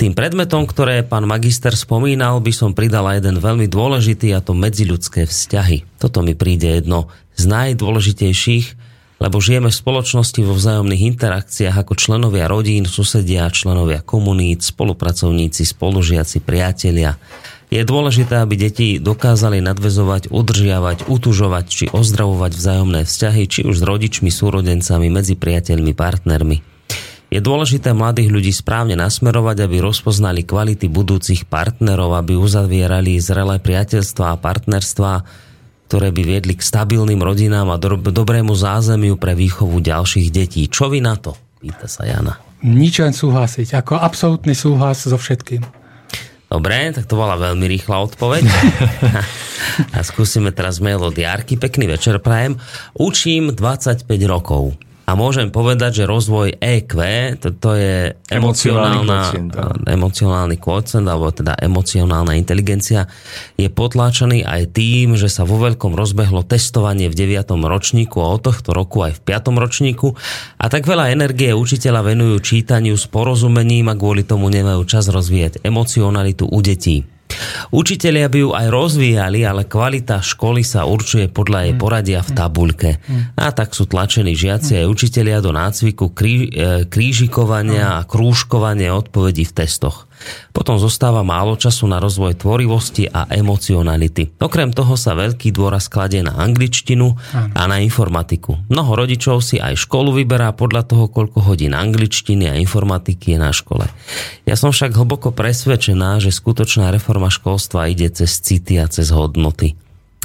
Speaker 9: Tým predmetom, ktoré pán magister spomínal, by som pridala jeden veľmi dôležitý a to medziľudské vzťahy. Toto mi príde jedno z najdôležitejších, lebo žijeme v spoločnosti vo vzájomných interakciách ako členovia rodín, susedia, členovia komunít, spolupracovníci, spolužiaci, priatelia. Je dôležité, aby deti dokázali nadvezovať, udržiavať, utužovať či ozdravovať vzájomné vzťahy, či už s rodičmi, súrodencami, medzi priateľmi, partnermi. Je dôležité mladých ľudí správne nasmerovať, aby rozpoznali kvality budúcich partnerov, aby uzavierali zrelé priateľstva a partnerstva, ktoré by viedli k stabilným rodinám a do, dobrému zázemiu pre výchovu ďalších detí. Čo vy na to? Pýta sa Jana.
Speaker 6: Nič len súhlasiť. Ako absolútny súhlas so všetkým.
Speaker 9: Dobre, tak to bola veľmi rýchla odpoveď. a skúsime teraz mail od Jarky. Pekný večer prajem. Učím 25 rokov a môžem povedať, že rozvoj EQ, to, to je emocionálna, emocionálny kvocent, alebo teda emocionálna inteligencia, je potláčaný aj tým, že sa vo veľkom rozbehlo testovanie v 9. ročníku a od tohto roku aj v 5. ročníku a tak veľa energie učiteľa venujú čítaniu s porozumením a kvôli tomu nemajú čas rozvíjať emocionalitu u detí. Učitelia by ju aj rozvíjali, ale kvalita školy sa určuje podľa jej poradia v tabuľke. A tak sú tlačení žiaci aj učitelia do nácviku e, krížikovania a krúžkovania odpovedí v testoch. Potom zostáva málo času na rozvoj tvorivosti a emocionality. Okrem toho sa veľký dôraz kladie na angličtinu a na informatiku. Mnoho rodičov si aj školu vyberá podľa toho, koľko hodín angličtiny a informatiky je na škole. Ja som však hlboko presvedčená, že skutočná reforma školstva ide cez city a cez hodnoty.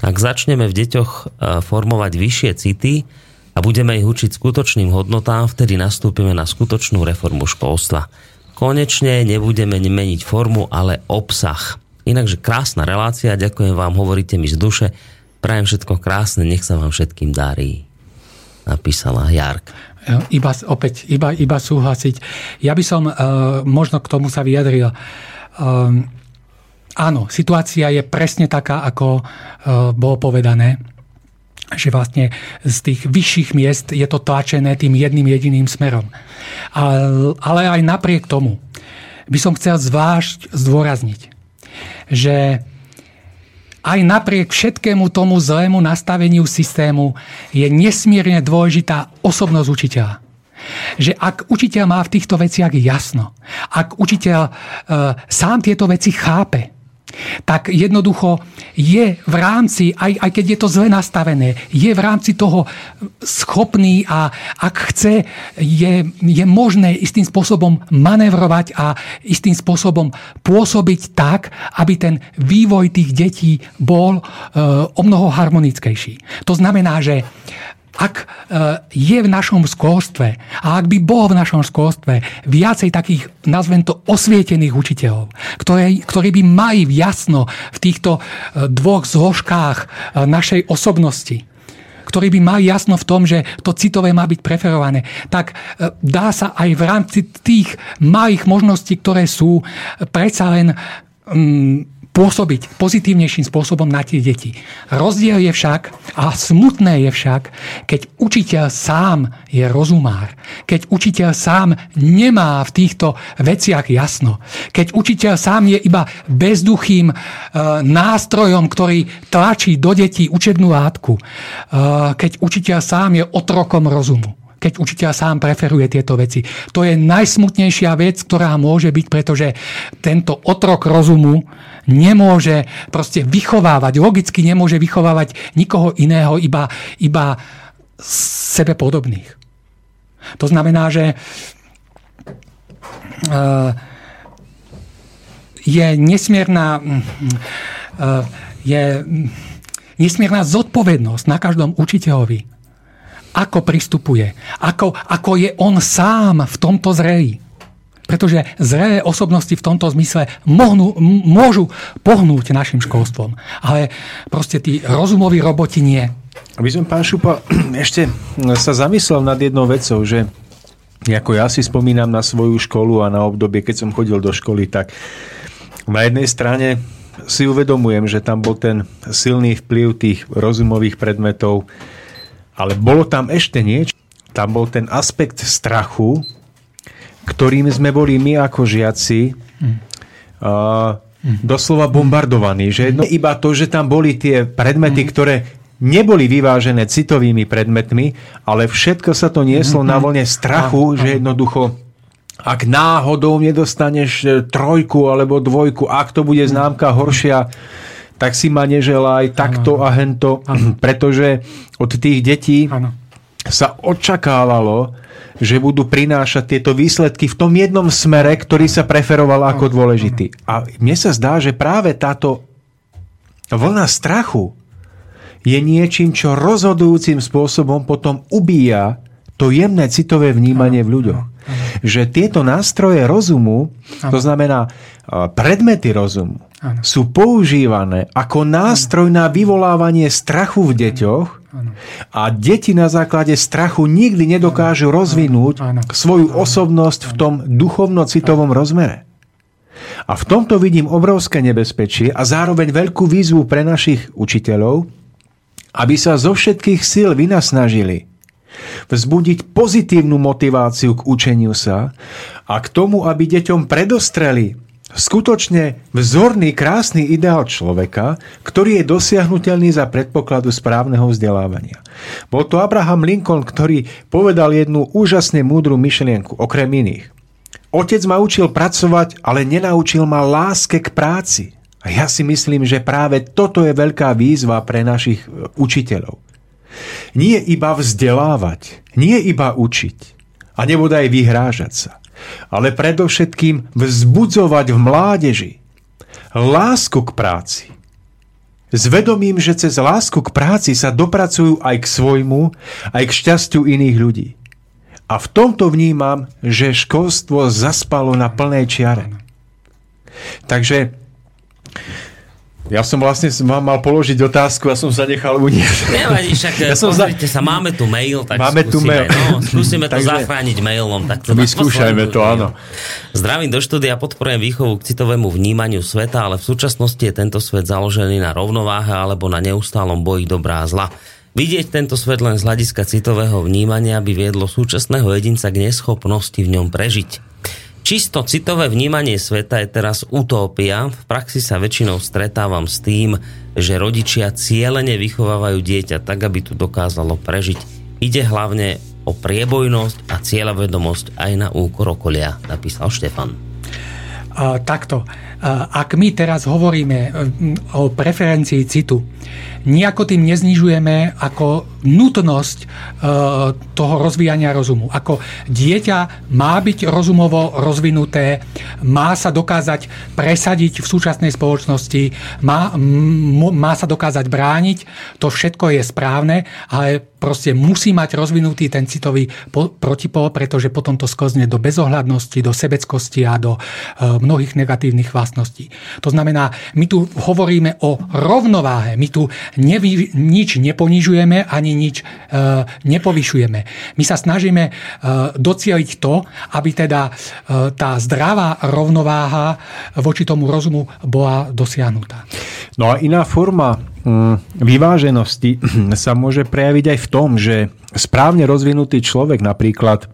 Speaker 9: Ak začneme v deťoch e, formovať vyššie city a budeme ich učiť skutočným hodnotám, vtedy nastúpime na skutočnú reformu školstva. Konečne nebudeme meniť formu, ale obsah. Inakže krásna relácia, ďakujem vám, hovoríte mi z duše. Prajem všetko krásne, nech sa vám všetkým darí. Napísala Jark.
Speaker 6: Iba, opäť, iba, iba súhlasiť. Ja by som uh, možno k tomu sa vyjadril. Um, áno, situácia je presne taká, ako uh, bolo povedané že vlastne z tých vyšších miest je to tlačené tým jedným jediným smerom. Ale aj napriek tomu by som chcel zvlášť zdôrazniť, že aj napriek všetkému tomu zlému nastaveniu systému je nesmierne dôležitá osobnosť učiteľa. Že ak učiteľ má v týchto veciach jasno, ak učiteľ e, sám tieto veci chápe, tak jednoducho je v rámci, aj, aj keď je to zle nastavené, je v rámci toho schopný a ak chce, je, je možné istým spôsobom manevrovať a istým spôsobom pôsobiť tak, aby ten vývoj tých detí bol e, o mnoho harmonickejší. To znamená, že ak e, je v našom školstve a ak by bolo v našom školstve viacej takých, nazvem to, osvietených učiteľov, ktorí, ktorí by mali jasno v týchto e, dvoch zložkách e, našej osobnosti, ktorí by mali jasno v tom, že to citové má byť preferované, tak dá sa aj v rámci tých malých možností, ktoré sú, predsa len mm, pôsobiť pozitívnejším spôsobom na tie deti. Rozdiel je však, a smutné je však, keď učiteľ sám je rozumár, keď učiteľ sám nemá v týchto veciach jasno, keď učiteľ sám je iba bezduchým e, nástrojom, ktorý tlačí do detí učebnú látku, e, keď učiteľ sám je otrokom rozumu keď učiteľ sám preferuje tieto veci. To je najsmutnejšia vec, ktorá môže byť, pretože tento otrok rozumu nemôže proste vychovávať, logicky nemôže vychovávať nikoho iného, iba, iba sebe podobných. To znamená, že uh, je nesmierna uh, je nesmierna zodpovednosť na každom učiteľovi, ako pristupuje, ako, ako je on sám v tomto zrelý. Pretože zrelé osobnosti v tomto zmysle mohnu, môžu pohnúť našim školstvom. Ale proste tí rozumoví roboti nie.
Speaker 5: Aby som, pán Šupa, ešte sa zamyslel nad jednou vecou, že ako ja si spomínam na svoju školu a na obdobie, keď som chodil do školy, tak na jednej strane si uvedomujem, že tam bol ten silný vplyv tých rozumových predmetov, ale bolo tam ešte niečo. Tam bol ten aspekt strachu, ktorým sme boli my ako žiaci uh, doslova bombardovaní. Že? Jedno, iba to, že tam boli tie predmety, mm. ktoré neboli vyvážené citovými predmetmi, ale všetko sa to nieslo na vlne strachu, že jednoducho ak náhodou nedostaneš e, trojku alebo dvojku, ak to bude známka horšia, tak si ma neželaj takto a hento, pretože od tých detí ano. Sa očakávalo, že budú prinášať tieto výsledky v tom jednom smere, ktorý sa preferoval ako dôležitý. A mne sa zdá, že práve táto vlna strachu je niečím, čo rozhodujúcim spôsobom potom ubíja to jemné citové vnímanie v ľuďoch. Že tieto nástroje rozumu, to znamená predmety rozumu, ano. sú používané ako nástroj ano. na vyvolávanie strachu v deťoch ano. a deti na základe strachu nikdy nedokážu ano. rozvinúť ano. svoju ano. osobnosť ano. v tom duchovno-citovom ano. rozmere. A v tomto vidím obrovské nebezpečie a zároveň veľkú výzvu pre našich učiteľov, aby sa zo všetkých síl vynasnažili vzbudiť pozitívnu motiváciu k učeniu sa a k tomu, aby deťom predostreli skutočne vzorný, krásny ideál človeka, ktorý je dosiahnutelný za predpokladu správneho vzdelávania. Bol to Abraham Lincoln, ktorý povedal jednu úžasne múdru myšlienku, okrem iných. Otec ma učil pracovať, ale nenaučil ma láske k práci. A ja si myslím, že práve toto je veľká výzva pre našich e, učiteľov. Nie iba vzdelávať, nie iba učiť a nebodaj vyhrážať sa ale predovšetkým vzbudzovať v mládeži lásku k práci. S vedomím, že cez lásku k práci sa dopracujú aj k svojmu, aj k šťastiu iných ľudí. A v tomto vnímam, že školstvo zaspalo na plnej čiare. Takže ja som vlastne vám mal položiť otázku a som sa nechal uniesť.
Speaker 9: Nevadí, však ja som za... sa, máme tu mail, tak máme skúsime, tu mail. No, skúsime to zachrániť mailom. Tak
Speaker 5: to Vyskúšajme to, áno.
Speaker 9: Zdravím do štúdia, podporujem výchovu k citovému vnímaniu sveta, ale v súčasnosti je tento svet založený na rovnováhe alebo na neustálom boji dobrá a zla. Vidieť tento svet len z hľadiska citového vnímania by viedlo súčasného jedinca k neschopnosti v ňom prežiť. Čisto citové vnímanie sveta je teraz utópia. V praxi sa väčšinou stretávam s tým, že rodičia cieľene vychovávajú dieťa tak, aby tu dokázalo prežiť. Ide hlavne o priebojnosť a cieľavedomosť aj na úkor okolia, napísal Štefan.
Speaker 6: Takto. Ak my teraz hovoríme uh, o preferencii citu, nejako tým neznižujeme ako nutnosť e, toho rozvíjania rozumu. Ako dieťa má byť rozumovo rozvinuté, má sa dokázať presadiť v súčasnej spoločnosti, má, má sa dokázať brániť, to všetko je správne, ale proste musí mať rozvinutý ten citový protipol, pretože potom to skozne do bezohľadnosti, do sebeckosti a do e, mnohých negatívnych vlastností. To znamená, my tu hovoríme o rovnováhe, my tu nevy, nič neponižujeme ani nič e, nepovyšujeme. My sa snažíme e, docieliť to, aby teda e, tá zdravá rovnováha voči tomu rozumu bola dosiahnutá.
Speaker 5: No a iná forma mm, vyváženosti sa môže prejaviť aj v tom, že správne rozvinutý človek napríklad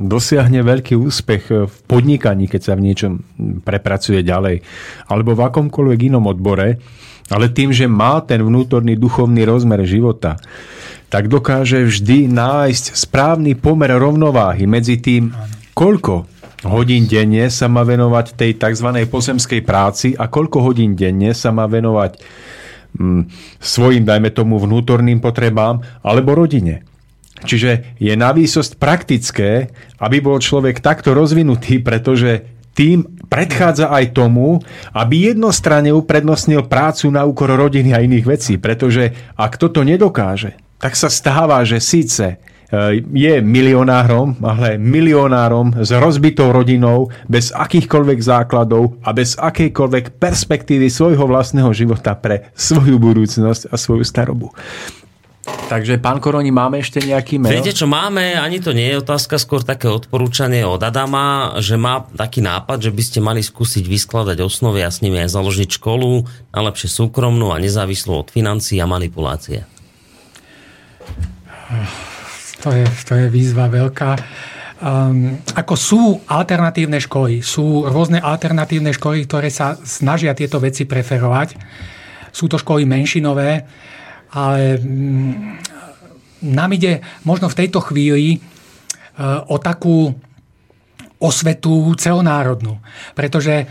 Speaker 5: dosiahne veľký úspech v podnikaní, keď sa v niečom prepracuje ďalej, alebo v akomkoľvek inom odbore, ale tým, že má ten vnútorný duchovný rozmer života, tak dokáže vždy nájsť správny pomer rovnováhy medzi tým, koľko hodín denne sa má venovať tej tzv. pozemskej práci a koľko hodín denne sa má venovať svojim, dajme tomu, vnútorným potrebám alebo rodine. Čiže je na výsosť praktické, aby bol človek takto rozvinutý, pretože tým predchádza aj tomu, aby jednostranne uprednostnil prácu na úkor rodiny a iných vecí. Pretože ak toto nedokáže, tak sa stáva, že síce e, je milionárom, ale milionárom s rozbitou rodinou, bez akýchkoľvek základov a bez akejkoľvek perspektívy svojho vlastného života pre svoju budúcnosť a svoju starobu. Takže, pán Koroni, máme ešte nejaký mail?
Speaker 9: Viete, čo máme? Ani to nie je otázka, skôr také odporúčanie od Adama, že má taký nápad, že by ste mali skúsiť vyskladať osnovy a s nimi aj založiť školu, najlepšie súkromnú a nezávislú od financií a manipulácie.
Speaker 6: To je, to je výzva veľká. Um, ako sú alternatívne školy, sú rôzne alternatívne školy, ktoré sa snažia tieto veci preferovať. Sú to školy menšinové, ale mm, nám ide možno v tejto chvíli e, o takú osvetu celonárodnú. Pretože, e,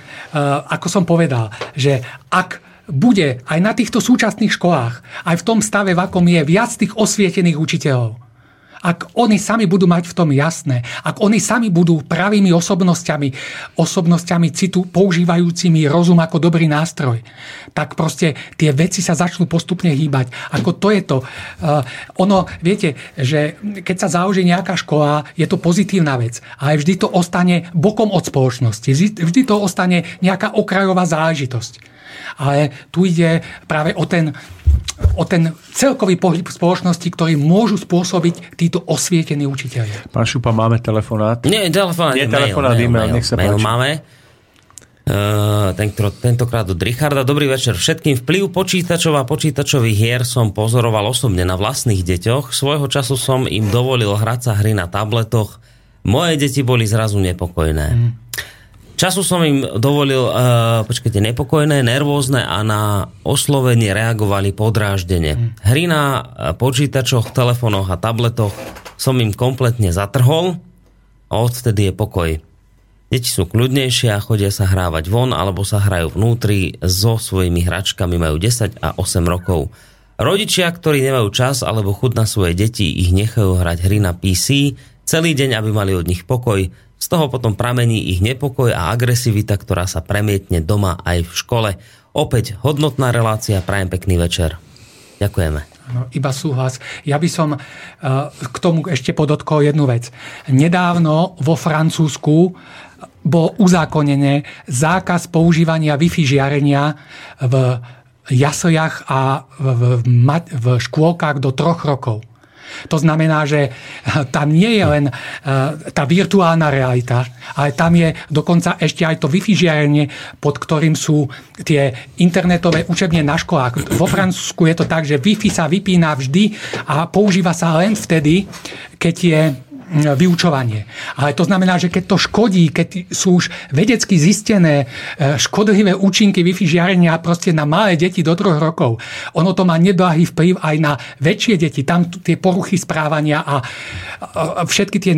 Speaker 6: ako som povedal, že ak bude aj na týchto súčasných školách, aj v tom stave, v akom je viac tých osvietených učiteľov, ak oni sami budú mať v tom jasné, ak oni sami budú pravými osobnosťami, osobnosťami citu, používajúcimi rozum ako dobrý nástroj, tak proste tie veci sa začnú postupne hýbať. Ako to je to. Uh, ono, viete, že keď sa založí nejaká škola, je to pozitívna vec, ale vždy to ostane bokom od spoločnosti. Vždy to ostane nejaká okrajová záležitosť. Ale tu ide práve o ten o ten celkový pohyb spoločnosti, ktorý môžu spôsobiť títo osvietení učiteľia.
Speaker 5: Pán Šupa, máme telefonát?
Speaker 9: Nie, telefonát,
Speaker 5: Nie, telefonát, mail,
Speaker 9: e-mail,
Speaker 5: nech sa
Speaker 9: mail páči. máme. Uh, tento, tentokrát od Richarda. Dobrý večer všetkým. Vplyv počítačov a počítačových hier som pozoroval osobne na vlastných deťoch. Svojho času som im dovolil hrať sa hry na tabletoch. Moje deti boli zrazu nepokojné. Mm. Času som im dovolil, uh, počkajte, nepokojné, nervózne a na oslovenie reagovali podráždene. Mm. Hry na počítačoch, telefónoch a tabletoch som im kompletne zatrhol a odtedy je pokoj. Deti sú kľudnejšie a chodia sa hrávať von alebo sa hrajú vnútri so svojimi hračkami, majú 10 a 8 rokov. Rodičia, ktorí nemajú čas alebo chud na svoje deti, ich nechajú hrať hry na PC celý deň, aby mali od nich pokoj. Z toho potom pramení ich nepokoj a agresivita, ktorá sa premietne doma aj v škole. Opäť hodnotná relácia, prajem pekný večer. Ďakujeme.
Speaker 6: No, iba súhlas. Ja by som uh, k tomu ešte podotkol jednu vec. Nedávno vo Francúzsku bol uzákonené zákaz používania Wi-Fi žiarenia v jasliach a v, v, v škôlkach do troch rokov. To znamená, že tam nie je len e, tá virtuálna realita, ale tam je dokonca ešte aj to Wi-Fi žiarenie, pod ktorým sú tie internetové učebne na školách. Vo Francúzsku je to tak, že Wi-Fi sa vypína vždy a používa sa len vtedy, keď je vyučovanie. Ale to znamená, že keď to škodí, keď sú už vedecky zistené e, škodlivé účinky Wi-Fi žiarenia proste na malé deti do troch rokov, ono to má neblahý vplyv aj na väčšie deti. Tam tie poruchy správania a všetky tie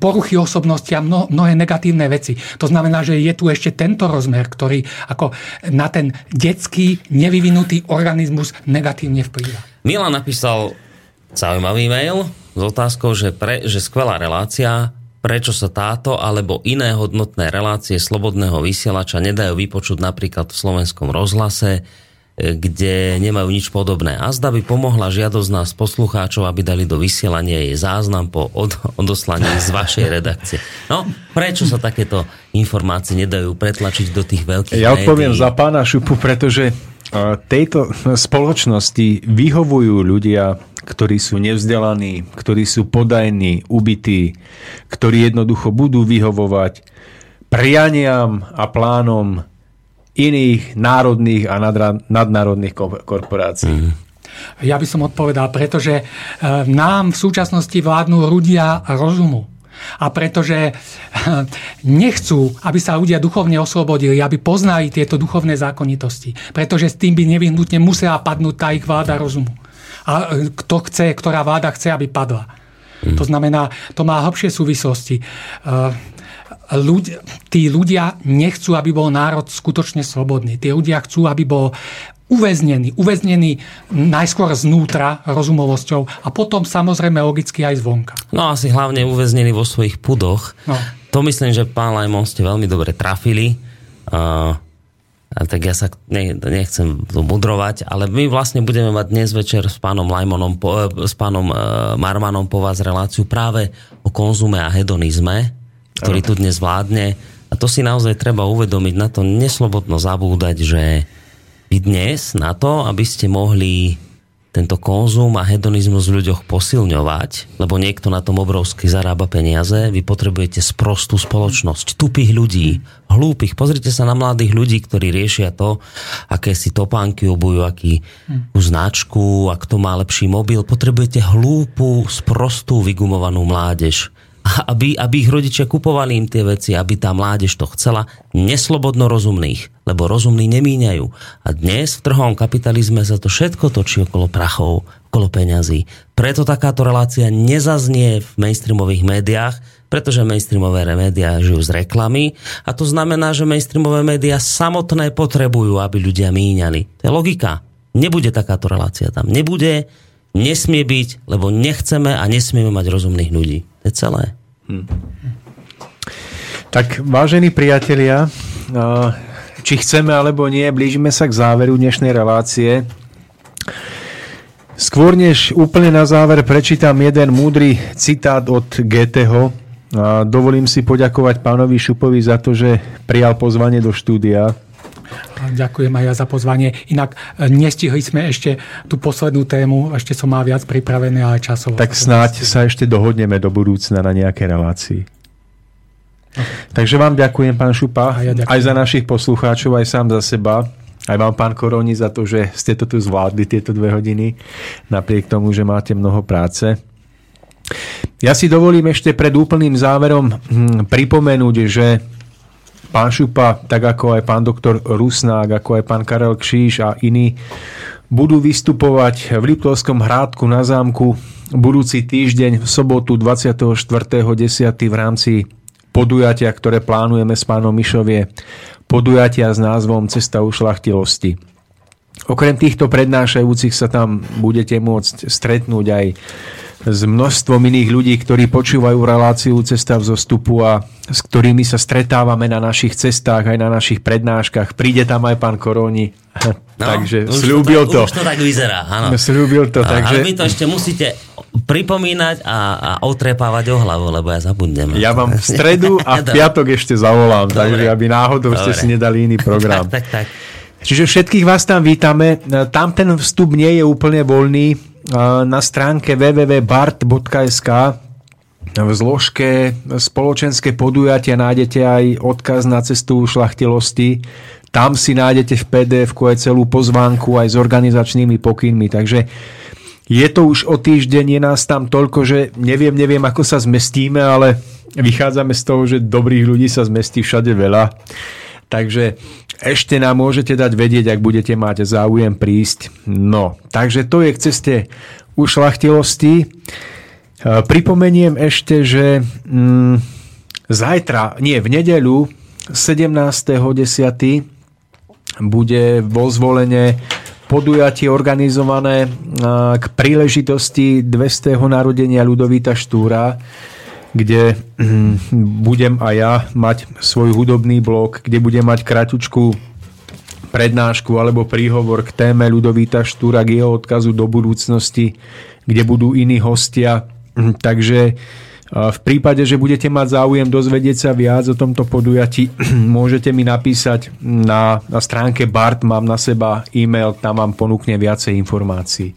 Speaker 6: poruchy osobnosti a mnohé negatívne veci. To znamená, že je tu ešte tento rozmer, ktorý ako na ten detský nevyvinutý organizmus negatívne vplýva.
Speaker 9: Milan napísal zaujímavý mail, s otázkou, že, pre, že skvelá relácia, prečo sa táto alebo iné hodnotné relácie slobodného vysielača nedajú vypočuť napríklad v slovenskom rozhlase, e, kde nemajú nič podobné. A zda by pomohla žiadosť nás poslucháčov, aby dali do vysielania jej záznam po od, odoslaní z vašej redakcie. No, prečo sa takéto informácie nedajú pretlačiť do tých veľkých
Speaker 5: Ja odpoviem médií? za pána Šupu, pretože tejto spoločnosti vyhovujú ľudia, ktorí sú nevzdelaní, ktorí sú podajní, ubití, ktorí jednoducho budú vyhovovať prianiam a plánom iných národných a nadnárodných korporácií. Mm.
Speaker 6: Ja by som odpovedal, pretože e, nám v súčasnosti vládnu ľudia rozumu a pretože nechcú, aby sa ľudia duchovne oslobodili, aby poznali tieto duchovné zákonitosti. Pretože s tým by nevyhnutne musela padnúť tá ich vláda rozumu. A e, kto chce, ktorá vláda chce, aby padla. To znamená, to má hlbšie súvislosti. E, ľudia, tí ľudia nechcú, aby bol národ skutočne slobodný. Tí ľudia chcú, aby bol uväznený. Uväznený najskôr znútra rozumovosťou a potom samozrejme logicky aj zvonka.
Speaker 9: No asi hlavne uväznený vo svojich pudoch. No. To myslím, že pán Lajmon ste veľmi dobre trafili. Uh, tak ja sa ne, nechcem mudrovať, ale my vlastne budeme mať dnes večer s pánom Lajmonom, po, s pánom uh, Marmanom po vás reláciu práve o konzume a hedonizme, ktorý tu dnes vládne. A to si naozaj treba uvedomiť, na to neslobodno zabúdať, že vy dnes na to, aby ste mohli tento konzum a hedonizmus v ľuďoch posilňovať, lebo niekto na tom obrovsky zarába peniaze, vy potrebujete sprostú spoločnosť, tupých ľudí, hlúpych. Pozrite sa na mladých ľudí, ktorí riešia to, aké si topánky obujú, aký hm. značku, ak to má lepší mobil. Potrebujete hlúpu, sprostú, vygumovanú mládež aby, aby ich rodičia kupovali im tie veci, aby tá mládež to chcela, neslobodno rozumných, lebo rozumní nemíňajú. A dnes v trhovom kapitalizme sa to všetko točí okolo prachov, okolo peňazí. Preto takáto relácia nezaznie v mainstreamových médiách, pretože mainstreamové médiá žijú z reklamy a to znamená, že mainstreamové médiá samotné potrebujú, aby ľudia míňali. To je logika. Nebude takáto relácia tam. Nebude, nesmie byť, lebo nechceme a nesmieme mať rozumných ľudí. Je celé. Hm.
Speaker 5: Tak vážení priatelia, či chceme alebo nie, blížime sa k záveru dnešnej relácie. Skôr než úplne na záver prečítam jeden múdry citát od Goetheho. Dovolím si poďakovať pánovi Šupovi za to, že prijal pozvanie do štúdia.
Speaker 6: Ďakujem aj ja za pozvanie. Inak e, nestihli sme ešte tú poslednú tému, ešte som mal viac pripravené, ale časovo.
Speaker 5: Tak snáď sa ešte dohodneme do budúcna na nejaké relácii. Takže vám ďakujem, pán Šupa, ja ďakujem. aj za našich poslucháčov, aj sám za seba. Aj vám, pán Koroni, za to, že ste to tu zvládli tieto dve hodiny, napriek tomu, že máte mnoho práce. Ja si dovolím ešte pred úplným záverom hm, pripomenúť, že pán Šupa, tak ako aj pán doktor Rusnák, ako aj pán Karel Kšíš a iní budú vystupovať v Liptovskom hrádku na zámku budúci týždeň v sobotu 24.10. v rámci podujatia, ktoré plánujeme s pánom Mišovie, podujatia s názvom Cesta ušlachtilosti. Okrem týchto prednášajúcich sa tam budete môcť stretnúť aj s množstvom iných ľudí, ktorí počúvajú reláciu Cesta v zostupu a s ktorými sa stretávame na našich cestách, aj na našich prednáškach. Príde tam aj pán Koroni. No, takže slúbil to.
Speaker 9: Už to tak vyzerá, áno.
Speaker 5: Slúbil to,
Speaker 9: a, takže... Ale vy to ešte musíte pripomínať a, a otrepávať o hlavu, lebo ja zabudnem.
Speaker 5: Ja vám v stredu a v piatok ešte zavolám, Dobre. takže aby náhodou Dobre. ste si nedali iný program.
Speaker 9: tak, tak, tak.
Speaker 5: Čiže všetkých vás tam vítame. Tam ten vstup nie je úplne voľný. Na stránke www.bart.sk v zložke spoločenské podujatia nájdete aj odkaz na cestu šlachtilosti tam si nájdete v pdf aj celú pozvánku aj s organizačnými pokynmi. Takže je to už o týždeň, je nás tam toľko, že neviem, neviem, ako sa zmestíme, ale vychádzame z toho, že dobrých ľudí sa zmestí všade veľa. Takže ešte nám môžete dať vedieť, ak budete mať záujem prísť. No, takže to je k ceste ušlachtilosti. E, pripomeniem ešte, že mm, zajtra, nie, v nedeľu 17.10 bude vo zvolenie podujatie organizované k príležitosti 200. narodenia Ľudovíta Štúra, kde hm, budem aj ja mať svoj hudobný blok, kde budem mať kratučku prednášku alebo príhovor k téme Ľudovíta Štúra, k jeho odkazu do budúcnosti, kde budú iní hostia. Hm, takže v prípade, že budete mať záujem dozvedieť sa viac o tomto podujatí, môžete mi napísať na, na stránke BART, mám na seba e-mail, tam vám ponúkne viacej informácií.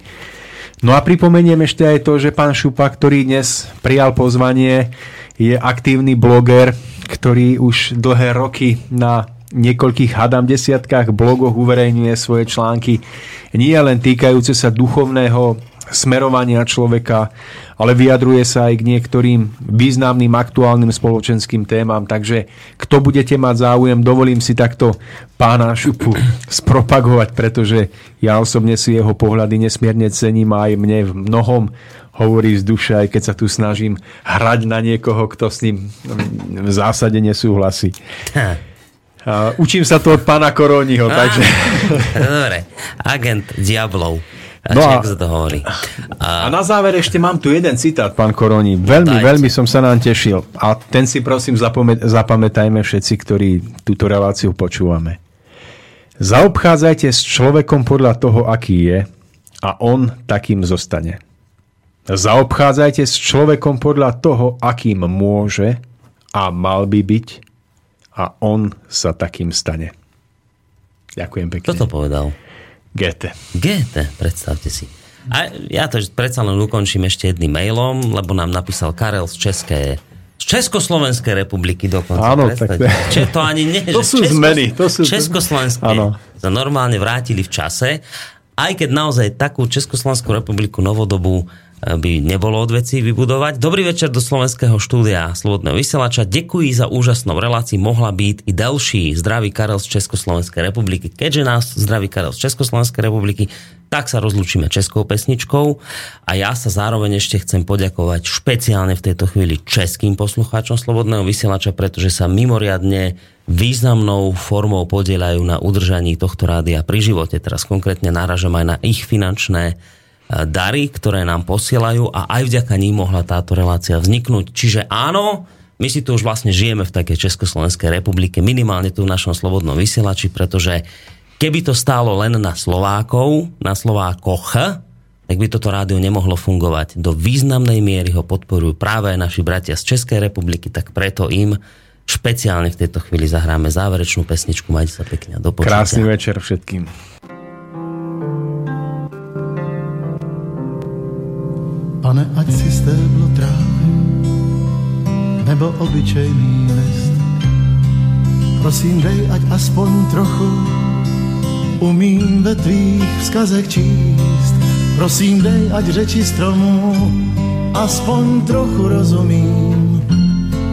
Speaker 5: No a pripomeniem ešte aj to, že pán Šupa, ktorý dnes prijal pozvanie, je aktívny bloger, ktorý už dlhé roky na niekoľkých hadám desiatkách blogoch uverejňuje svoje články nie len týkajúce sa duchovného smerovania človeka, ale vyjadruje sa aj k niektorým významným aktuálnym spoločenským témam. Takže kto budete mať záujem, dovolím si takto pána Šupu spropagovať, pretože ja osobne si jeho pohľady nesmierne cením a aj mne v mnohom hovorí z duše, aj keď sa tu snažím hrať na niekoho, kto s ním v zásade nesúhlasí. Uh, učím sa to od pána Koróniho, takže...
Speaker 9: Dobre, agent diablov. No a, sa to hovorí.
Speaker 5: A... a na záver ešte mám tu jeden citát, pán Koroni. Veľmi, Dajte. veľmi som sa nám tešil. A ten si prosím zapomä- zapamätajme všetci, ktorí túto reláciu počúvame. Zaobchádzajte s človekom podľa toho, aký je a on takým zostane. Zaobchádzajte s človekom podľa toho, akým môže a mal by byť a on sa takým stane. Ďakujem pekne.
Speaker 9: Kto to povedal?
Speaker 5: Goethe.
Speaker 9: Goethe, predstavte si. A ja to predsa len ukončím ešte jedným mailom, lebo nám napísal Karel z České z Československej republiky dokonca.
Speaker 5: Áno, tak
Speaker 9: Čiže to ani nie,
Speaker 5: to sú Česko, zmeny. To sú
Speaker 9: Československé áno. sa normálne vrátili v čase, aj keď naozaj takú Československú republiku novodobú by nebolo od veci vybudovať. Dobrý večer do slovenského štúdia Slobodného vysielača. Ďakujem za úžasnou reláciu. Mohla byť i delší. Zdraví Karel z Československej republiky. Keďže nás zdraví Karel z Československej republiky, tak sa rozlúčime českou pesničkou. A ja sa zároveň ešte chcem poďakovať špeciálne v tejto chvíli českým poslucháčom Slobodného vysielača, pretože sa mimoriadne významnou formou podielajú na udržaní tohto rádia pri živote. Teraz konkrétne náražam aj na ich finančné dary, ktoré nám posielajú a aj vďaka ním mohla táto relácia vzniknúť. Čiže áno, my si tu už vlastne žijeme v takej Československej republike, minimálne tu v našom slobodnom vysielači, pretože keby to stálo len na Slovákov, na Slovákoch, tak by toto rádio nemohlo fungovať. Do významnej miery ho podporujú práve naši bratia z Českej republiky, tak preto im špeciálne v tejto chvíli zahráme záverečnú pesničku. Majte sa pekne do počutia.
Speaker 5: Krásny večer všetkým.
Speaker 11: Pane, ať si stéblo trávy nebo obyčejný list. Prosím, dej, ať aspoň trochu umím ve tvých vzkazech číst. Prosím, dej, ať řeči stromu aspoň trochu rozumím.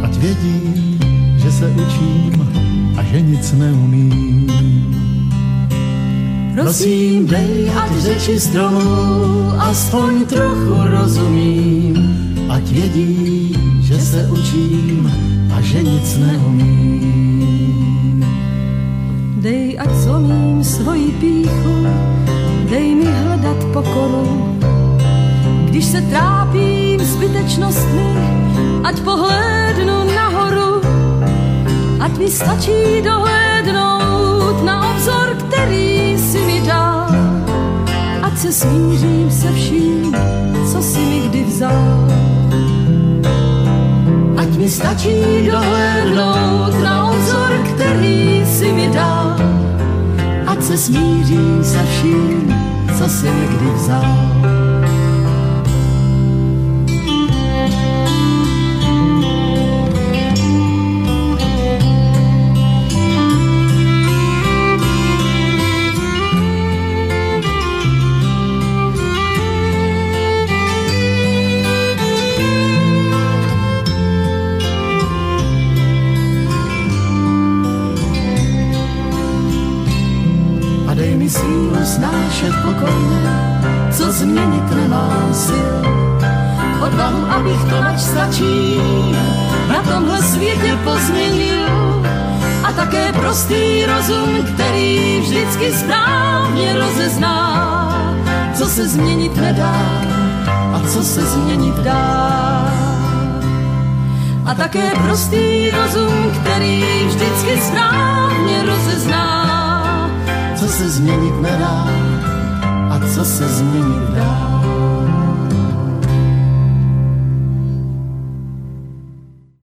Speaker 11: Ať vědí, že se učím a že nic neumím. Prosím, dej, ať řeči stromů aspoň trochu rozumím, ať vědí, že se učím a že nic neumím.
Speaker 12: Dej, ať zlomím svoji píchu, dej mi hledat pokoru, když se trápím zbytečnostmi, ať pohlédnu nahoru, ať mi stačí dohlédnout na obzor, ať se smířím se vším, co si mi kdy vzal. Ať mi stačí dohlédnout na obzor, který si mi dal, ať se smířím se vším, co si mi kdy vzal. Změnit nemám sil. Odvahu, abych to, ač stačí, na tomhle světě pozměnil. A také prostý rozum, který vždycky správně rozezná, co se změnit nedá a co se změnit dá. A také prostý rozum, který vždycky správně rozezná, co se změnit nedá a co se změnit dá.